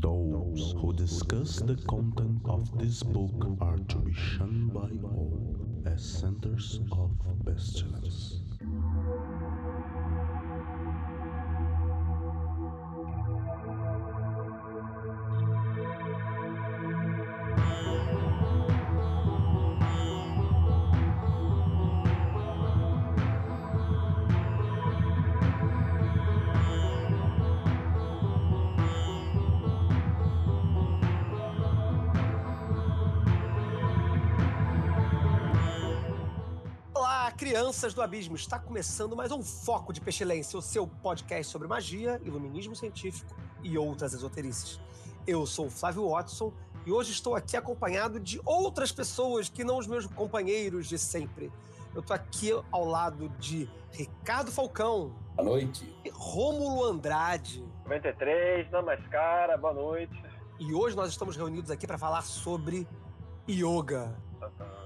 Those who discuss the content of this book are to be shunned by all as centers of pestilence. Crianças do Abismo, está começando mais um Foco de Pestilência, o seu podcast sobre magia, iluminismo científico e outras esoterices. Eu sou o Flávio Watson e hoje estou aqui acompanhado de outras pessoas que não os meus companheiros de sempre. Eu estou aqui ao lado de Ricardo Falcão. Boa noite. E Rômulo Andrade. 93, Namaskara, boa noite. E hoje nós estamos reunidos aqui para falar sobre yoga. Uhum.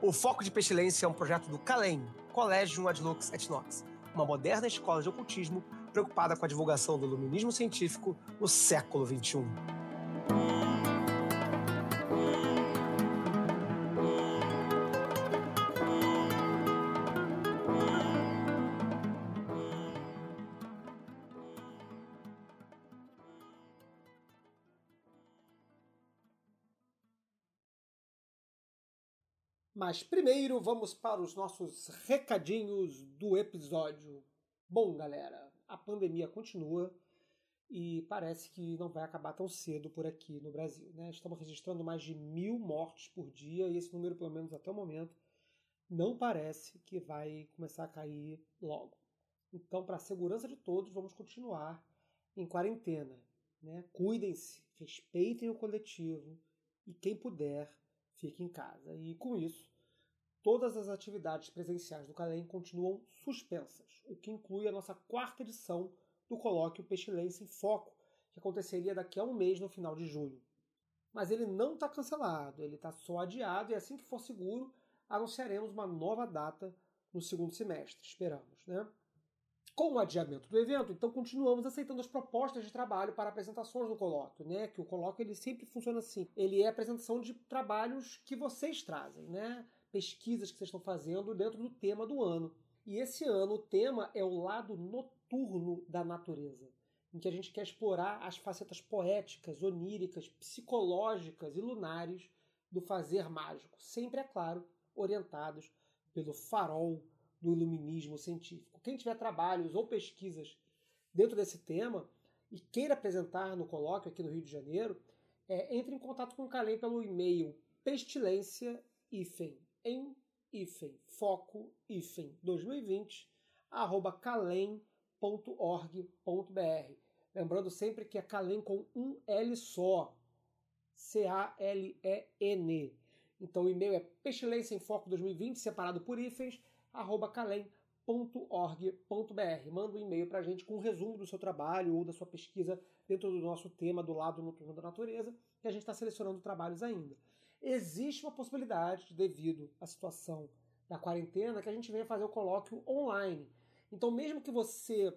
O Foco de Pestilência é um projeto do CALEM, Collegium Ad Lux et Nox, uma moderna escola de ocultismo preocupada com a divulgação do iluminismo científico no século XXI. Mas primeiro vamos para os nossos recadinhos do episódio. Bom, galera, a pandemia continua e parece que não vai acabar tão cedo por aqui no Brasil. Né? Estamos registrando mais de mil mortes por dia e esse número, pelo menos até o momento, não parece que vai começar a cair logo. Então, para a segurança de todos, vamos continuar em quarentena. Né? Cuidem-se, respeitem o coletivo e quem puder, fique em casa. E com isso, todas as atividades presenciais do Calem continuam suspensas, o que inclui a nossa quarta edição do colóquio Pestilência em Foco, que aconteceria daqui a um mês no final de junho. Mas ele não está cancelado, ele está só adiado e assim que for seguro, anunciaremos uma nova data no segundo semestre, esperamos, né? Com o adiamento do evento, então continuamos aceitando as propostas de trabalho para apresentações do colóquio, né? Que o colóquio ele sempre funciona assim. Ele é apresentação de trabalhos que vocês trazem, né? Pesquisas que vocês estão fazendo dentro do tema do ano. E esse ano o tema é o lado noturno da natureza, em que a gente quer explorar as facetas poéticas, oníricas, psicológicas e lunares do fazer mágico, sempre, é claro, orientados pelo farol do iluminismo científico. Quem tiver trabalhos ou pesquisas dentro desse tema e queira apresentar no colóquio aqui no Rio de Janeiro, é, entre em contato com o Calem pelo e-mail pestilência em hífen, foco hífen 2020 arroba calem.org.br. Lembrando sempre que é Calem com um L só. C-A-L-E-N. Então o e-mail é pestilência em foco 2020, separado por hífens, arroba calem.org.br. Manda um e-mail para a gente com um resumo do seu trabalho ou da sua pesquisa dentro do nosso tema do lado noturno da natureza, que a gente está selecionando trabalhos ainda existe uma possibilidade, devido à situação da quarentena, que a gente venha fazer o colóquio online. Então, mesmo que você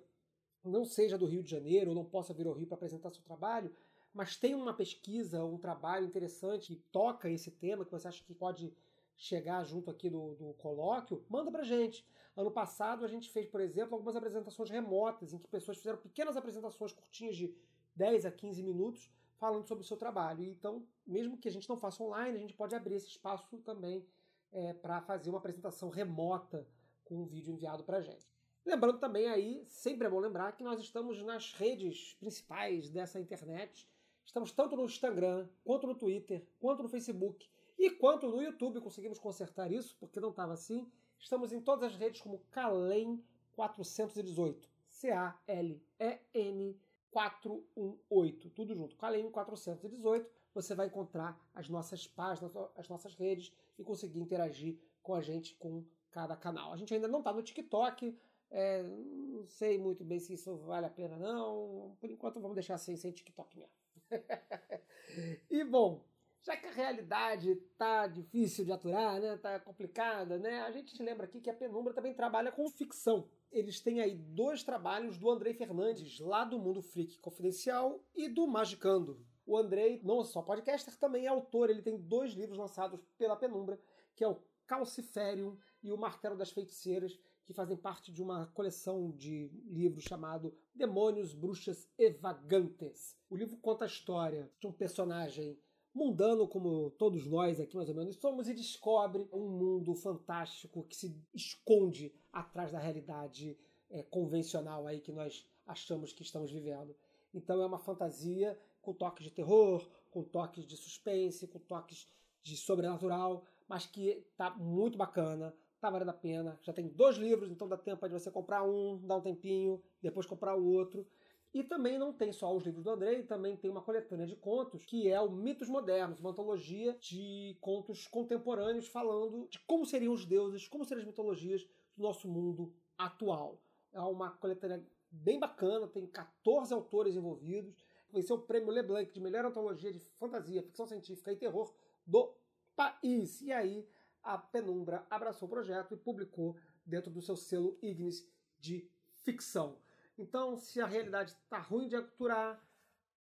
não seja do Rio de Janeiro ou não possa vir ao Rio para apresentar seu trabalho, mas tem uma pesquisa, um trabalho interessante que toca esse tema, que você acha que pode chegar junto aqui do, do colóquio, manda pra gente. Ano passado a gente fez, por exemplo, algumas apresentações remotas, em que pessoas fizeram pequenas apresentações curtinhas de 10 a 15 minutos, falando sobre o seu trabalho. Então, mesmo que a gente não faça online, a gente pode abrir esse espaço também é, para fazer uma apresentação remota com um vídeo enviado para a gente. Lembrando também aí, sempre é bom lembrar que nós estamos nas redes principais dessa internet. Estamos tanto no Instagram, quanto no Twitter, quanto no Facebook e quanto no YouTube. Conseguimos consertar isso, porque não estava assim. Estamos em todas as redes como Calem 418. C-A-L-E-N 418, tudo junto. Calem 418, você vai encontrar as nossas páginas, as nossas redes e conseguir interagir com a gente com cada canal. A gente ainda não está no TikTok, é, não sei muito bem se isso vale a pena, não. Por enquanto, vamos deixar assim, sem TikTok mesmo. e bom, já que a realidade tá difícil de aturar, né, tá complicada, né, a gente lembra aqui que a Penumbra também trabalha com ficção. Eles têm aí dois trabalhos do Andrei Fernandes, lá do Mundo Freak Confidencial e do Magicando. O Andrei, não só podcaster, também é autor. Ele tem dois livros lançados pela Penumbra, que é o Calciferium e o Martelo das Feiticeiras, que fazem parte de uma coleção de livros chamado Demônios, Bruxas e Vagantes. O livro conta a história de um personagem mundano como todos nós aqui mais ou menos somos e descobre um mundo fantástico que se esconde atrás da realidade é, convencional aí que nós achamos que estamos vivendo. Então é uma fantasia com toques de terror, com toques de suspense, com toques de sobrenatural, mas que tá muito bacana, tá valendo a pena. Já tem dois livros, então dá tempo de você comprar um, dar um tempinho, depois comprar o outro. E também não tem só os livros do Andrei, também tem uma coletânea de contos, que é o Mitos Modernos, uma antologia de contos contemporâneos falando de como seriam os deuses, como seriam as mitologias do nosso mundo atual. É uma coletânea bem bacana, tem 14 autores envolvidos. Venceu o prêmio Leblanc de melhor antologia de fantasia, ficção científica e terror do país. E aí a Penumbra abraçou o projeto e publicou dentro do seu selo Ignis de ficção. Então, se a realidade está ruim de aturar,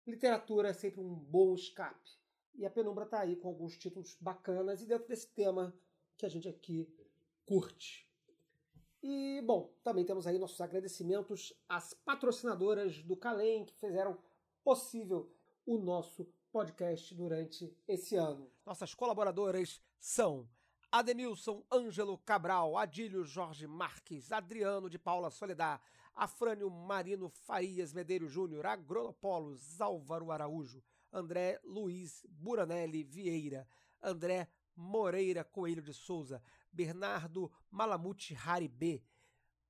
literatura é sempre um bom escape. E a Penumbra está aí com alguns títulos bacanas e dentro desse tema que a gente aqui curte. E, bom, também temos aí nossos agradecimentos às patrocinadoras do Calem que fizeram possível o nosso podcast durante esse ano. Nossas colaboradoras são Ademilson Ângelo Cabral, Adílio Jorge Marques, Adriano de Paula Soledad, Afrânio Marino Farias Medeiros Júnior, Agronopolos Álvaro Araújo, André Luiz Buranelli Vieira, André Moreira Coelho de Souza, Bernardo Malamute Haribê,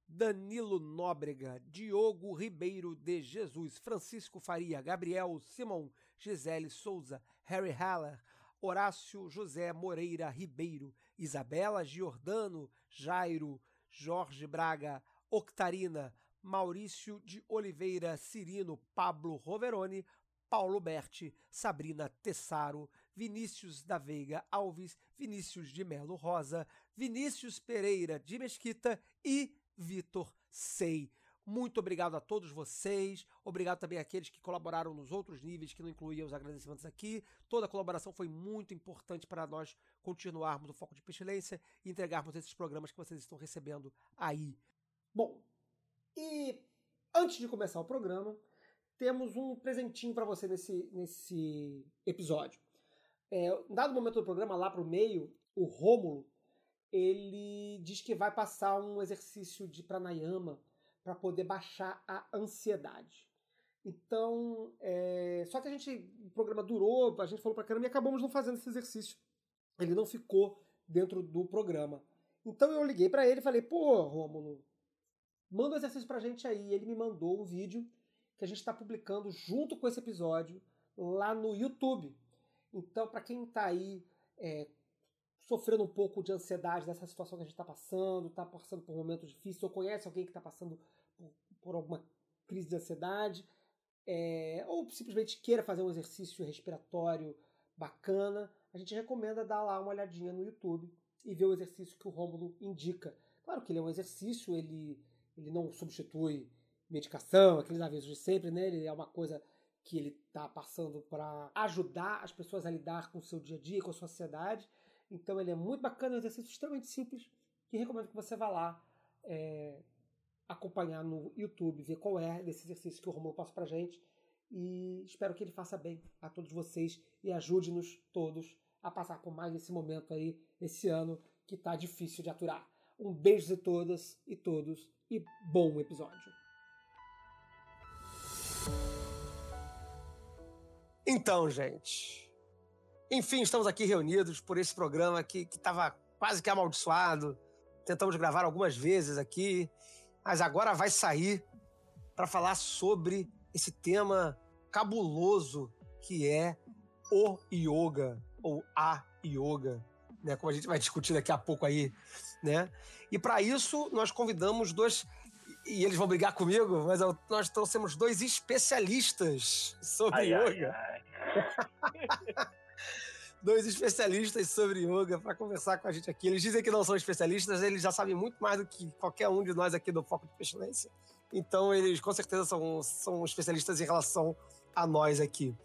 Danilo Nóbrega, Diogo Ribeiro de Jesus, Francisco Faria, Gabriel Simão, Gisele Souza, Harry Haller, Horácio José Moreira Ribeiro, Isabela Giordano, Jairo, Jorge Braga, Octarina, Maurício de Oliveira Cirino, Pablo Roveroni, Paulo Berti, Sabrina Tessaro, Vinícius da Veiga Alves, Vinícius de Melo Rosa, Vinícius Pereira de Mesquita e Vitor Sei. Muito obrigado a todos vocês. Obrigado também àqueles que colaboraram nos outros níveis, que não incluíam os agradecimentos aqui. Toda a colaboração foi muito importante para nós continuarmos o foco de pestilência e entregarmos esses programas que vocês estão recebendo aí. Bom, e antes de começar o programa, temos um presentinho para você nesse, nesse episódio. É, dado momento do programa, lá para o meio, o Rômulo ele diz que vai passar um exercício de pranayama para poder baixar a ansiedade. Então, é... só que a gente, o programa durou, a gente falou para caramba e acabamos não fazendo esse exercício. Ele não ficou dentro do programa. Então eu liguei para ele e falei: pô, Rômulo, manda um exercício para a gente aí. Ele me mandou um vídeo que a gente está publicando junto com esse episódio lá no YouTube. Então, para quem está aí é, sofrendo um pouco de ansiedade dessa situação que a gente está passando, está passando por um momento difícil, ou conhece alguém que está passando por, por, alguma crise de ansiedade, é, ou simplesmente queira fazer um exercício respiratório bacana, a gente recomenda dar lá uma olhadinha no YouTube e ver o exercício que o Rômulo indica. Claro que ele é um exercício, ele, ele não substitui medicação, aqueles avisos de sempre, né? Ele é uma coisa que ele está passando para ajudar as pessoas a lidar com o seu dia a dia, com a sua ansiedade. Então ele é muito bacana, é um exercício extremamente simples, que recomendo que você vá lá é, acompanhar no YouTube, ver qual é desse exercício que o Romulo passa pra gente. E espero que ele faça bem a todos vocês e ajude-nos todos a passar por mais esse momento aí, esse ano que está difícil de aturar. Um beijo a todas e todos e bom episódio. Então, gente, enfim, estamos aqui reunidos por esse programa que estava quase que amaldiçoado. Tentamos gravar algumas vezes aqui, mas agora vai sair para falar sobre esse tema cabuloso que é o yoga ou a yoga. Né? Como a gente vai discutir daqui a pouco aí, né? E para isso nós convidamos dois e eles vão brigar comigo, mas nós trouxemos dois especialistas sobre ai, yoga. Ai, ai. dois especialistas sobre yoga para conversar com a gente aqui. Eles dizem que não são especialistas, eles já sabem muito mais do que qualquer um de nós aqui do Foco de Pestilência. Então, eles com certeza são, são especialistas em relação a nós aqui.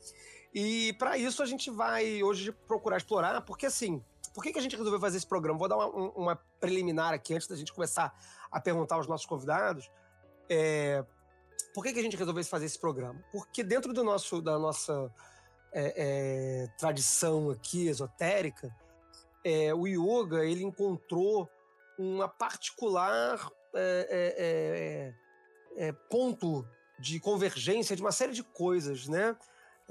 E para isso a gente vai hoje procurar explorar, porque assim, por que, que a gente resolveu fazer esse programa? Vou dar uma, uma preliminar aqui antes da gente começar a perguntar aos nossos convidados. É, por que, que a gente resolveu fazer esse programa? Porque dentro do nosso, da nossa é, é, tradição aqui esotérica, é, o yoga ele encontrou uma particular é, é, ponto de convergência de uma série de coisas, né?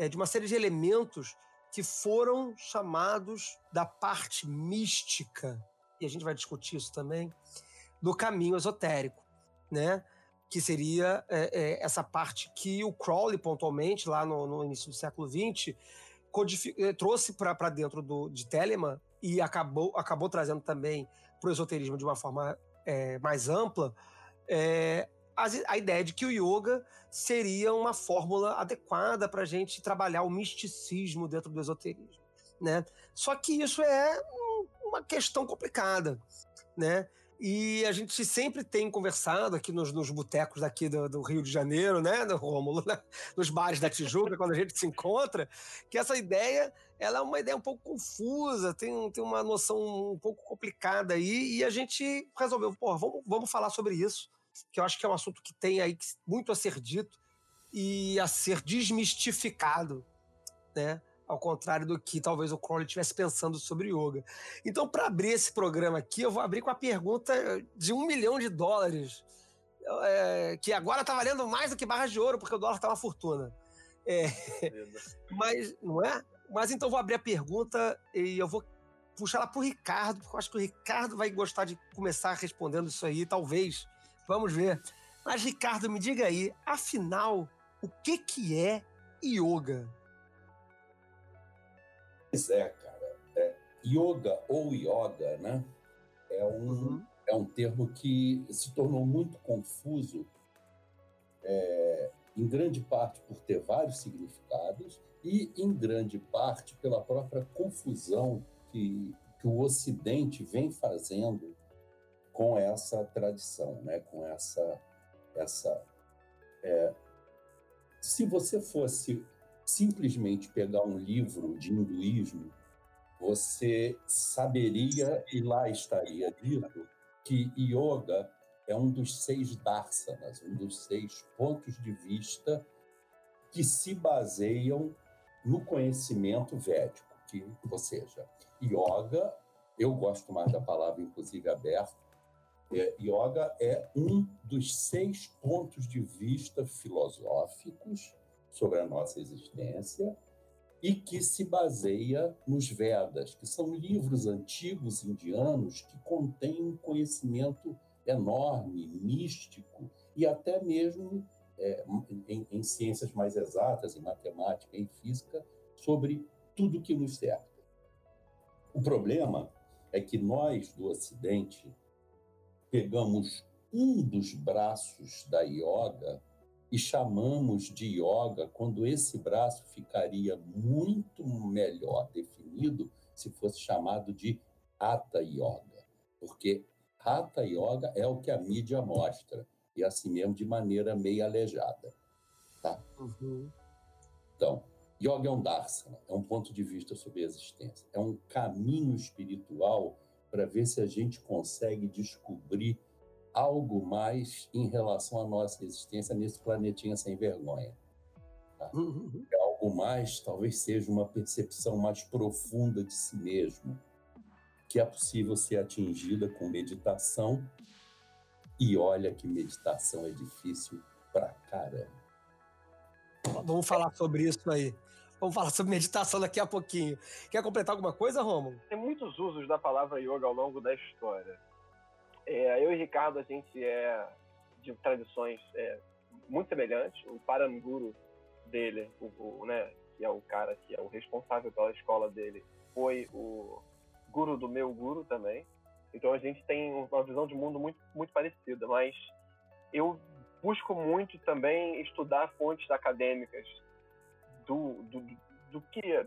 de uma série de elementos que foram chamados da parte mística, e a gente vai discutir isso também, do caminho esotérico, né? que seria é, é, essa parte que o Crowley, pontualmente, lá no, no início do século XX, é, trouxe para dentro do, de Telemann e acabou, acabou trazendo também para o esoterismo de uma forma é, mais ampla, é, a, ideia de que o yoga seria uma fórmula adequada para a gente trabalhar o misticismo dentro do esoterismo. Né? Só que isso é uma questão complicada. Né? E a gente sempre tem conversado aqui nos, nos botecos daqui do, do, Rio de Janeiro, né, no Rômulo, né? nos bares da Tijuca, quando a gente se encontra, que essa ideia ela é uma ideia um pouco confusa, tem, tem uma noção um pouco complicada aí, e a gente resolveu, pô, vamos, vamos falar sobre isso, que eu acho que é um assunto que tem aí muito a ser dito e a ser desmistificado, né? ao contrário do que talvez o Crowley estivesse pensando sobre yoga. Então, para abrir esse programa aqui, eu vou abrir com a pergunta de um milhão de dólares, é, que agora está valendo mais do que barras de ouro, porque o dólar está uma fortuna. É, mas, não é? Mas então vou abrir a pergunta e eu vou puxar ela para o Ricardo, porque eu acho que o Ricardo vai gostar de começar respondendo isso aí, talvez. Vamos ver. Mas, Ricardo, me diga aí, afinal, o que, que é yoga? Pois é, cara. É, yoga ou yoga, né? É um, uhum. é um termo que se tornou muito confuso, é, em grande parte por ter vários significados e, em grande parte, pela própria confusão que, que o Ocidente vem fazendo com essa tradição, né? com essa. essa é, se você fosse simplesmente pegar um livro de hinduísmo, você saberia, e lá estaria dito, que yoga é um dos seis darsanas, um dos seis pontos de vista que se baseiam no conhecimento védico, que, ou seja, yoga, eu gosto mais da palavra, inclusive, aberta, é, yoga é um dos seis pontos de vista filosóficos sobre a nossa existência e que se baseia nos Vedas, que são livros antigos indianos que contêm um conhecimento enorme, místico e até mesmo é, em, em, ciências mais exatas, em matemática, em física, sobre tudo que nos cerca. O problema é que nós do Ocidente pegamos um dos braços da yoga e chamamos de yoga quando esse braço ficaria muito melhor definido se fosse chamado de Hatha Yoga, porque Hatha Yoga é o que a mídia mostra, e assim mesmo de maneira meio aleijada. Tá? Uhum. Então, Yoga é um darsana, é um ponto de vista sobre a existência, é um caminho espiritual para ver se a gente consegue descobrir algo mais em relação à nossa existência nesse planetinha sem vergonha. Tá? Uhum. É algo mais, talvez seja uma percepção mais profunda de si mesmo, que é possível ser atingida com meditação. E olha que meditação é difícil pra caramba. Vamos falar sobre isso aí. Vamos falar sobre meditação daqui a pouquinho. Quer completar alguma coisa, Romulo? Tem muitos usos da palavra yoga ao longo da história. É, eu e Ricardo, a gente é de tradições é, muito semelhantes. O Paranguru dele, o, o, né, que é o cara que é o responsável pela escola dele, foi o guru do meu guru também. Então a gente tem uma visão de mundo muito, muito parecida, mas eu busco muito também estudar fontes acadêmicas do, do, do que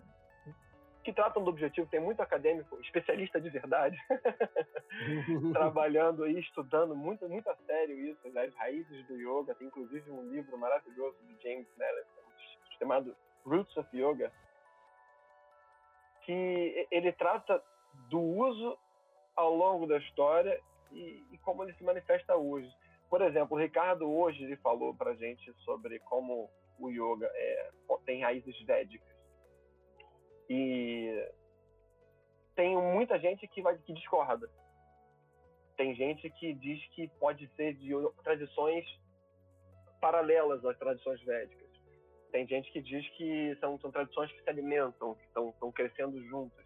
que tratam do objetivo. Tem muito acadêmico, especialista de verdade, trabalhando e estudando muito, muito a sério isso, né? as raízes do yoga. Tem inclusive um livro maravilhoso do James Nellis chamado Roots of Yoga, que ele trata do uso ao longo da história e, e como ele se manifesta hoje. Por exemplo, o Ricardo hoje ele falou para gente sobre como o yoga é, tem raízes védicas. E tem muita gente que vai que discorda. Tem gente que diz que pode ser de tradições paralelas às tradições védicas. Tem gente que diz que são, são tradições que se alimentam, que estão, estão crescendo juntas.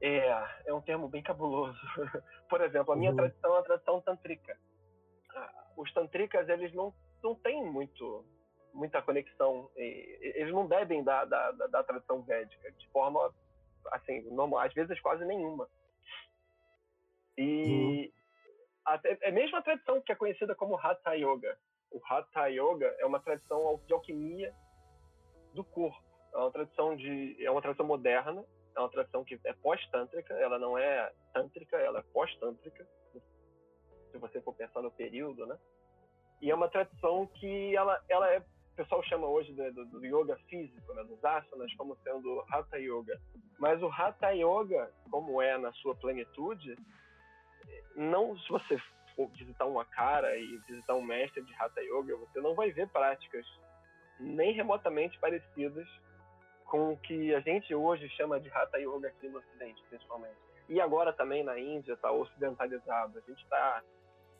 É, é um termo bem cabuloso. Por exemplo, a minha uhum. tradição é a tradição tantrica. Ah, os tantricas, eles não, não têm muito muita conexão. eles não devem da, da, da, tradição védica, de forma, assim, normal, às vezes quase nenhuma. E uhum. até, é mesmo a tradição que é conhecida como Hatha Yoga. O Hatha Yoga é uma tradição de alquimia do corpo. É uma tradição de, é uma tradição moderna. É uma tradição que é pós-tântrica. Ela não é tântrica, ela é pós-tântrica. Se você for pensar no período, né? E é uma tradição que ela, ela é pessoal chama hoje do, do, yoga físico, né, dos asanas, como sendo Hatha Yoga. Mas o Hatha Yoga, como é na sua plenitude, não se você for visitar uma cara e visitar um mestre de Hatha Yoga, você não vai ver práticas nem remotamente parecidas com o que a gente hoje chama de Hatha Yoga aqui no Ocidente, principalmente. E agora também na Índia está ocidentalizado. A gente tá,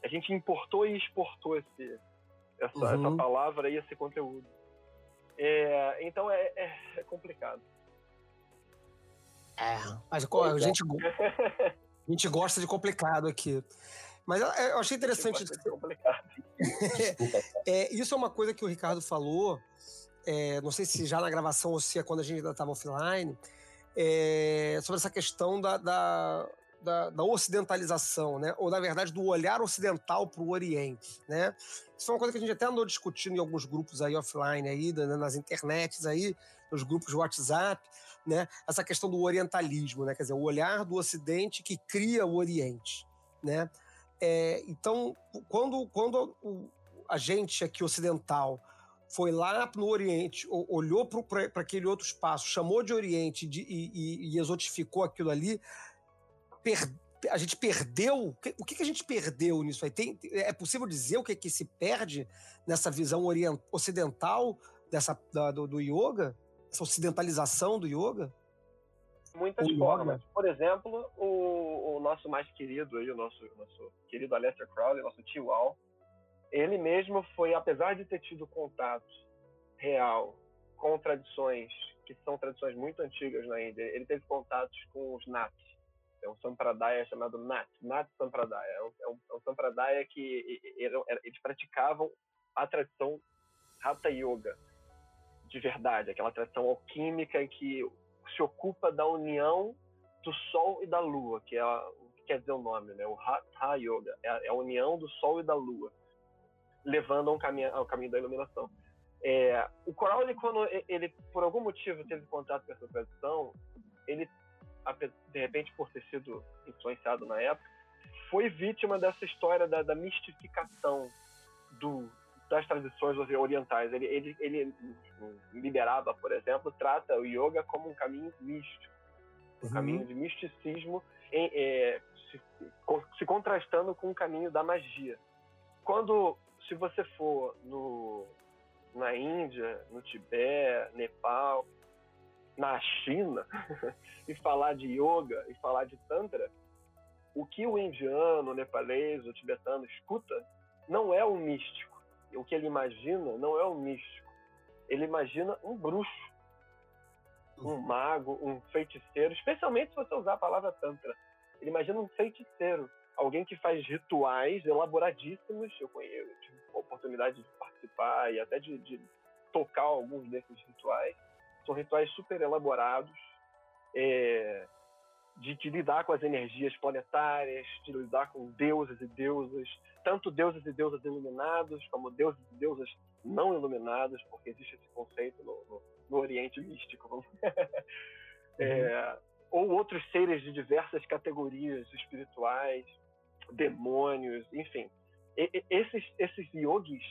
a gente importou e exportou esse essa, uhum. essa palavra e esse conteúdo. É, então é, é, é, complicado. É, mas a gente, a gente gosta de complicado aqui. Mas eu achei interessante. é, isso é uma coisa que o Ricardo falou. É, não sei se já na gravação ou se é quando a gente ainda estava offline, é, sobre essa questão da, da, da, da, ocidentalização, né? ou na verdade do olhar ocidental para o Oriente. Né? Isso é uma coisa que a gente até andou discutindo em alguns grupos aí offline, aí, nas internets, aí, nos grupos de WhatsApp, né? essa questão do orientalismo, né? quer dizer, o olhar do Ocidente que cria o Oriente. Né? É, então, quando, quando a gente aqui ocidental foi lá no Oriente, olhou para aquele outro espaço, chamou de Oriente de, e, e, e exotificou aquilo ali, per, a gente perdeu. O que, que a gente perdeu nisso aí? Tem, é possível dizer o que, que se perde nessa visão orient, ocidental dessa, da, do, do yoga? Essa ocidentalização do yoga? Muitas o formas. Yoga. Por exemplo, o, o, nosso mais querido aí, o nosso, nosso querido Aleister Crowley, nosso tio Al, ele mesmo foi, apesar de ter tido contato real com tradições que são tradições muito antigas na Índia, ele teve contatos com os Nats, é um Sampradaya chamado Nat, Nat Sampradaya. É um, é um, é um Sampradaya que eles praticavam a tradição Hatha Yoga, de verdade, aquela tradição alquímica que se ocupa da união do Sol e da Lua, que é o que quer dizer o nome, né? O Hatha Yoga, é a, é a união do Sol e da Lua, levando ao caminho, ao caminho da iluminação. É, o Crowley, quando ele, por algum motivo, teve contato com essa tradição, ele de repente por ter sido influenciado na época, foi vítima dessa história da, da mistificação do, das tradições orientais. Ele, ele, ele, liberava, por exemplo, trata o yoga como um caminho místico, um uhum. caminho de misticismo, em, é, se, se, contrastando com o caminho da magia. Quando, se você for no, na Índia, no Tibete, Nepal, na China e falar de yoga e falar de tantra, o que o indiano, o nepalês, o tibetano escuta não é o místico. O que ele imagina não é o místico. Ele imagina um bruxo, um mago, um feiticeiro, especialmente se você usar a palavra tantra. Ele imagina um feiticeiro, alguém que faz rituais elaboradíssimos. Eu, conheço, eu tive a oportunidade de participar e até de, de tocar alguns desses rituais são rituais super elaborados, é, de, de, lidar com as energias planetárias, de lidar com deuses e deusas, tanto deuses e deusas iluminados, como deuses e deusas não iluminados, porque existe esse conceito no, no, no Oriente Místico. é, ou outros seres de diversas categorias espirituais, demônios, enfim. E, esses, esses yogis,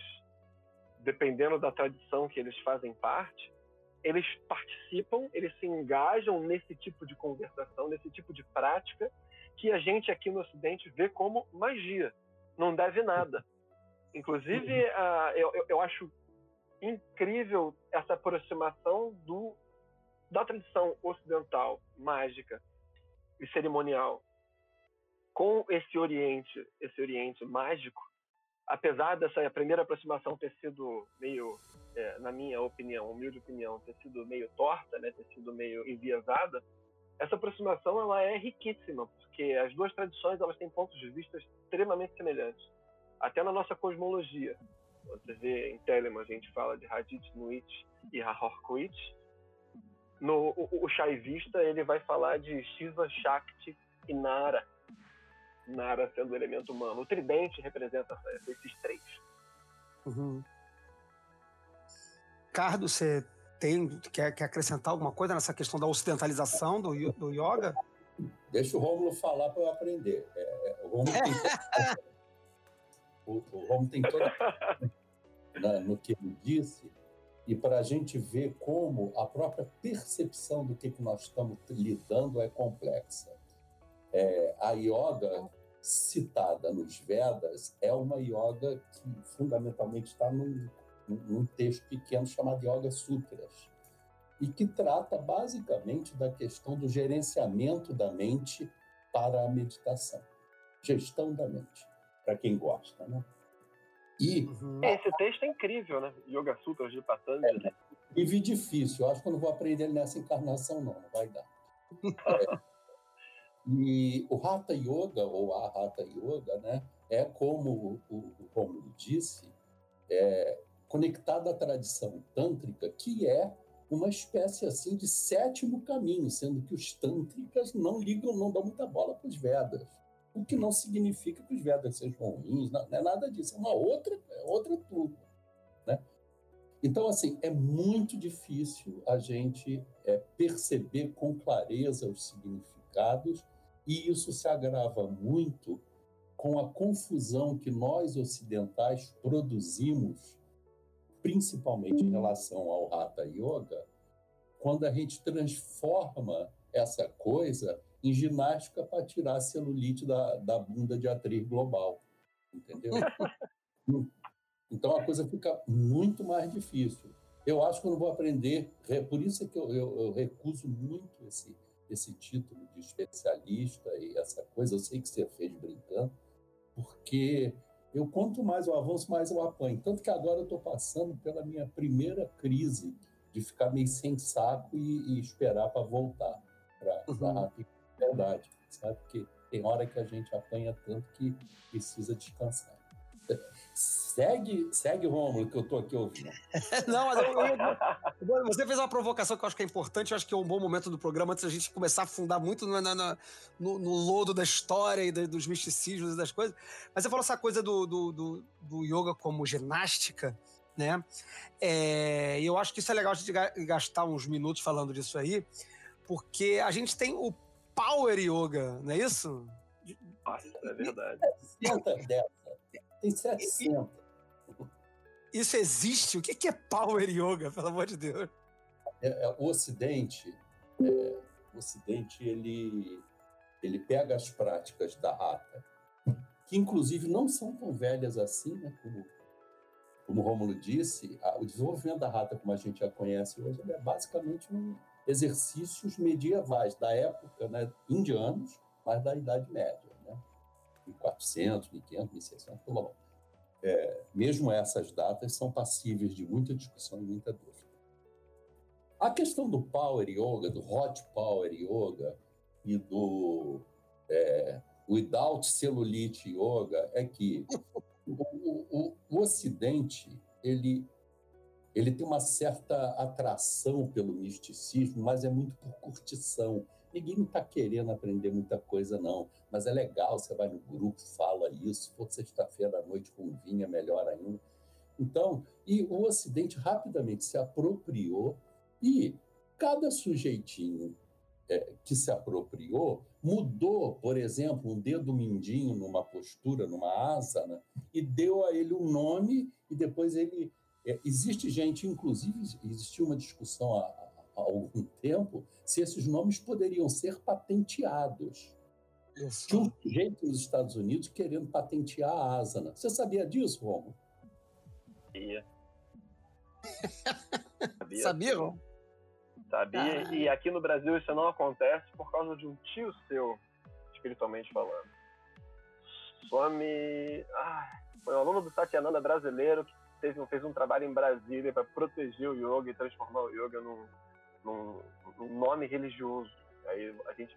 dependendo da tradição que eles fazem parte, eles participam, eles se engajam nesse tipo de conversação, nesse tipo de prática que a gente aqui no Ocidente vê como magia. Não deve nada. Inclusive, uh, eu, eu acho incrível essa aproximação do, da tradição ocidental, mágica e cerimonial, com esse Oriente, esse Oriente mágico, apesar dessa primeira aproximação ter sido meio, é, na minha opinião, humilde opinião, ter sido meio torta, né, ter sido meio enviesada, essa aproximação ela é riquíssima, porque as duas tradições elas têm pontos de vista extremamente semelhantes, até na nossa cosmologia. Você vê em Telemann a gente fala de Hadith Nuit e Hahorkuit. No o, o Shaivista ele vai falar de Shiva, Shakti e Nara, Nara sendo o elemento humano. O tridente representa esses três. Uhum. Cardo, você tem, quer, quer acrescentar alguma coisa nessa questão da ocidentalização do, do yoga? Deixa o Rômulo falar para eu aprender. É, é, o Rômulo tem, o, o Rômulo tem toda na, no que ele disse e para a gente ver como a própria percepção do que, que nós estamos lidando é complexa. É, a yoga citada nos Vedas é uma yoga que fundamentalmente está num, num texto pequeno chamado Yoga Sutras e que trata basicamente da questão do gerenciamento da mente para a meditação, gestão da mente, para quem gosta, né? E uhum. esse texto é incrível, né? Yoga Sutras de Patanjali. É, e vi difícil. Eu acho que eu não vou aprender nessa encarnação, não. Não vai dar. É, e o Hatha Yoga, ou a Hatha Yoga, né, é como o, Romulo disse, é, conectado à tradição tântrica, que é uma espécie assim de sétimo caminho, sendo que os tântricas não ligam, não dão muita bola para os Vedas. O que não significa que os Vedas sejam ruins, não, não é nada disso, é uma outra, é outra turma. Né? Então, assim, é muito difícil a gente é, perceber com clareza os significados e isso se agrava muito com a confusão que nós ocidentais produzimos, principalmente em relação ao Hatha Yoga, quando a gente transforma essa coisa em ginástica para tirar a celulite da, da bunda de atriz global. Entendeu? então a coisa fica muito mais difícil. Eu acho que eu não vou aprender, por isso é que eu, eu, eu recuso muito esse, esse título de especialista e essa coisa, eu sei que você fez brincando, porque eu quanto mais eu avanço, mais eu apanho. Tanto que agora eu estou passando pela minha primeira crise de ficar meio sem saco e, e esperar para voltar para uhum. a verdade, sabe? Porque tem hora que a gente apanha tanto que precisa descansar. Segue, segue Rômulo, que eu estou aqui ouvindo. Não, mas eu, eu, você fez uma provocação que eu acho que é importante, eu acho que é um bom momento do programa, antes da gente começar a afundar muito no, no, no, no lodo da história e dos misticismos e das coisas. Mas você falou essa coisa do, do, do, do yoga como ginástica, né? É, e eu acho que isso é legal a gente gastar uns minutos falando disso aí, porque a gente tem o Power Yoga, não é isso? Nossa, é verdade. Tem 700. Isso existe? O que é Power Yoga, pelo amor de Deus? É, é, o Ocidente, é, o Ocidente ele, ele pega as práticas da rata, que inclusive não são tão velhas assim, né, como, como o Rômulo disse, a, o desenvolvimento da rata, como a gente já conhece hoje, é basicamente um exercícios medievais da época, né, indianos, mas da Idade Média. 1400, 1500, 1600, tá bom. É, mesmo essas datas são passíveis de muita discussão e muita dúvida. A questão do Power Yoga, do Hot Power Yoga e do é, Without Cellulite Yoga é que o, o, o Ocidente ele ele tem uma certa atração pelo misticismo, mas é muito por curtição, ninguém não está querendo aprender muita coisa, não. Mas é legal, você vai no grupo, fala isso. For sexta-feira à noite com vinho, é melhor ainda. Então, e o Ocidente rapidamente se apropriou e cada sujeitinho é, que se apropriou mudou, por exemplo, um dedo mindinho numa postura, numa asa, né? e deu a ele um nome, e depois ele. É, existe gente, inclusive, existiu uma discussão há, algum tempo se esses nomes poderiam ser patenteados. Isso. Tinha um sujeito nos Estados Unidos querendo patentear a asana. Você sabia disso, Romo? Sabia. sabia, sabia sabia? Ah. E aqui no Brasil isso não acontece por causa de um tio seu, espiritualmente falando. Some. Ah, foi um aluno do Satyananda brasileiro que fez, fez um trabalho em Brasília para proteger o yoga e transformar o yoga num, num, num nome religioso. Aí a gente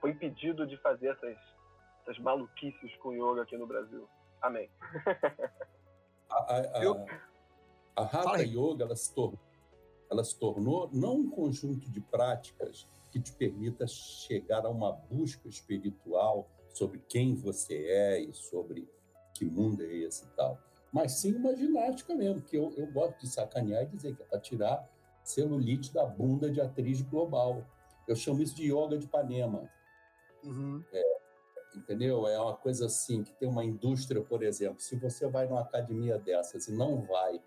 foi impedido de fazer essas, essas maluquices com yoga aqui no Brasil. Amém. a, a, a, a Hatha Yoga ela se tornou ela se tornou não um conjunto de práticas que te permita chegar a uma busca espiritual sobre quem você é e sobre que mundo é esse e tal, mas sim uma ginástica mesmo, que eu, eu gosto de sacanear e dizer que é para tirar celulite da bunda de atriz global. Eu chamo isso de yoga de Ipanema. Uhum. É, entendeu? É uma coisa assim, que tem uma indústria, por exemplo, se você vai numa academia dessas e não vai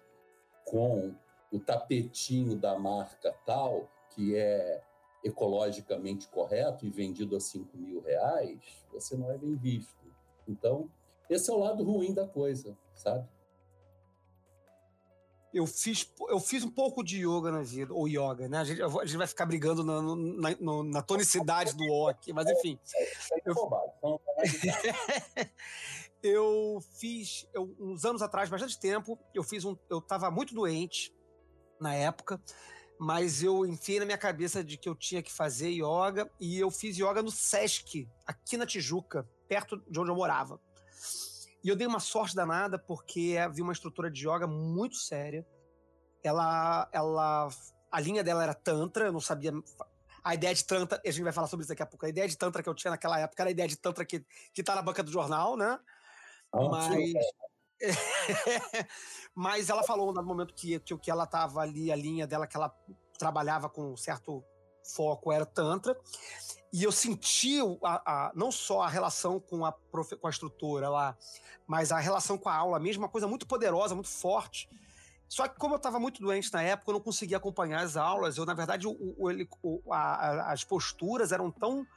com o tapetinho da marca tal, que é ecologicamente correto e vendido a 5 mil reais, você não é bem visto. Então, esse é o lado ruim da coisa, sabe? Eu fiz, eu fiz um pouco de yoga na vida, ou yoga, né? A gente, a gente vai ficar brigando na, na, na tonicidade do O aqui, mas enfim. É eu, eu fiz, eu, uns anos atrás, bastante tempo, eu fiz um. Eu estava muito doente, na época, mas eu enfiei na minha cabeça de que eu tinha que fazer yoga e eu fiz yoga no Sesc, aqui na Tijuca, perto de onde eu morava. E eu dei uma sorte danada porque havia uma estrutura de yoga muito séria. Ela, ela, a linha dela era tantra, eu não sabia a ideia de tantra, a gente vai falar sobre isso daqui a pouco. A ideia de tantra que eu tinha naquela época era a ideia de tantra que, que tá na banca do jornal, né? Ah, Mas Mas ela falou no momento que, que o que ela estava ali, a linha dela, que ela trabalhava com um certo foco era Tantra. E eu senti a, a, não só a relação com a, profe, com a instrutora lá, mas a relação com a aula mesmo, uma coisa muito poderosa, muito forte. Só que como eu estava muito doente na época, eu não conseguia acompanhar as aulas. Eu, na verdade, o, o, o, a, as posturas eram tão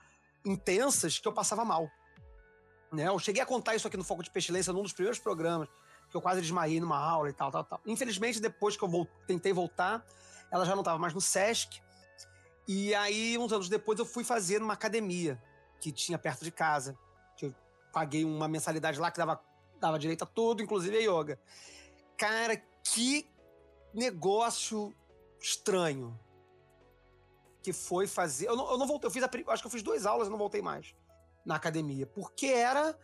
intensas que eu passava mal. Né? Eu cheguei a contar isso aqui no Foco de Pestilência num dos primeiros programas, que eu quase desmaiei numa aula e tal, tal, tal. Infelizmente, depois que eu tentei voltar, ela já não estava mais no SESC. E aí, uns anos depois, eu fui fazer numa academia que tinha perto de casa. Que eu paguei uma mensalidade lá que dava, dava direito a tudo, inclusive a yoga. Cara, que negócio estranho que foi fazer. Eu não, eu não voltei, eu fiz a, acho que eu fiz duas aulas e não voltei mais na academia, porque era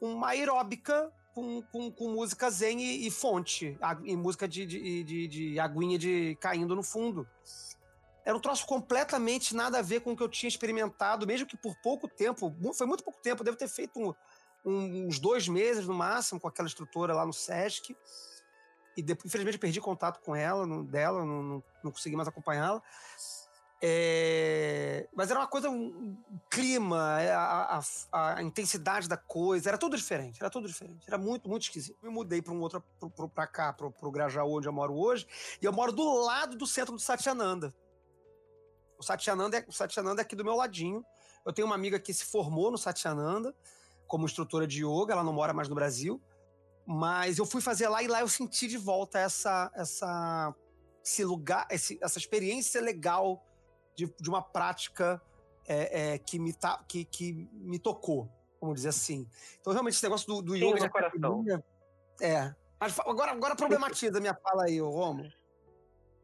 uma aeróbica com, com, com música zen e, e fonte, e música de, de, de, de, aguinha de caindo no fundo. Era um troço completamente nada a ver com o que eu tinha experimentado, mesmo que por pouco tempo, foi muito pouco tempo, devo ter feito um, um, uns dois meses no máximo com aquela instrutora lá no Sesc. E depois, infelizmente, perdi contato com ela, no, dela, não, não, não consegui mais acompanhá-la. É... Mas era uma coisa, um clima, é, a, a, a, intensidade da coisa, era tudo diferente, era tudo diferente, era muito, muito esquisito. Me mudei para um outro, para cá, para o Grajaú, onde eu moro hoje, e eu moro do lado do centro do Satyananda. O Satyananda, é, o Satyananda é aqui do meu ladinho. Eu tenho uma amiga que se formou no Satyananda como instrutora de yoga, ela não mora mais no Brasil, mas eu fui fazer lá e lá eu senti de volta essa, essa, esse lugar, esse, essa experiência legal de, de uma prática é, é, que, me tá, que, que me tocou, vamos dizer assim. Então, realmente, esse negócio do, do yoga de academia... É. Mas agora, agora problematiza a minha fala aí, Romo.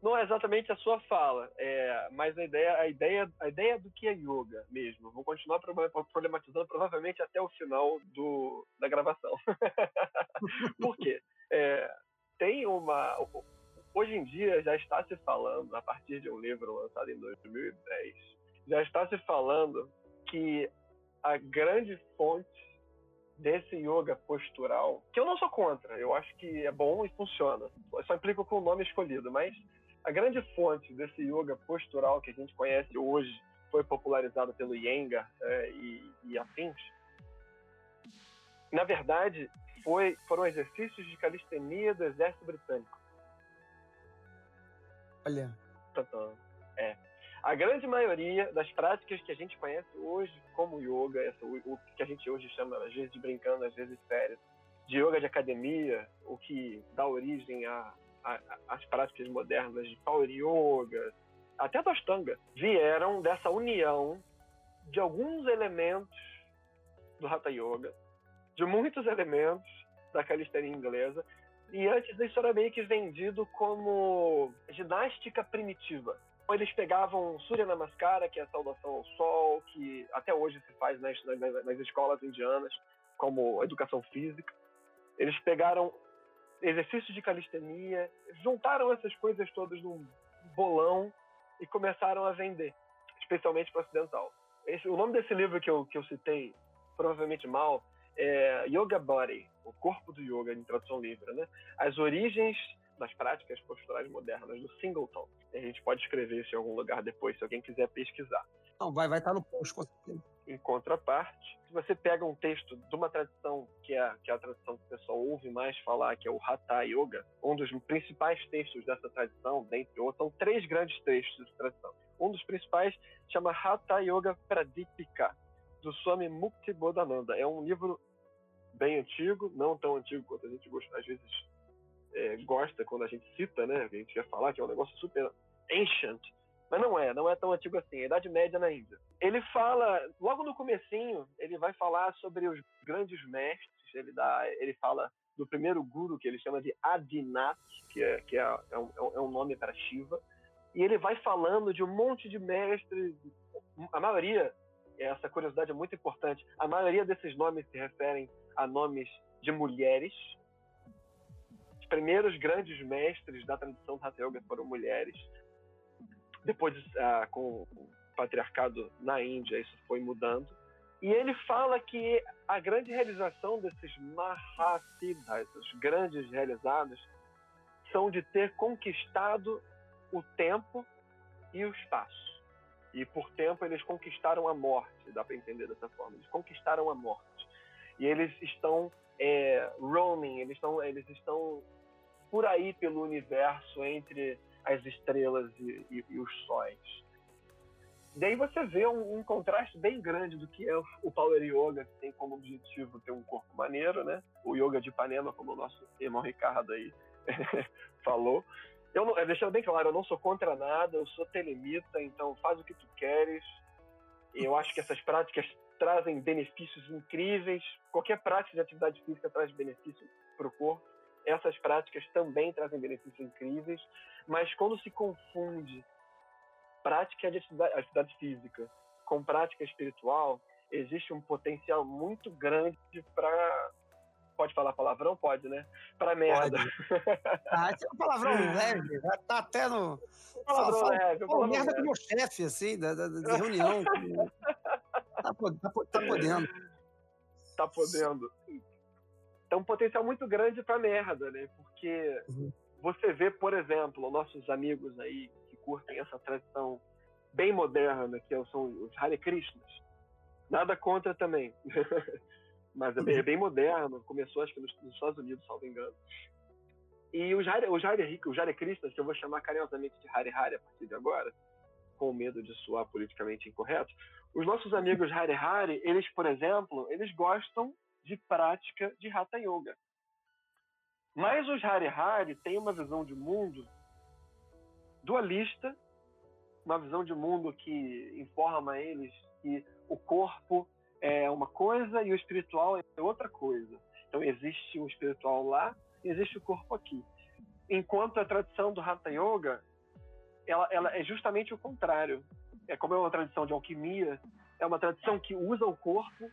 Não é exatamente a sua fala, é, mas a ideia, a, ideia, a ideia do que é yoga mesmo. Vou continuar problematizando provavelmente até o final do, da gravação. Por quê? É, tem uma Hoje em dia já está se falando, a partir de um livro lançado em 2010, já está se falando que a grande fonte desse yoga postural, que eu não sou contra, eu acho que é bom e funciona. Eu só implico com o nome escolhido, mas a grande fonte desse yoga postural que a gente conhece hoje foi popularizado pelo Iyengar é, e, e afins, na verdade, foi, foram exercícios de calistenia do exército britânico. Olha. É. A grande maioria das práticas que a gente conhece hoje como yoga, essa, o, que a gente hoje chama, às vezes de brincando, às vezes sério, de yoga de academia, o que dá origem às práticas modernas de power yoga, até do Ashtanga, vieram dessa união de alguns elementos do Hatha Yoga, de muitos elementos da calistenia inglesa, e antes isso era meio que vendido como ginástica primitiva eles pegavam Surya Namaskara, que é a saudação ao sol, que até hoje se faz nas, nas, nas escolas indianas, como educação física. Eles pegaram exercícios de calistenia, juntaram essas coisas todas num bolão e começaram a vender, especialmente para ocidental. Esse, o nome desse livro que eu, que eu citei, provavelmente mal, é Yoga Body, o corpo do yoga, em tradução livre, né? As origens das práticas posturais modernas do Singleton. A gente pode escrever isso em algum lugar depois, se alguém quiser pesquisar. Não, vai, vai estar no post, com certeza. Em contraparte, se você pega um texto de uma tradição que é, que é a tradição que o pessoal ouve mais falar, que é o Hatha Yoga, um dos principais textos dessa tradição, dentre outros, são três grandes textos dessa tradição. Um dos principais chama Hatha Yoga Pradipika, do Swami Mukti Bodhananda. É um livro bem antigo, não tão antigo quanto a gente gosta, às vezes é, gosta quando a gente cita, né? A gente ia falar que é um negócio super ancient, mas não é, não é tão antigo assim. É Idade Média na Índia. Ele fala, logo no comecinho, ele vai falar sobre os grandes mestres. Ele dá, ele fala do primeiro guru que ele chama de Adinath, que é, que é, é, um, é um nome para Shiva. E ele vai falando de um monte de mestres, a maioria, essa curiosidade é muito importante, a maioria desses nomes se referem a nomes de mulheres, primeiros grandes mestres da tradição Hatha Yoga foram mulheres. Depois, ah, com o patriarcado na Índia, isso foi mudando. E ele fala que a grande realização desses Mahasiddhas, os grandes realizados, são de ter conquistado o tempo e o espaço. E por tempo eles conquistaram a morte, dá para entender dessa forma. Eles conquistaram a morte. E eles estão é, roaming, eles estão, eles estão por aí pelo universo entre as estrelas e, e, e os sóis. Daí você vê um, um, contraste bem grande do que é o, o Power Yoga, que tem como objetivo ter um corpo maneiro, né? O Yoga de Ipanema, como o nosso irmão Ricardo aí falou. Eu não, deixando bem claro, eu não sou contra nada, eu sou telemita, então faz o que tu queres. Eu acho que essas práticas trazem benefícios incríveis. Qualquer prática de atividade física traz benefício para o corpo essas práticas também trazem benefícios incríveis, mas quando se confunde prática de atividade, atividade física com prática espiritual, existe um potencial muito grande para pode falar palavrão? Pode, né? Para merda. Pode. Ah, é um palavrão leve, já tá até no. Palavrão fala, leve. Pô, merda leve. com meu chefe, assim, da, da, de reunião. tá, tá, tá podendo. Tá podendo é um potencial muito grande para merda, né? Porque uhum. você vê, por exemplo, nossos amigos aí que curtem essa tradição bem moderna, que são os Hare Krishnas. Nada contra também. Mas é bem, é bem, moderno, começou acho que nos, nos Estados Unidos, salvo engano. E os Hare, os Hare, os Hare Krishnas, que eu vou chamar carinhosamente de Hare Hare a partir de agora, com medo de soar politicamente incorreto, os nossos amigos Hare Hare, eles, por exemplo, eles gostam de prática de Hatha Yoga. Mas os Hari Hari têm uma visão de mundo dualista, uma visão de mundo que informa eles que o corpo é uma coisa e o espiritual é outra coisa. Então existe o espiritual lá e existe o corpo aqui. Enquanto a tradição do Hatha Yoga, ela, ela é justamente o contrário. É como é uma tradição de alquimia, é uma tradição que usa o corpo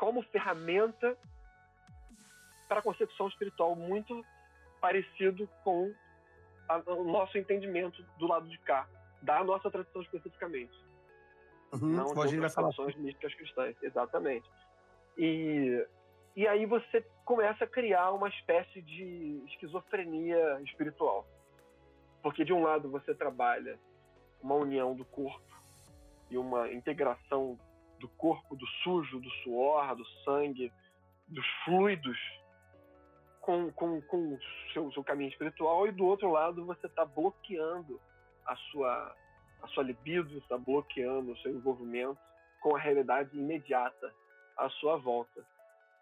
como ferramenta para a concepção espiritual muito parecido com a, o nosso entendimento do lado de cá, da nossa tradição especificamente. Uhum, não de outras tradições místicas cristãs. Exatamente. E, e aí você começa a criar uma espécie de esquizofrenia espiritual. Porque de um lado você trabalha uma união do corpo e uma integração do corpo, do sujo, do suor, do sangue, dos fluidos com, com, com o seu, seu caminho espiritual, e do outro lado você está bloqueando a sua, a sua libido, está bloqueando o seu envolvimento com a realidade imediata à sua volta.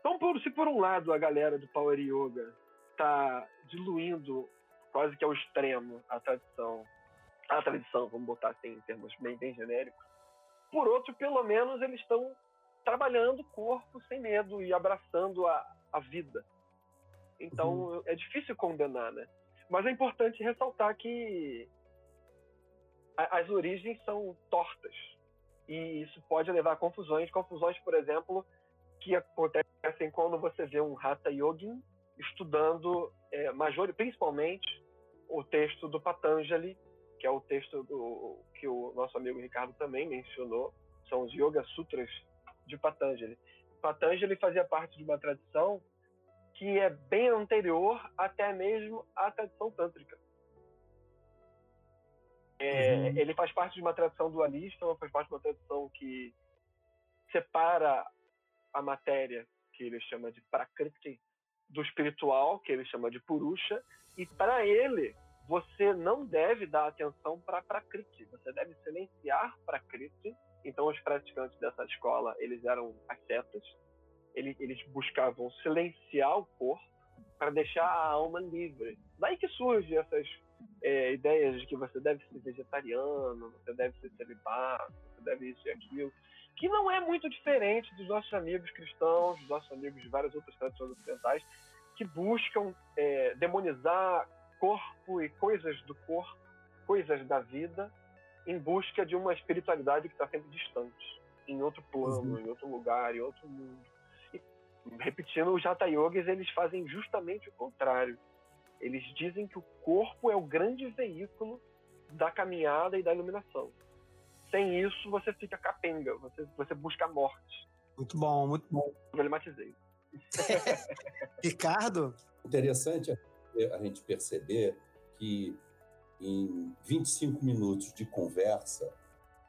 Então, por, se por um lado a galera do Power Yoga está diluindo quase que ao extremo a tradição, a tradição, vamos botar assim em termos bem, bem genéricos, por outro, pelo menos eles estão trabalhando o corpo sem medo e abraçando a, a vida. Então uhum. é difícil condenar, né? Mas é importante ressaltar que a, as origens são tortas e isso pode levar a confusões, confusões, por exemplo, que acontecem quando você vê um Hatha Yogin estudando, é, major, principalmente, o texto do Patanjali, que é o texto do, que o nosso amigo Ricardo também mencionou, são os Yoga Sutras de Patanjali. Patanjali fazia parte de uma tradição que é bem anterior até mesmo à tradição tântrica. É, uhum. Ele faz parte de uma tradição dualista, faz parte de uma tradição que separa a matéria, que ele chama de prakriti, do espiritual, que ele chama de purusha, e para ele, você não deve dar atenção para prakriti, você deve silenciar prakriti. Então, os praticantes dessa escola, eles eram ascetas, eles, eles buscavam silenciar o corpo para deixar a alma livre. Daí que surgem essas é, ideias de que você deve ser vegetariano, você deve ser celibato, você deve isso e aquilo, que não é muito diferente dos nossos amigos cristãos, dos nossos amigos de várias outras tradições ocidentais, que buscam é, demonizar corpo e coisas do corpo, coisas da vida, em busca de uma espiritualidade que está sempre distante, em outro plano, uhum. em outro lugar, em outro mundo repetindo, os Hatha Yogis eles fazem justamente o contrário. Eles dizem que o corpo é o grande veículo da caminhada e da iluminação. Sem isso, você fica capenga, você, você busca a morte. Muito bom, muito bom. Problematizei. Ricardo? Interessante a gente perceber que em 25 minutos de conversa,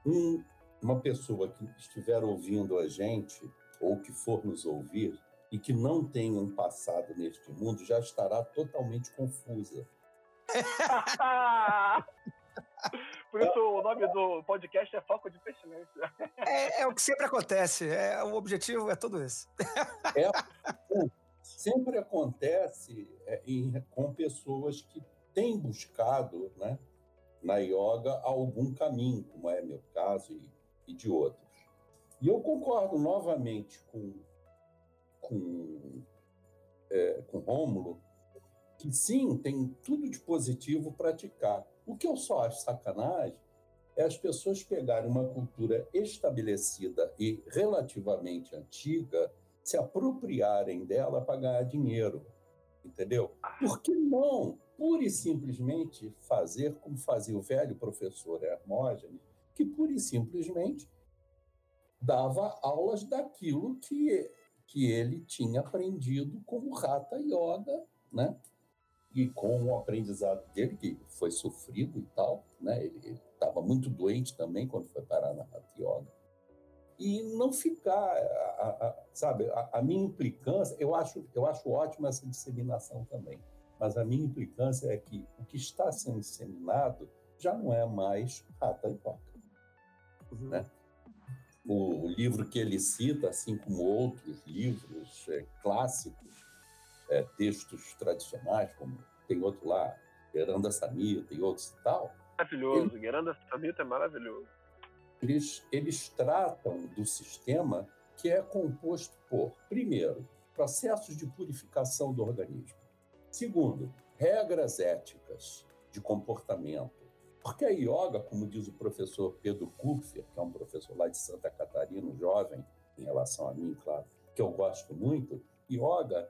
um, uma pessoa que estiver ouvindo a gente ou que for nos ouvir e que não tem um passado neste mundo já estará totalmente confusa. Por isso o nome do podcast é Foco de Pestilência. É, é o que sempre acontece. É, o objetivo é tudo isso. É, sempre acontece é, em, com pessoas que têm buscado né, na yoga algum caminho, como é meu caso e, e de outros. E eu concordo novamente com com, é, com Rômulo, que sim, tem tudo de positivo praticar. O que eu só acho sacanagem é as pessoas pegarem uma cultura estabelecida e relativamente antiga, se apropriarem dela para ganhar dinheiro, entendeu? Por que não, pura e simplesmente, fazer como fazia o velho professor Hermógenes, que pura e simplesmente dava aulas daquilo que que ele tinha aprendido com o Hatha Yoga, né? E com o aprendizado dele, que foi sofrido e tal, né? Ele estava muito doente também quando foi parar na Hatha Yoga. E não ficar, a, a, sabe, a, a, minha implicância, eu acho, eu acho ótima essa disseminação também, mas a minha implicância é que o que está sendo disseminado já não é mais Hatha Yoga, uhum. né? o livro que ele cita, assim como outros livros é, clássicos, é, textos tradicionais, como tem outro lá, Geranda Samita e outros e tal. Maravilhoso, ele, Geranda Samita é maravilhoso. Eles, eles tratam do sistema que é composto por, primeiro, processos de purificação do organismo. Segundo, regras éticas de comportamento porque a yoga, como diz o professor Pedro Kupfer, que é um professor lá de Santa Catarina, jovem, em relação a mim, claro, que eu gosto muito, yoga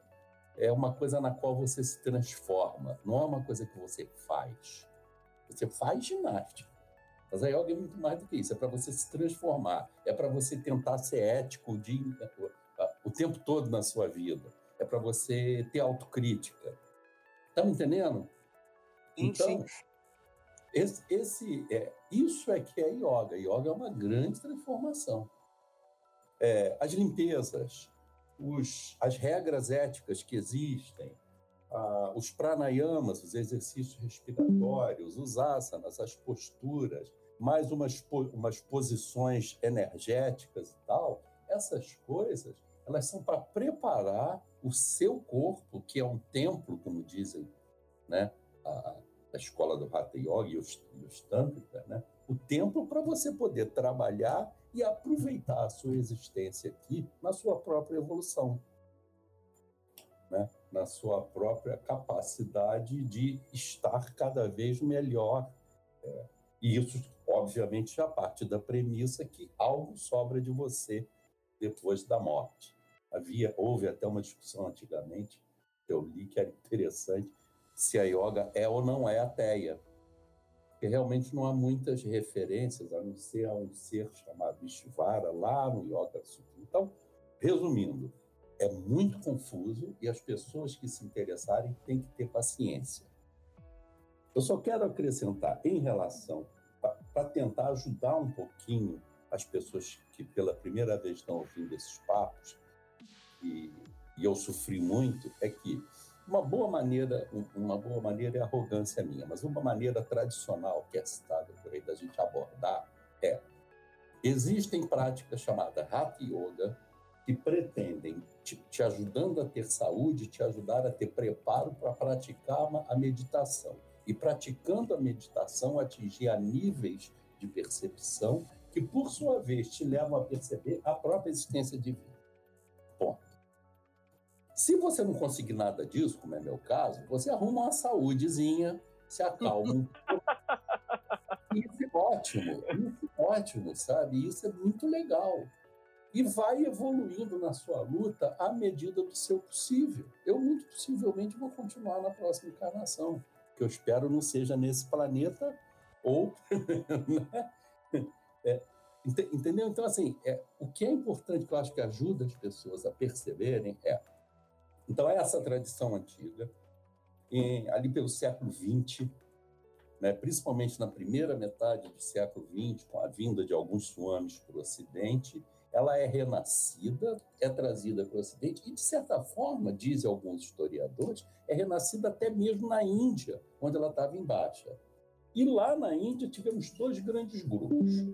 é uma coisa na qual você se transforma, não é uma coisa que você faz. Você faz ginástica, Mas a yoga é muito mais do que isso, é para você se transformar, é para você tentar ser ético de, o tempo todo na sua vida, é para você ter autocrítica. Tá me entendendo? Então. Esse, esse, é, isso é que é yoga. Yoga é uma grande transformação. É, as limpezas, os, as regras éticas que existem, ah, os pranayamas, os exercícios respiratórios, os asanas, as posturas, mais umas, umas posições energéticas e tal, essas coisas, elas são para preparar o seu corpo, que é um templo, como dizem né, a, a escola do Hatha Yoga e os, e os né, o templo para você poder trabalhar e aproveitar a sua existência aqui na sua própria evolução, né? Na sua própria capacidade de estar cada vez melhor. É, e isso, obviamente, já parte da premissa que algo sobra de você depois da morte. Havia, houve até uma discussão antigamente, eu li que era interessante, se a yoga é ou não é ateia porque realmente não há muitas referências, a não ser a um ser chamado Ishvara, lá no Yoga Sutra. Então, resumindo, é muito confuso e as pessoas que se interessarem têm que ter paciência. Eu só quero acrescentar, em relação, para tentar ajudar um pouquinho as pessoas que pela primeira vez estão ouvindo esses papos, e, e eu sofri muito, é que uma boa maneira, uma boa maneira é arrogância minha, mas uma maneira tradicional que é citada por aí da gente abordar é existem práticas chamadas Hatha Yoga que pretendem te, te ajudando a ter saúde, te ajudar a ter preparo para praticar a meditação e praticando a meditação atingir a níveis de percepção que por sua vez te levam a perceber a própria existência divina. Ponto. Se você não conseguir nada disso, como é meu caso, você arruma uma saúdezinha, se acalma um pouco. Isso é ótimo, isso é ótimo, sabe? Isso é muito legal. E vai evoluindo na sua luta à medida do seu possível. Eu, muito possivelmente, vou continuar na próxima encarnação, que eu espero não seja nesse planeta ou. Né? é, entendeu? Então, assim, é, o que é importante que eu acho que ajuda as pessoas a perceberem é então, é essa tradição antiga, em, ali pelo século XX, né, principalmente na primeira metade do século XX, com a vinda de alguns swamis para o Ocidente, ela é renascida, é trazida para o Ocidente e, de certa forma, dizem alguns historiadores, é renascida até mesmo na Índia, onde ela estava em baixa. E lá na Índia tivemos dois grandes grupos.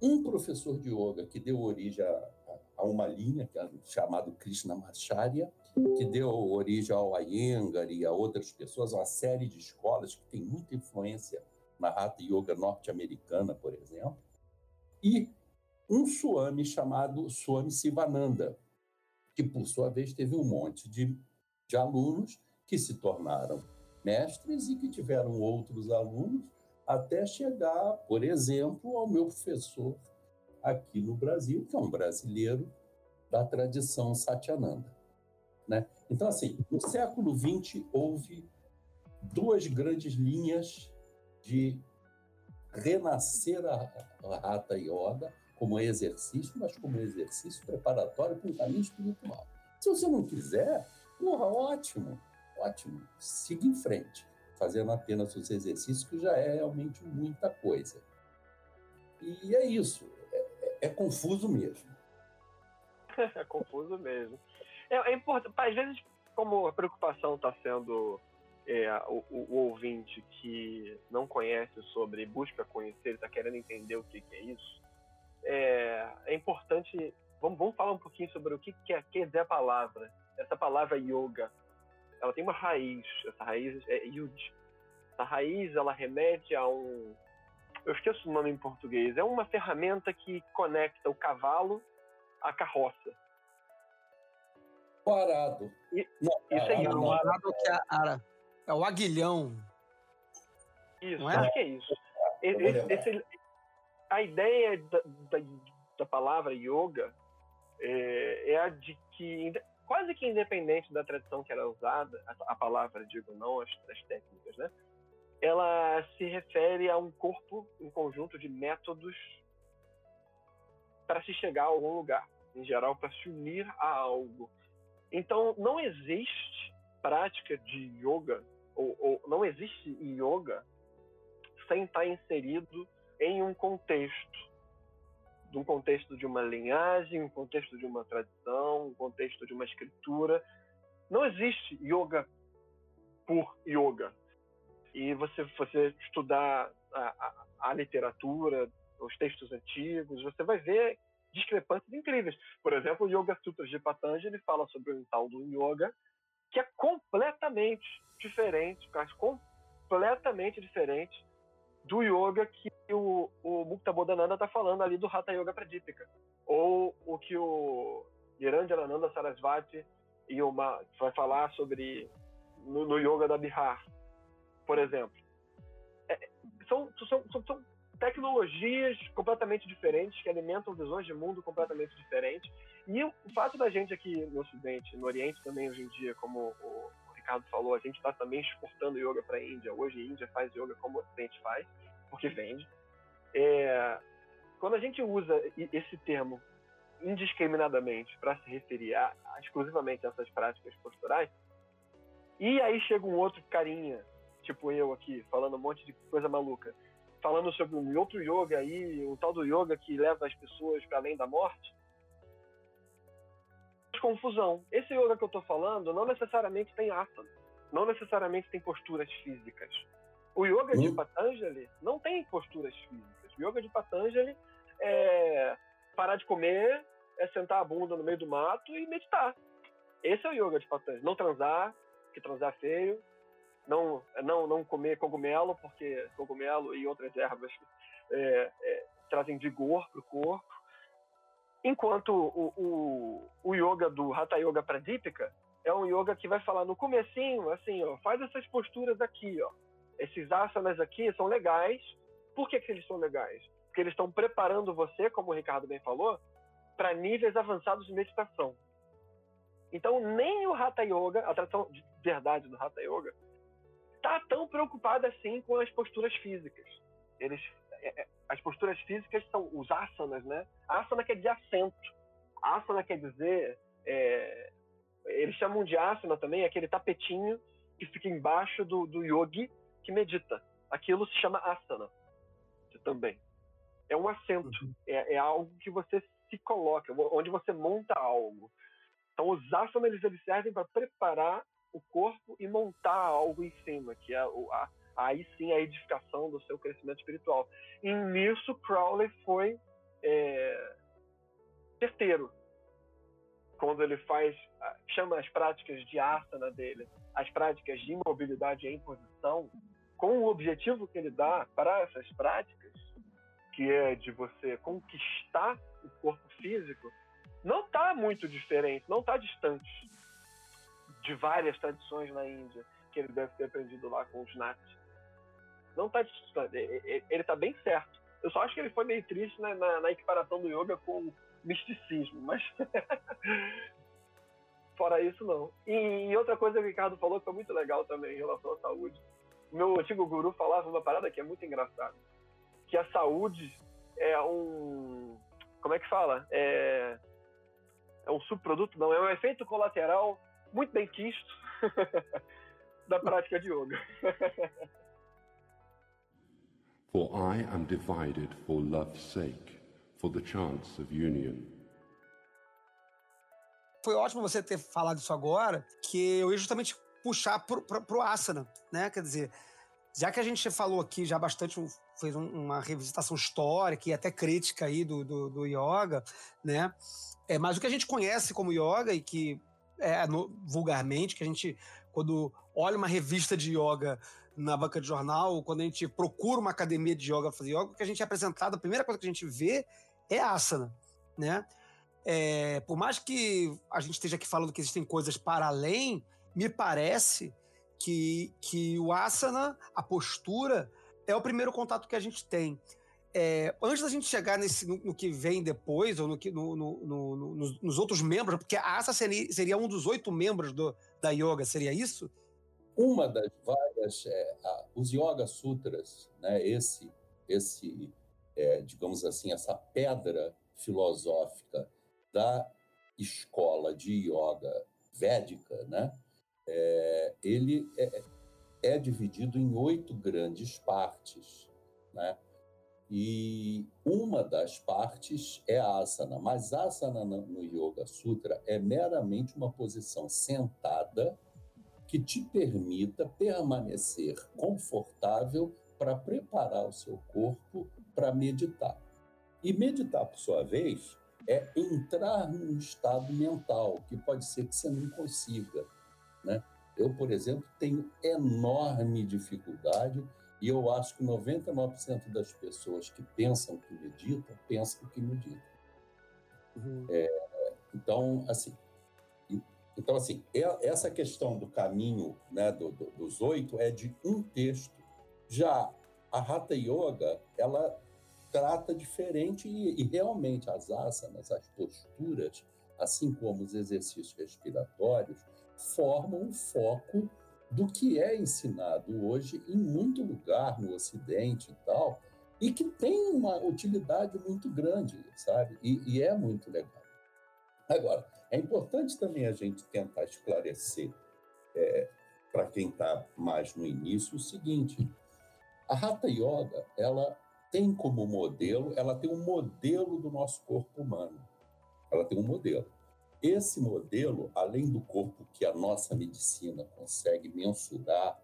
Um professor de yoga que deu origem a, a uma linha que é chamado Krishnamacharya, que deu origem ao Iyengar e a outras pessoas, uma série de escolas que tem muita influência na Hatha Yoga norte-americana, por exemplo, e um Swami chamado Swami Sivananda, que por sua vez teve um monte de, de alunos que se tornaram mestres e que tiveram outros alunos até chegar, por exemplo, ao meu professor aqui no Brasil, que é um brasileiro da tradição Satyananda. Né? Então, assim, no século XX houve duas grandes linhas de renascer a, a Hatha Yoga como exercício, mas como exercício preparatório para o caminho espiritual. Se você não quiser, porra, ótimo, ótimo, siga em frente, fazendo apenas os exercícios, que já é realmente muita coisa. E é isso é confuso mesmo. é confuso mesmo. É, é, importante, às vezes, como a preocupação está sendo é, o, o, ouvinte que não conhece sobre, busca conhecer, está querendo entender o que, que é isso, é, é, importante. Vamos, vamos falar um pouquinho sobre o que, que é, quer dizer a palavra. Essa palavra yoga, ela tem uma raiz. Essa raiz é yud. Essa raiz, ela remete a um eu esqueço o nome em português. É uma ferramenta que conecta o cavalo à carroça. O arado. E, não, isso é. O arado que é, ara, é o aguilhão. Isso, não é? acho que é isso. Esse, esse, a ideia da, da, da palavra yoga é, é, a de que, quase que independente da tradição que era usada, a, a palavra, digo, não as, as técnicas, né? ela se refere a um corpo, um conjunto de métodos para se chegar a algum lugar, em geral para se unir a algo. Então não existe prática de yoga ou, ou não existe yoga sem estar inserido em um contexto, de um contexto de uma linhagem, um contexto de uma tradição, um contexto de uma escritura. Não existe yoga por yoga. E você, você estudar a, a, a literatura, os textos antigos, você vai ver discrepâncias incríveis. Por exemplo, o Yoga Sutras de Patanjali fala sobre o tal do yoga, que é completamente diferente, completamente diferente do yoga que o, o Mukta Bodhananda está falando ali do Hatha Yoga Pradipika. Ou o que o Niranjananda Sarasvati e vai falar sobre no, no Yoga da Bihar, por exemplo. É, são, são, são, são tecnologias completamente diferentes, que alimentam visões de mundo completamente diferentes. E o fato da gente aqui no Ocidente, no Oriente também hoje em dia, como o Ricardo falou, a gente está também exportando yoga para a Índia. Hoje a Índia faz yoga como o Ocidente faz, porque vende. É, quando a gente usa esse termo indiscriminadamente para se referir a, a, exclusivamente a essas práticas posturais, e aí chega um outro carinha, tipo eu aqui, falando um monte de coisa maluca, falando sobre um outro yoga aí, um tal do yoga que leva as pessoas para além da morte. Confusão. Esse yoga que eu estou falando não necessariamente tem asana, não necessariamente tem posturas físicas. O yoga de hum? Patanjali não tem posturas físicas. O yoga de Patanjali é parar de comer, é sentar a bunda no meio do mato e meditar. Esse é o yoga de Patanjali. Não transar, que transar é feio, não, não, não comer cogumelo, porque cogumelo e outras ervas é, é, trazem vigor para o corpo. Enquanto o, o, o yoga do Hatha Yoga Pradipika é um yoga que vai falar no comecinho, assim, ó, faz essas posturas aqui, ó. Esses asanas aqui são legais. Por que, que eles são legais? Porque eles estão preparando você, como o Ricardo bem falou, para níveis avançados de meditação. Então, nem o Hatha Yoga, a tradição de verdade do Hatha Yoga, está tão preocupada assim com as posturas físicas. Eles, é, é, as posturas físicas são os asanas, né? Asana quer dizer assento. Asana quer dizer. É, eles chamam de asana também aquele tapetinho que fica embaixo do, do yogi que medita. Aquilo se chama asana também. É um assento. Uhum. É, é, algo que você se coloca, onde você monta algo. Então, os asanas eles, eles servem para preparar o corpo e montar algo em cima, que é o, a, aí sim a edificação do seu crescimento espiritual. E nisso Crowley foi é, certeiro. Quando ele faz, chama as práticas de asana dele, as práticas de imobilidade em posição, com o objetivo que ele dá para essas práticas, que é de você conquistar o corpo físico, não está muito diferente, não está distante de várias tradições na Índia que ele deve ter aprendido lá com os Nats. Não distante, ele está bem certo. Eu só acho que ele foi meio triste na, na, na equiparação do yoga com misticismo, mas fora isso não. E, e, outra coisa que o Ricardo falou que foi muito legal também em relação à saúde. Meu antigo guru falava uma parada que é muito engraçada, que a saúde é um como é que fala? É, é um subproduto, não, é um efeito colateral muito bem quisto da prática de yoga. for I am divided for love's sake, for the chance of union. Foi ótimo você ter falado isso agora, que eu ia justamente puxar pro, pro, pro asana, né? Quer dizer, já que a gente falou aqui já bastante, fez um, uma revisitação histórica e até crítica aí do, do, do yoga, né? É, mas o que a gente conhece como yoga e que é, no, vulgarmente, que a gente, quando olha uma revista de yoga na banca de jornal, quando a gente procura uma academia de yoga fazer yoga, o que a gente é apresentado, a primeira coisa que a gente vê é asana, né? É, por mais que a gente esteja aqui falando que existem coisas para além, me parece que, que o asana, a postura, é o primeiro contato que a gente tem é, antes da gente chegar nesse, no, no, que vem depois, ou no, no, no, nos, outros membros, porque a Asa seria, seria um dos oito membros do, da yoga, seria isso? Uma das várias, é, a, os Yoga Sutras, né, esse, esse é, digamos assim, essa pedra filosófica da escola de yoga védica, né, é, ele é, é, dividido em oito grandes partes, né? E uma das partes é a asana, mas asana no Yoga Sutra é meramente uma posição sentada que te permita permanecer confortável para preparar o seu corpo para meditar. E meditar, por sua vez, é entrar num estado mental que pode ser que você não consiga. Né? Eu, por exemplo, tenho enorme dificuldade e eu acho que 99% das pessoas que pensam que meditam, pensam que meditam. Uhum. É, então, assim, então, assim, essa questão do caminho né, do, do, dos oito é de um texto. Já a Hatha Yoga, ela trata diferente e, e realmente as asanas, as posturas, assim como os exercícios respiratórios, formam um foco do que é ensinado hoje em muito lugar no Ocidente e tal, e que tem uma utilidade muito grande, sabe? E, e é muito legal. Agora, é importante também a gente tentar esclarecer é, para quem está mais no início o seguinte: a Hatha Yoga, ela tem como modelo, ela tem um modelo do nosso corpo humano. Ela tem um modelo. Esse modelo, além do corpo que a nossa medicina consegue mensurar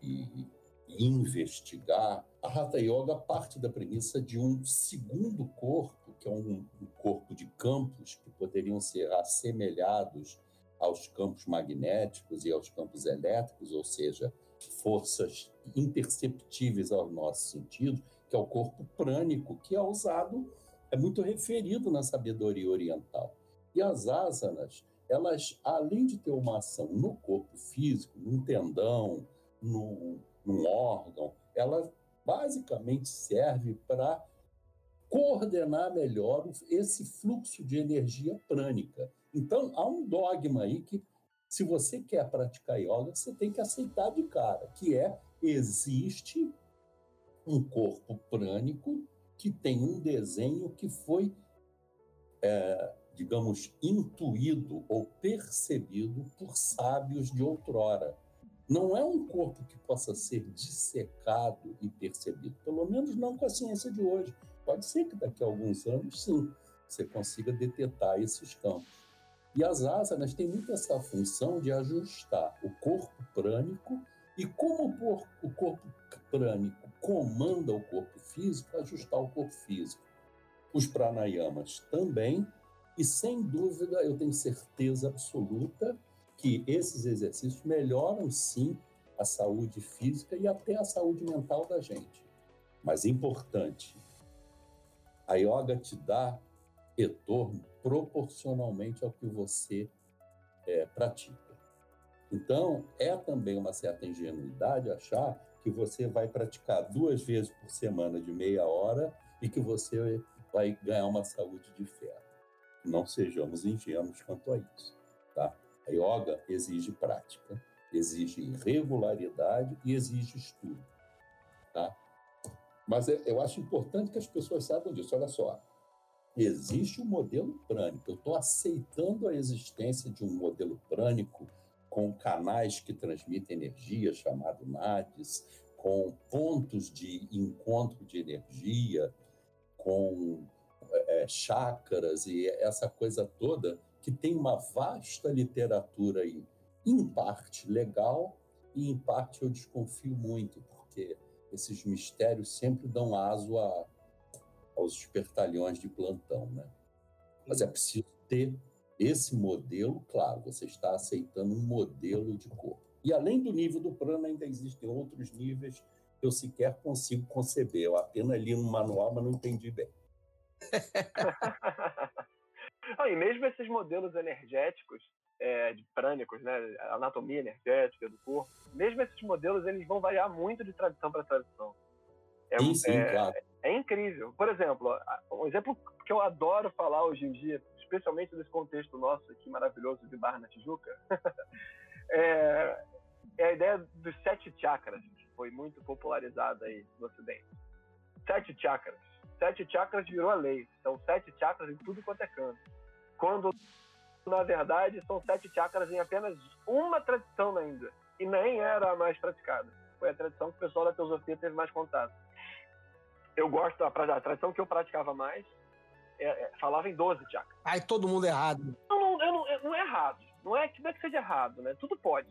e, investigar, a Hatha Yoga parte da premissa de um segundo corpo, que é um, um corpo de campos que poderiam ser assemelhados aos campos magnéticos e aos campos elétricos, ou seja, forças imperceptíveis ao nosso sentido, que é o corpo prânico, que é usado, é muito referido na sabedoria oriental. E as asanas, elas, além de ter uma ação no corpo físico, num tendão, num, num órgão, ela basicamente serve para coordenar melhor esse fluxo de energia prânica. Então, há um dogma aí que, se você quer praticar yoga, você tem que aceitar de cara, que é, existe um corpo prânico que tem um desenho que foi é, digamos, intuído ou percebido por sábios de outrora. Não é um corpo que possa ser dissecado e percebido, pelo menos não com a ciência de hoje. Pode ser que daqui a alguns anos, sim, você consiga detectar esses campos. E as asanas têm muito essa função de ajustar o corpo prânico e como o corpo prânico comanda o corpo físico, ajustar o corpo físico. Os pranayamas também, e sem dúvida, eu tenho certeza absoluta que esses exercícios melhoram sim a saúde física e até a saúde mental da gente. Mas importante, a yoga te dá retorno proporcionalmente ao que você é, pratica. Então, é também uma certa ingenuidade achar que você vai praticar duas vezes por semana de meia hora e que você vai ganhar uma saúde de ferro. Não sejamos ingênuos quanto a isso, tá? A yoga exige prática, exige regularidade e exige estudo, tá? Mas é, eu acho importante que as pessoas saibam disso. Olha só, existe um modelo prânico. Eu estou aceitando a existência de um modelo prânico com canais que transmitem energia, chamado NADs, com pontos de encontro de energia, com é, chakras e essa coisa toda, que tem uma vasta literatura aí, em parte legal e em parte eu desconfio muito, porque esses mistérios sempre dão aso a, aos espertalhões de plantão, né? Mas é preciso ter esse modelo, claro, você está aceitando um modelo de corpo. E além do nível do prana, ainda existem outros níveis que eu sequer consigo conceber. Eu apenas li no manual, mas não entendi bem. ah, e mesmo esses modelos energéticos, é, de prânicos, né, anatomia energética do corpo, mesmo esses modelos eles vão variar muito de tradição para tradição. É, sim, sim, é, claro. é incrível. Por exemplo, um exemplo que eu adoro falar hoje em dia, especialmente nesse contexto nosso aqui maravilhoso de Barra na Tijuca, é, é a ideia dos sete chakras, que foi muito popularizada aí no Ocidente. Sete chakras. Sete chakras virou a lei. São sete chakras em tudo quanto é canto. Quando, na verdade, são sete chakras em apenas uma tradição ainda. E nem era a mais praticada. Foi a tradição que o pessoal da teosofia teve mais contato. Eu gosto, a, a tradição que eu praticava mais é, é, falava em 12 chakras. Ai, todo mundo errado. Não, não, não, não é errado. Não é, não é que seja errado, né? Tudo pode.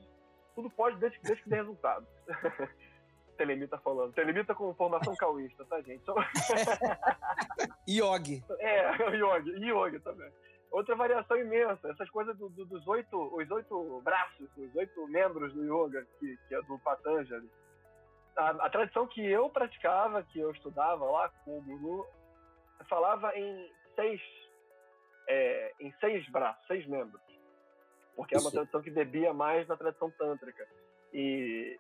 Tudo pode desde, desde que dê resultado. Telemita falando. Telemita com formação cauísta, tá, gente? Yogi. É, Yogi. Yogi também. Outra variação imensa. Essas coisas do, do, dos oito, os oito braços, os oito membros do yoga, que, que é do Patanjali. A, a, tradição que eu praticava, que eu estudava lá com o Guru, falava em seis, é, em seis braços, seis membros. Porque Isso. é uma tradição que bebia mais na tradição tântrica. E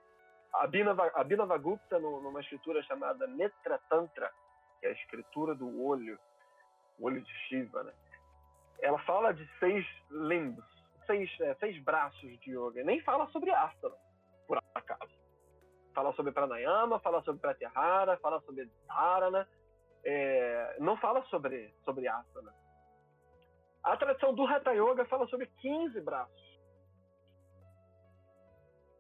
Abhinava, Gupta, numa escritura chamada Netra Tantra, que é a escritura do olho, o olho de Shiva, né? Ela fala de seis limbos, seis, é, seis braços de yoga. Nem fala sobre asana, por acaso. Fala sobre pranayama, fala sobre pratyahara, fala sobre dharana, é, não fala sobre, sobre asana. A tradição do Hatha Yoga fala sobre 15 braços.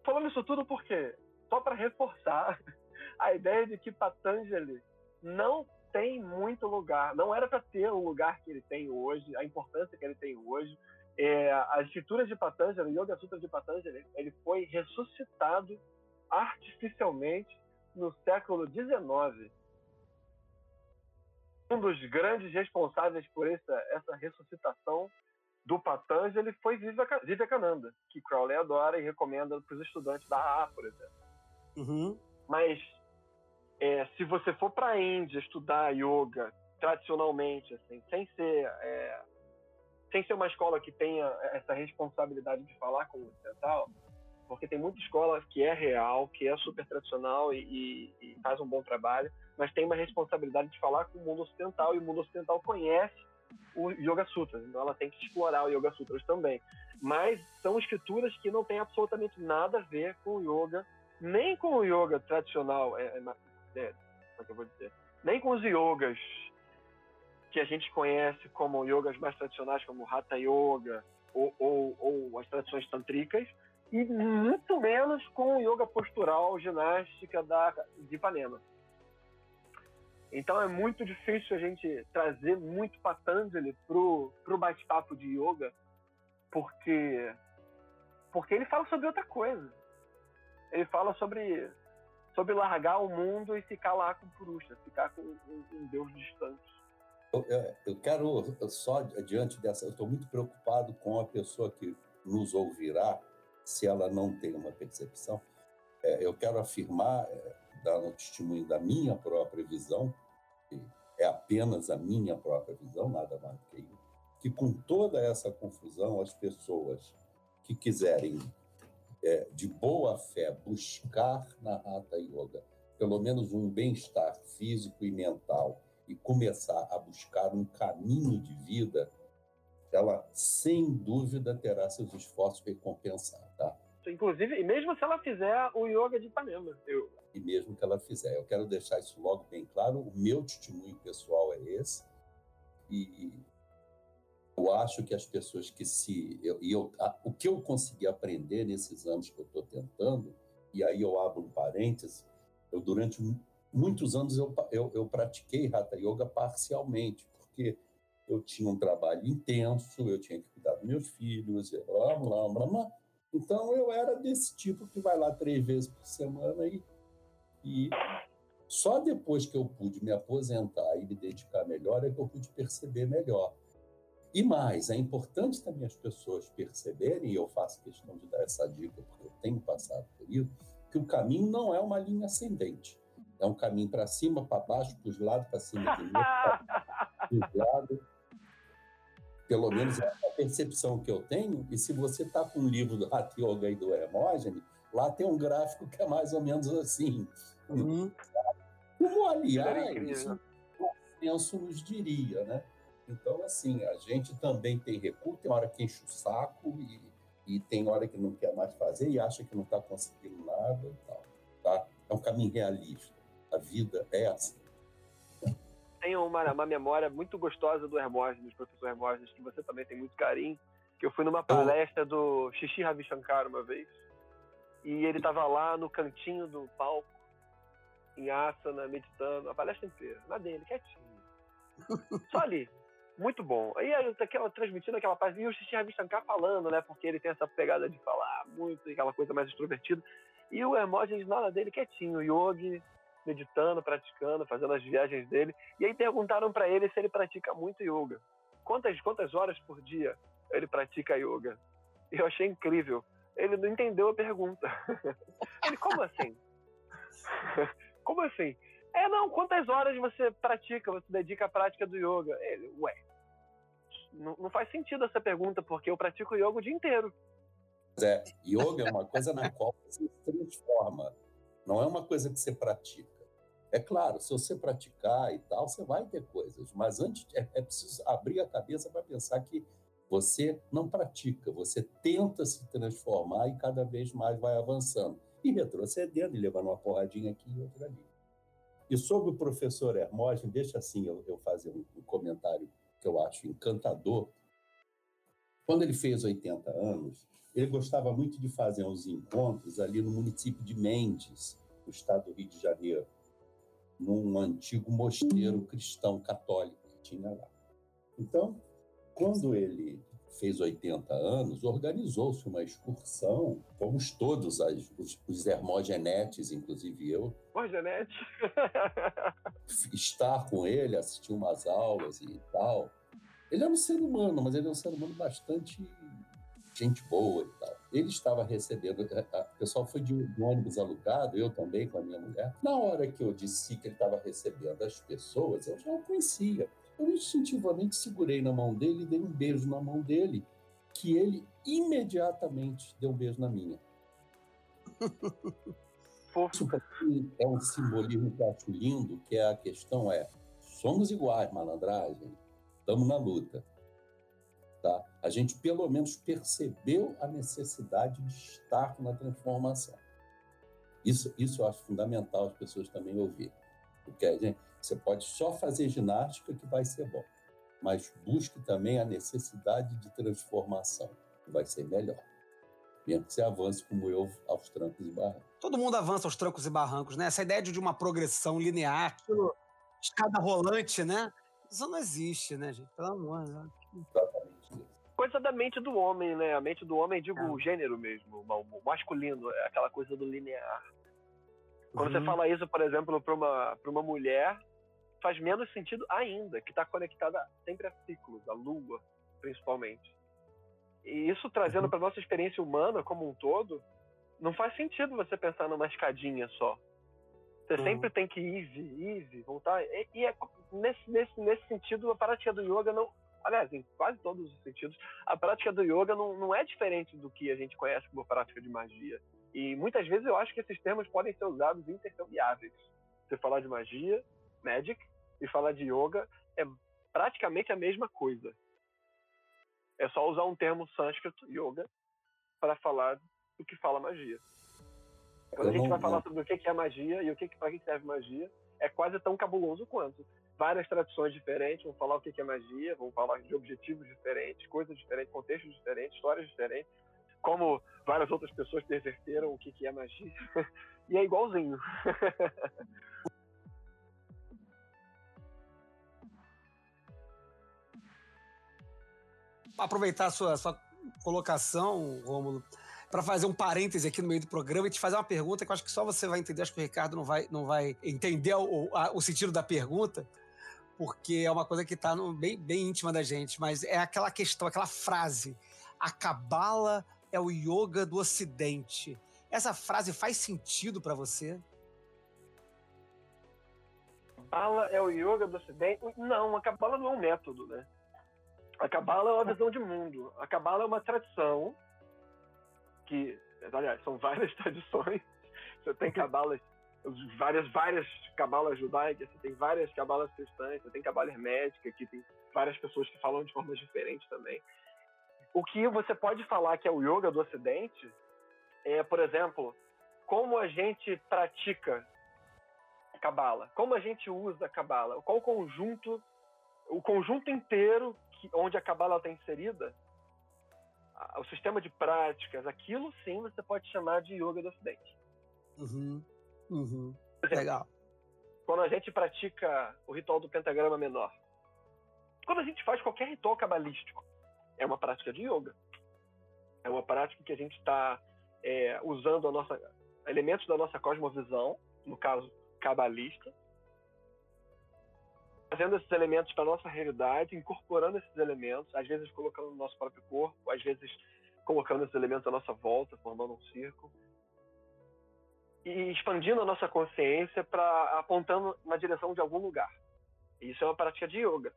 Falando isso tudo porque só para reforçar a ideia de que Patanjali não tem muito lugar, não era para ter o lugar que ele tem hoje, a importância que ele tem hoje. É, as escrituras de Patanjali, o Yoga Sutra de Patanjali, ele foi ressuscitado artificialmente no século XIX um dos grandes responsáveis por essa, essa ressuscitação do Patanjali foi Vivekananda, que Crowley adora e recomenda para os estudantes da AA, por exemplo. Uhum. Mas é, se você for para a Índia estudar yoga tradicionalmente, assim, sem ser é, sem ser uma escola que tenha essa responsabilidade de falar com o ocidental, porque tem muita escola que é real, que é super tradicional e, e, e, faz um bom trabalho, mas tem uma responsabilidade de falar com o mundo ocidental e o mundo ocidental conhece o Yoga Sutras, então ela tem que explorar o Yoga Sutras também. Mas são escrituras que não têm absolutamente nada a ver com o yoga, nem com o yoga tradicional, é, é, como é que eu vou dizer? Nem com os yogas que a gente conhece como yogas mais tradicionais, como Hatha Yoga ou, ou, ou as tradições tantricas, e muito menos com o yoga postural, ginástica da, de Ipanema. Então é muito difícil a gente trazer muito Patanjali pro, pro bate-papo de yoga, porque porque ele fala sobre outra coisa. Ele fala sobre sobre largar o mundo e ficar lá com Purusha, ficar com um, um Deus distante. Eu, eu, quero só diante dessa, eu estou muito preocupado com a pessoa que nos ouvirá se ela não tem uma percepção, é, eu quero afirmar, é, dar um testemunho da minha própria visão, que é apenas a minha própria visão, nada mais que isso, que com toda essa confusão, as pessoas que quiserem, é, de boa fé, buscar na Hatha Yoga pelo menos um bem-estar físico e mental e começar a buscar um caminho de vida ela sem dúvida terá seus esforços recompensados, tá? Inclusive, e mesmo se ela fizer o yoga de Ipanema. Eu... E mesmo que ela fizer. Eu quero deixar isso logo bem claro. O meu testemunho pessoal é esse. E eu acho que as pessoas que se. Eu, e eu, a, o que eu consegui aprender nesses anos que eu estou tentando, e aí eu abro um parêntese, eu durante muitos anos eu, eu, eu pratiquei Hatha Yoga parcialmente, porque eu tinha um trabalho intenso, eu tinha que cuidar dos meus filhos, blá, blá, blá, blá. Então eu era desse tipo que vai lá três vezes por semana e, e só depois que eu pude me aposentar e me dedicar melhor é que eu pude perceber melhor. E mais, é importante também as pessoas perceberem, e eu faço questão de dar essa dica porque eu tenho passado por isso, que o caminho não é uma linha ascendente. É um caminho para cima, para baixo, para os lados, para cima, para os lados pelo menos é a percepção que eu tenho, e se você está com um livro do Hatha Yoga e do Hermógenes, lá tem um gráfico que é mais ou menos assim. Uhum. Como, aliás, o consenso nos diria, né? Então, assim, a gente também tem recurso, tem hora que enche o saco e, e tem hora que não quer mais fazer e acha que não está conseguindo nada e tal. Tá? É um caminho realista. A vida é assim. Tenho uma, uma memória muito gostosa do Hermógenes, professor Hermógenes, que você também tem muito carinho, que eu fui numa palestra do Xixi Ravi Shankar uma vez, e ele estava lá no cantinho do palco, em asana, meditando, a palestra inteira, na dele, quietinho. Só ali. Muito bom. Aí aquela, transmitindo aquela paz, e o Xixi Ravi Shankar falando, né? Porque ele tem essa pegada de falar muito, aquela coisa mais extrovertida. E o Hermógenes nada dele quietinho, Yogi meditando, praticando, fazendo as viagens dele. E aí perguntaram para ele se ele pratica muito yoga. Quantas, quantas horas por dia ele pratica yoga? E eu achei incrível. Ele não entendeu a pergunta. ele, como assim? como assim? É, não, quantas horas você pratica, você dedica à prática do yoga? Ele, ué, não, não faz sentido essa pergunta, porque eu pratico yoga o dia inteiro. É, yoga é uma coisa na qual você se transforma, não é uma coisa que você pratica. É claro, se você praticar e tal, você vai ter coisas, mas antes é, é preciso abrir a cabeça para pensar que você não pratica, você tenta se transformar e cada vez mais vai avançando. E retrocedendo e levando uma porradinha aqui e outra ali. E sobre o professor Hermógenes, deixa assim eu, eu fazer um, um comentário que eu acho encantador. Quando ele fez 80 anos, ele gostava muito de fazer uns encontros ali no município de Mendes, no estado do Rio de Janeiro, num antigo mosteiro cristão católico que tinha lá. Então, quando ele fez 80 anos, organizou-se uma excursão, fomos todos as, os, os hermogenetes, inclusive eu. Hermogenete? estar com ele, assistir umas aulas e tal. Ele é um ser humano, mas ele é um ser humano bastante gente boa e tal. Ele estava recebendo, o pessoal foi de um ônibus alugado, eu também com a minha mulher. Na hora que eu disse que ele estava recebendo as pessoas, eu já o conhecia. Eu instintivamente segurei na mão dele e dei um beijo na mão dele, que ele imediatamente deu um beijo na minha. Isso é um simbolismo que eu acho lindo, que é a questão é, somos iguais, malandragem, estamos na luta. Tá? A gente pelo menos percebeu a necessidade de estar na transformação. Isso, isso eu acho fundamental as pessoas também ouvirem. Porque a gente, você pode só fazer ginástica que vai ser bom, mas busque também a necessidade de transformação, que vai ser melhor. Mesmo que você avance como eu aos trancos e barrancos. Todo mundo avança aos trancos e barrancos, né? Essa ideia de uma progressão linear, escada rolante, né? Isso não existe, né, gente? Pelo amor de Deus. Exatamente. Coisa da mente do homem, né? A mente do homem, digo, é. o gênero mesmo, o masculino, é aquela coisa do linear. Quando uhum. você fala isso, por exemplo, para uma, uma mulher, faz menos sentido ainda, que está conectada sempre a ciclos, a lua, principalmente. E isso trazendo uhum. para nossa experiência humana como um todo, não faz sentido você pensar numa escadinha só. Você uhum. sempre tem que ir, ir, voltar. E, e é, nesse, nesse, nesse sentido, a prática do yoga não. Aliás, em quase todos os sentidos, a prática do yoga não, não é diferente do que a gente conhece como prática de magia. E muitas vezes eu acho que esses termos podem ser usados intercambiáveis. Você falar de magia, magic, e falar de yoga é praticamente a mesma coisa. É só usar um termo sânscrito, yoga, para falar do que fala magia. Quando a gente vai falar sobre o que é magia e o que para que serve magia, é quase tão cabuloso quanto. Várias tradições diferentes vão falar o que é magia, vão falar de objetivos diferentes, coisas diferentes, contextos diferentes, histórias diferentes, como várias outras pessoas perverteram o que é magia. e é igualzinho. aproveitar a sua, sua colocação, Rômulo, para fazer um parêntese aqui no meio do programa e te fazer uma pergunta que eu acho que só você vai entender, acho que o Ricardo não vai, não vai entender o, a, o sentido da pergunta, porque é uma coisa que está bem, bem íntima da gente, mas é aquela questão, aquela frase: a cabala é o yoga do Ocidente. Essa frase faz sentido para você? Cabala é o yoga do Ocidente? Não, a cabala não é um método, né? A Cabala é uma visão de mundo. A Cabala é uma tradição que, aliás, são várias tradições. Você tem cabalas, várias, várias cabalas judaicas, você tem várias cabalas cristãs, você tem cabala hermética, que tem várias pessoas que falam de formas diferentes também. O que você pode falar que é o yoga do Ocidente é, por exemplo, como a gente pratica cabala, como a gente usa cabala, qual o conjunto, o conjunto inteiro onde a cabala está inserida, o sistema de práticas, aquilo sim você pode chamar de yoga do Ocidente. Uhum. Uhum. Exemplo, Legal. Quando a gente pratica o ritual do pentagrama menor, quando a gente faz qualquer ritual cabalístico, é uma prática de yoga. É uma prática que a gente está é, usando a nossa, elementos da nossa cosmovisão, no caso cabalista, trazendo esses elementos para nossa realidade, incorporando esses elementos, às vezes colocando no nosso próprio corpo, às vezes colocando esses elementos à nossa volta, formando um círculo, e expandindo a nossa consciência para apontando na direção de algum lugar. Isso é uma prática de yoga.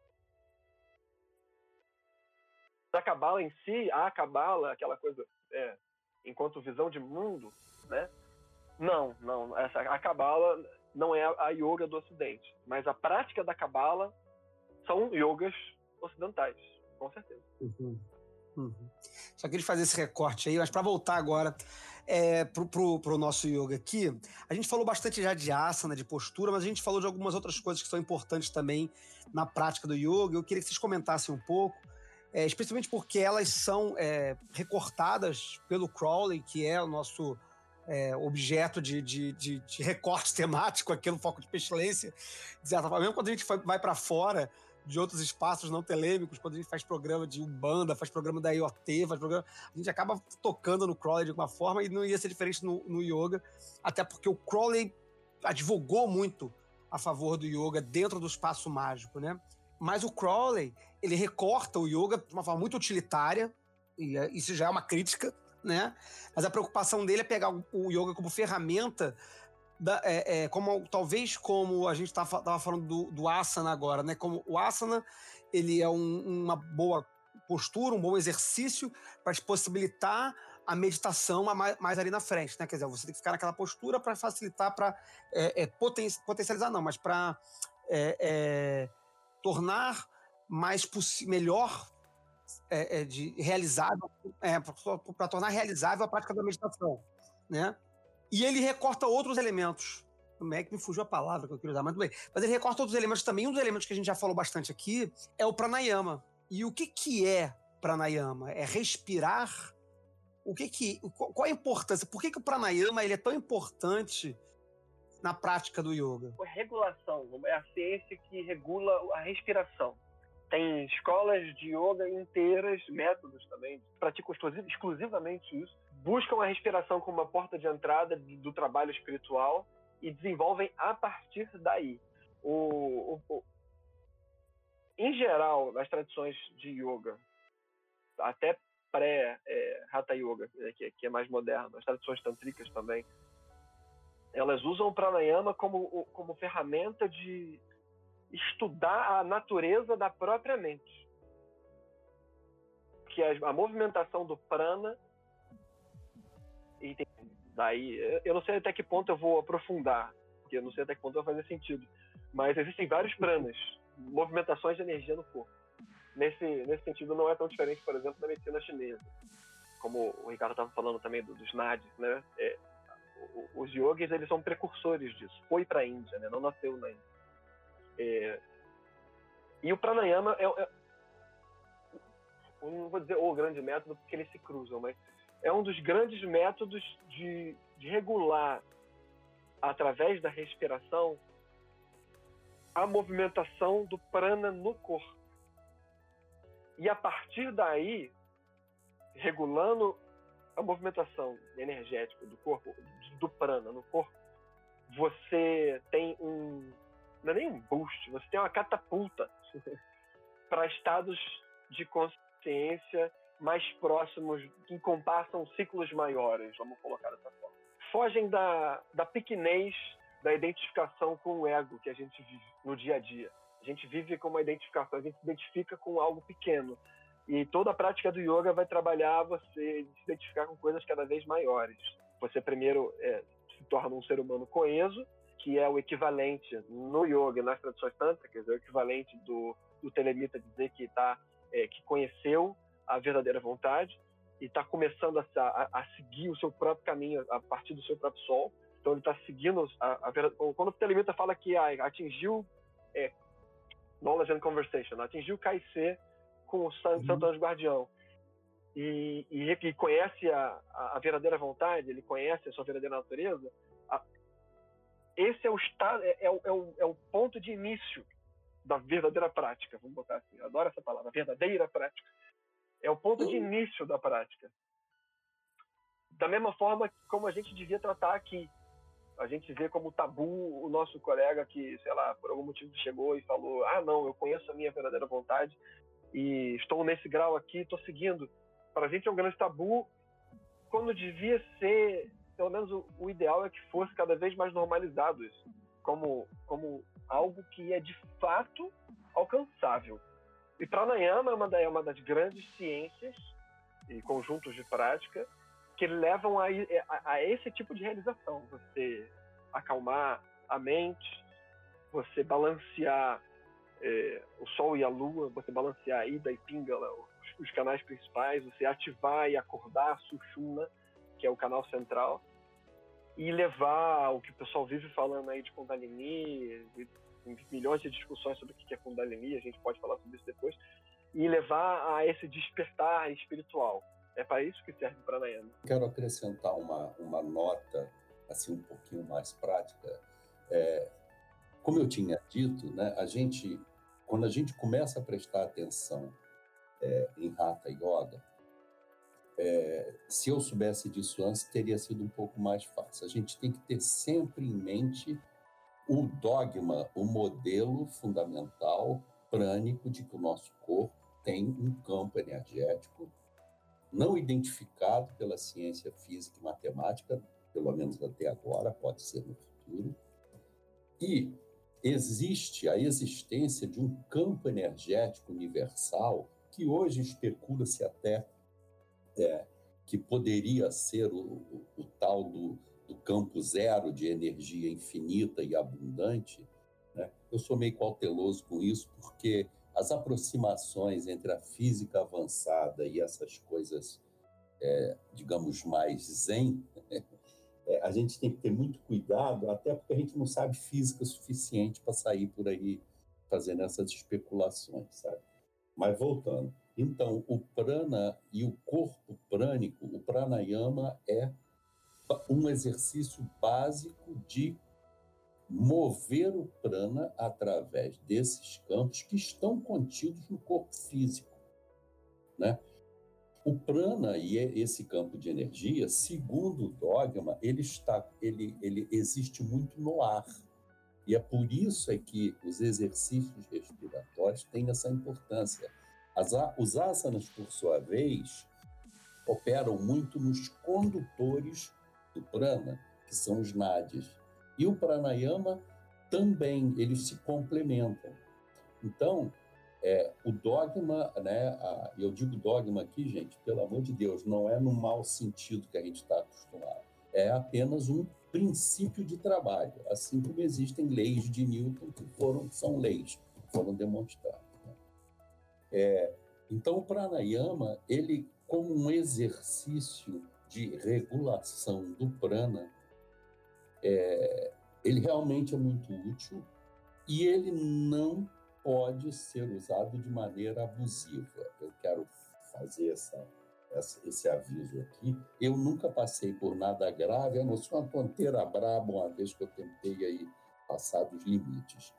A cabala em si, a cabala, aquela coisa é, enquanto visão de mundo, né? Não, não. Essa, a cabala não é a yoga do Ocidente, mas a prática da cabala são yogas ocidentais, com certeza. Uhum. Uhum. Só queria fazer esse recorte aí, mas para voltar agora é, pro, pro, pro, nosso yoga aqui, a gente falou bastante já de asana, de postura, mas a gente falou de algumas outras coisas que são importantes também na prática do yoga. Eu queria que vocês comentassem um pouco é, especialmente porque elas são é, recortadas pelo Crowley, que é o nosso é, objeto de, de, de, de, recorte temático aqui no Foco de Pestilência. Mesmo quando a gente vai para fora de outros espaços não telêmicos, quando a gente faz programa de Umbanda, faz programa da IoT, faz programa, a gente acaba tocando no Crowley de alguma forma e não ia ser diferente no, no yoga, até porque o Crowley advogou muito a favor do yoga dentro do espaço mágico, né? Mas o Crowley, ele recorta o yoga de uma forma muito utilitária, e é, isso já é uma crítica, né? Mas a preocupação dele é pegar o yoga como ferramenta, da, é, é, como talvez como a gente estava tá falando do, do, asana agora, né? Como o asana ele é um, uma boa postura, um bom exercício para te possibilitar a meditação mais, mais, ali na frente, né? Quer dizer, você tem que ficar naquela postura para facilitar, para é, é, poten potencializar, não, mas para é, é tornar mais melhor é, é, de realizável, é, para tornar realizável a prática da meditação, né? E ele recorta outros elementos. Como é que me fugiu a palavra que eu queria usar? Mas tudo bem. Mas ele recorta outros elementos também. Um dos elementos que a gente já falou bastante aqui é o pranayama. E o que, que é pranayama? É respirar. O que que, qual a importância? Por que, que o pranayama ele é tão importante na prática do yoga? A regulação é a ciência que regula a respiração. Tem escolas de yoga inteiras, métodos também, praticam exclusivamente isso, buscam a respiração como uma porta de entrada do trabalho espiritual e desenvolvem a partir daí. O, o, o, em geral, nas tradições de yoga, até pré-Hatha é, Yoga, é, que, que é mais moderno, as tradições tântricas também, elas usam o pranayama como, como ferramenta de estudar a natureza da própria mente. Que a, a movimentação do prana e tem, daí eu não sei até que ponto eu vou aprofundar, porque eu não sei até que ponto vai fazer sentido, mas existem vários pranas, movimentações de energia no corpo. Nesse nesse sentido não é tão diferente, por exemplo, da medicina chinesa, como o Ricardo estava falando também do, dos nadis, né? É, os yogis eles são precursores disso. Foi para a Índia, né? não nasceu na Índia. É, e o pranayama é, é, não vou dizer o grande método porque eles se cruzam, mas é um dos grandes métodos de, de regular através da respiração a movimentação do prana no corpo. E a partir daí, regulando a movimentação energética do corpo, do prana no corpo, você tem um. Não é nem um boost, você tem uma catapulta para estados de consciência mais próximos, que compassam ciclos maiores, vamos colocar dessa forma. Fogem da, da pequenez da identificação com o ego que a gente vive no dia a dia. A gente vive com uma identificação, a gente se identifica com algo pequeno. E toda a prática do yoga vai trabalhar você se identificar com coisas cada vez maiores. Você primeiro é, se torna um ser humano coeso, que é o equivalente no yoga, nas tradições tântricas, é o equivalente do, do telemita dizer que tá, é, que conheceu a verdadeira vontade e está começando a, a, a, seguir o seu próprio caminho a partir do seu próprio sol. Então ele está seguindo a, a quando o Telemita fala que ah, atingiu é, knowledge and conversation, atingiu KC com o Santo, uhum. Santo Anjo Guardião e, e, e conhece a, a, verdadeira vontade, ele conhece a sua verdadeira natureza. Esse é o estado, é, é, é, o, é o ponto de início da verdadeira prática, vamos botar assim. Eu adoro essa palavra, verdadeira prática é o ponto de início da prática. Da mesma forma como a gente devia tratar aqui. A gente vê como tabu o nosso colega que, sei lá, por algum motivo chegou e falou: ah, não, eu conheço a minha verdadeira vontade e estou nesse grau aqui, estou seguindo. Para a gente é um grande tabu, quando devia ser, pelo menos o, o ideal é que fosse cada vez mais normalizado isso, como, como algo que é de fato alcançável. E pranayama é uma, é uma das grandes ciências e conjuntos de prática que levam a, a, a esse tipo de realização. Você acalmar a mente, você balancear é, o Sol e a Lua, você balancear a Ida e Pingala, os, os, canais principais, você ativar e acordar a Sushumna, que é o canal central, e levar o que o pessoal vive falando aí de Kundalini, milhões de discussões sobre o que é Kundalini, a gente pode falar sobre isso depois, e levar a esse despertar espiritual. É para isso que serve o pranayama. Quero acrescentar uma, uma nota assim um pouquinho mais prática. É, como eu tinha dito, né, a gente, quando a gente começa a prestar atenção é, em Hatha Yoga, é, se eu soubesse disso antes, teria sido um pouco mais fácil. A gente tem que ter sempre em mente o dogma, o modelo fundamental prânico de que o nosso corpo tem um campo energético não identificado pela ciência física e matemática, pelo menos até agora, pode ser no futuro, e existe a existência de um campo energético universal que hoje especula-se até é, que poderia ser o, o, o tal do do campo zero de energia infinita e abundante, né? eu sou meio cauteloso com isso, porque as aproximações entre a física avançada e essas coisas, é, digamos, mais zen, é, a gente tem que ter muito cuidado, até porque a gente não sabe física suficiente para sair por aí fazendo essas especulações, sabe? Mas voltando. Então, o prana e o corpo prânico, o pranayama é um exercício básico de mover o prana através desses campos que estão contidos no corpo físico, né? O prana e esse campo de energia, segundo o dogma, ele está, ele, ele existe muito no ar. E é por isso é que os exercícios respiratórios têm essa importância. As, os asanas, por sua vez, operam muito nos condutores do prana, que são os nadis. E o pranayama também, eles se complementam. Então, é, o dogma, né, a, eu digo dogma aqui, gente, pelo amor de Deus, não é no mau sentido que a gente está acostumado. É apenas um princípio de trabalho, assim como existem leis de Newton que foram são leis, foram demonstradas. É, então, o pranayama, ele como um exercício de regulação do prana, é, ele realmente é muito útil e ele não pode ser usado de maneira abusiva. Eu quero fazer essa, essa, esse aviso aqui. Eu nunca passei por nada grave, a não ser uma tonteira braba uma vez que eu tentei aí passar dos limites.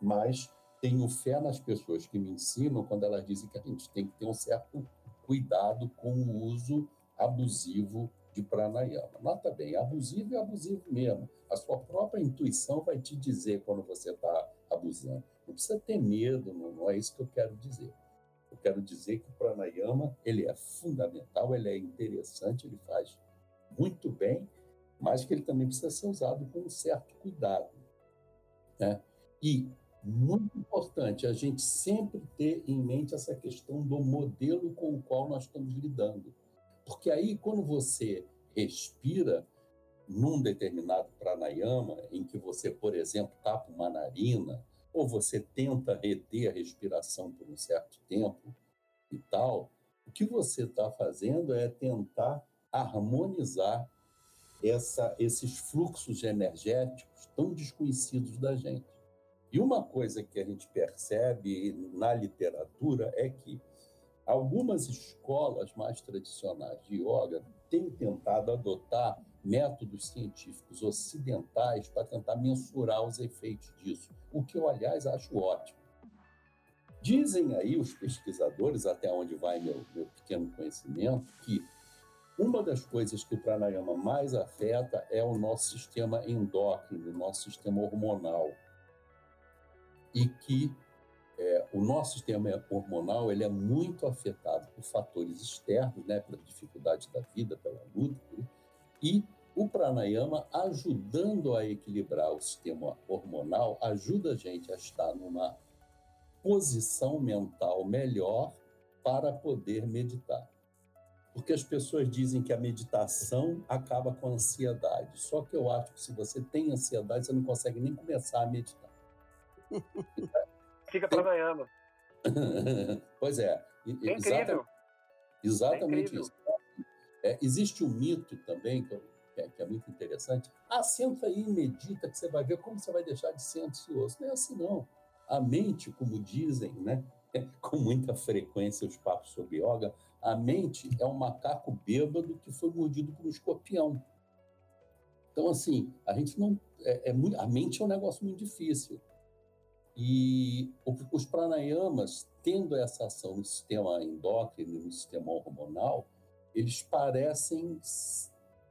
Mas tenho fé nas pessoas que me ensinam quando elas dizem que a gente tem que ter um certo cuidado com o uso abusivo de pranayama. Nota bem, abusivo é abusivo mesmo. A sua própria intuição vai te dizer quando você está abusando. Não precisa ter medo, não, não, é isso que eu quero dizer. Eu quero dizer que o pranayama ele é fundamental, ele é interessante, ele faz muito bem, mas que ele também precisa ser usado com um certo cuidado. Né? E muito importante a gente sempre ter em mente essa questão do modelo com o qual nós estamos lidando. Porque aí, quando você respira num determinado pranayama, em que você, por exemplo, tapa uma narina, ou você tenta reter a respiração por um certo tempo e tal, O que você está fazendo é tentar harmonizar essa, esses fluxos energéticos tão desconhecidos da gente. E uma coisa que a gente percebe na literatura é que algumas escolas mais tradicionais de yoga têm tentado adotar métodos científicos ocidentais para tentar mensurar os efeitos disso, o que eu, aliás, acho ótimo. Dizem aí os pesquisadores, até onde vai meu, meu pequeno conhecimento, que uma das coisas que o pranayama mais afeta é o nosso sistema endócrino, o nosso sistema hormonal. E que é, o nosso sistema hormonal ele é muito afetado por fatores externos, né, pela dificuldade da vida, pela luta, e o pranayama, ajudando a equilibrar o sistema hormonal, ajuda a gente a estar numa posição mental melhor para poder meditar. Porque as pessoas dizem que a meditação acaba com a ansiedade. Só que eu acho que se você tem ansiedade, você não consegue nem começar a meditar. Fica pranayama. pois é. é exatamente, exatamente é isso. É, existe um mito também, que, é, que é muito interessante. Ah, senta aí e medita, que você vai ver como você vai deixar de ser ansioso. Não é assim, não. A mente, como dizem, né, com muita frequência os papos sobre yoga, a mente é um macaco bêbado que foi mordido por um escorpião. Então, assim, a gente não. É, é muito, a mente é um negócio muito difícil. E os pranayamas, tendo essa ação no sistema endócrino, no sistema hormonal, eles parecem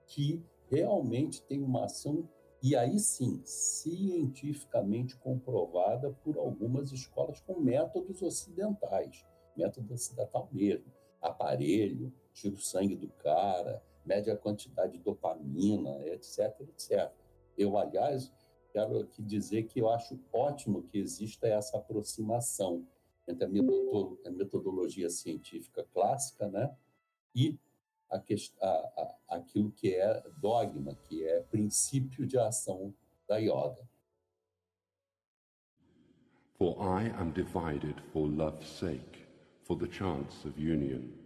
que realmente têm uma ação, e aí sim, cientificamente comprovada por algumas escolas com métodos ocidentais, método ocidental mesmo aparelho, tira o sangue do cara, mede a quantidade de dopamina, etc, etc. Eu, aliás, quero aqui dizer que eu acho ótimo que exista essa aproximação entre a metodologia científica clássica né, e a, a, aquilo que é dogma, que é princípio de ação da yoga. For I am divided for love's sake. for the chance of union.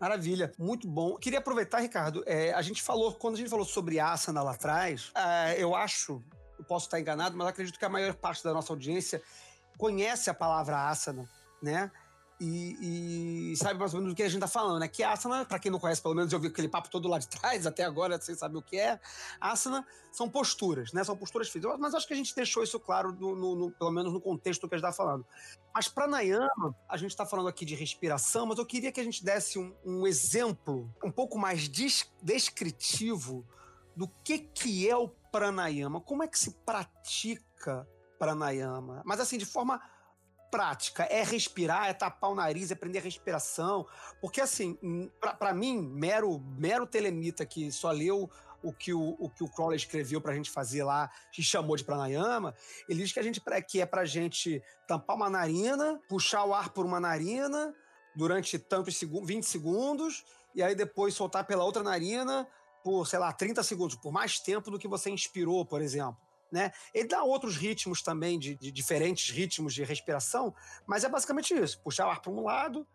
Maravilha, muito bom. Queria aproveitar, Ricardo, é, a gente falou, quando a gente falou sobre asana lá atrás, é, eu acho, eu posso estar enganado, mas acredito que a maior parte da nossa audiência conhece a palavra asana, né? E, e, sabe mais ou menos do que a gente está falando, né? Que asana, para quem não conhece, pelo menos eu vi aquele papo todo lá de trás, até agora sem saber o que é. Asana são posturas, né? São posturas físicas. Mas acho que a gente deixou isso claro, no, no, no pelo menos no contexto que a gente está falando. Mas pranayama, a gente está falando aqui de respiração, mas eu queria que a gente desse um, um exemplo um pouco mais descritivo do que, que é o pranayama, como é que se pratica pranayama, mas assim, de forma prática, é respirar, é tapar o nariz, é aprender a respiração. Porque, assim, para mim, mero, mero telemita que só leu o que o, o que o Crowley escreveu pra gente fazer lá, que chamou de pranayama, ele diz que a gente que é pra gente tampar uma narina, puxar o ar por uma narina durante tantos segundos, 20 segundos, e aí depois soltar pela outra narina por, sei lá, 30 segundos, por mais tempo do que você inspirou, por exemplo. Né? Ele dá outros ritmos também, de, de, diferentes ritmos de respiração, mas é basicamente isso: puxar o ar para um lado,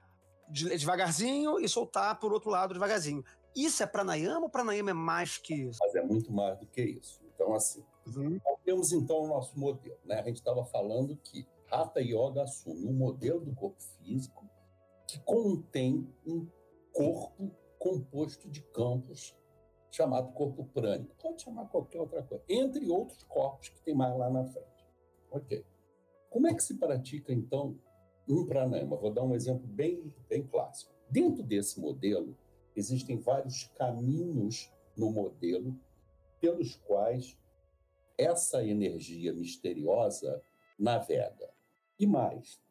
devagarzinho, e soltar por outro lado devagarzinho. Isso é pranayama ou pranayama é mais que isso? Mas é muito mais do que isso. Então, assim, uhum. temos então o nosso modelo. Né? A gente estava falando que Hatha Yoga assume um modelo do corpo físico que contém um corpo composto de campos chamado corpo prânico. Pode chamar qualquer outra coisa, entre outros corpos que tem mais lá na frente. Ok. Como é que se pratica, então, um pranayama? Vou dar um exemplo bem, bem clássico. Dentro desse modelo, existem vários caminhos no modelo pelos quais essa energia misteriosa navega. E mais,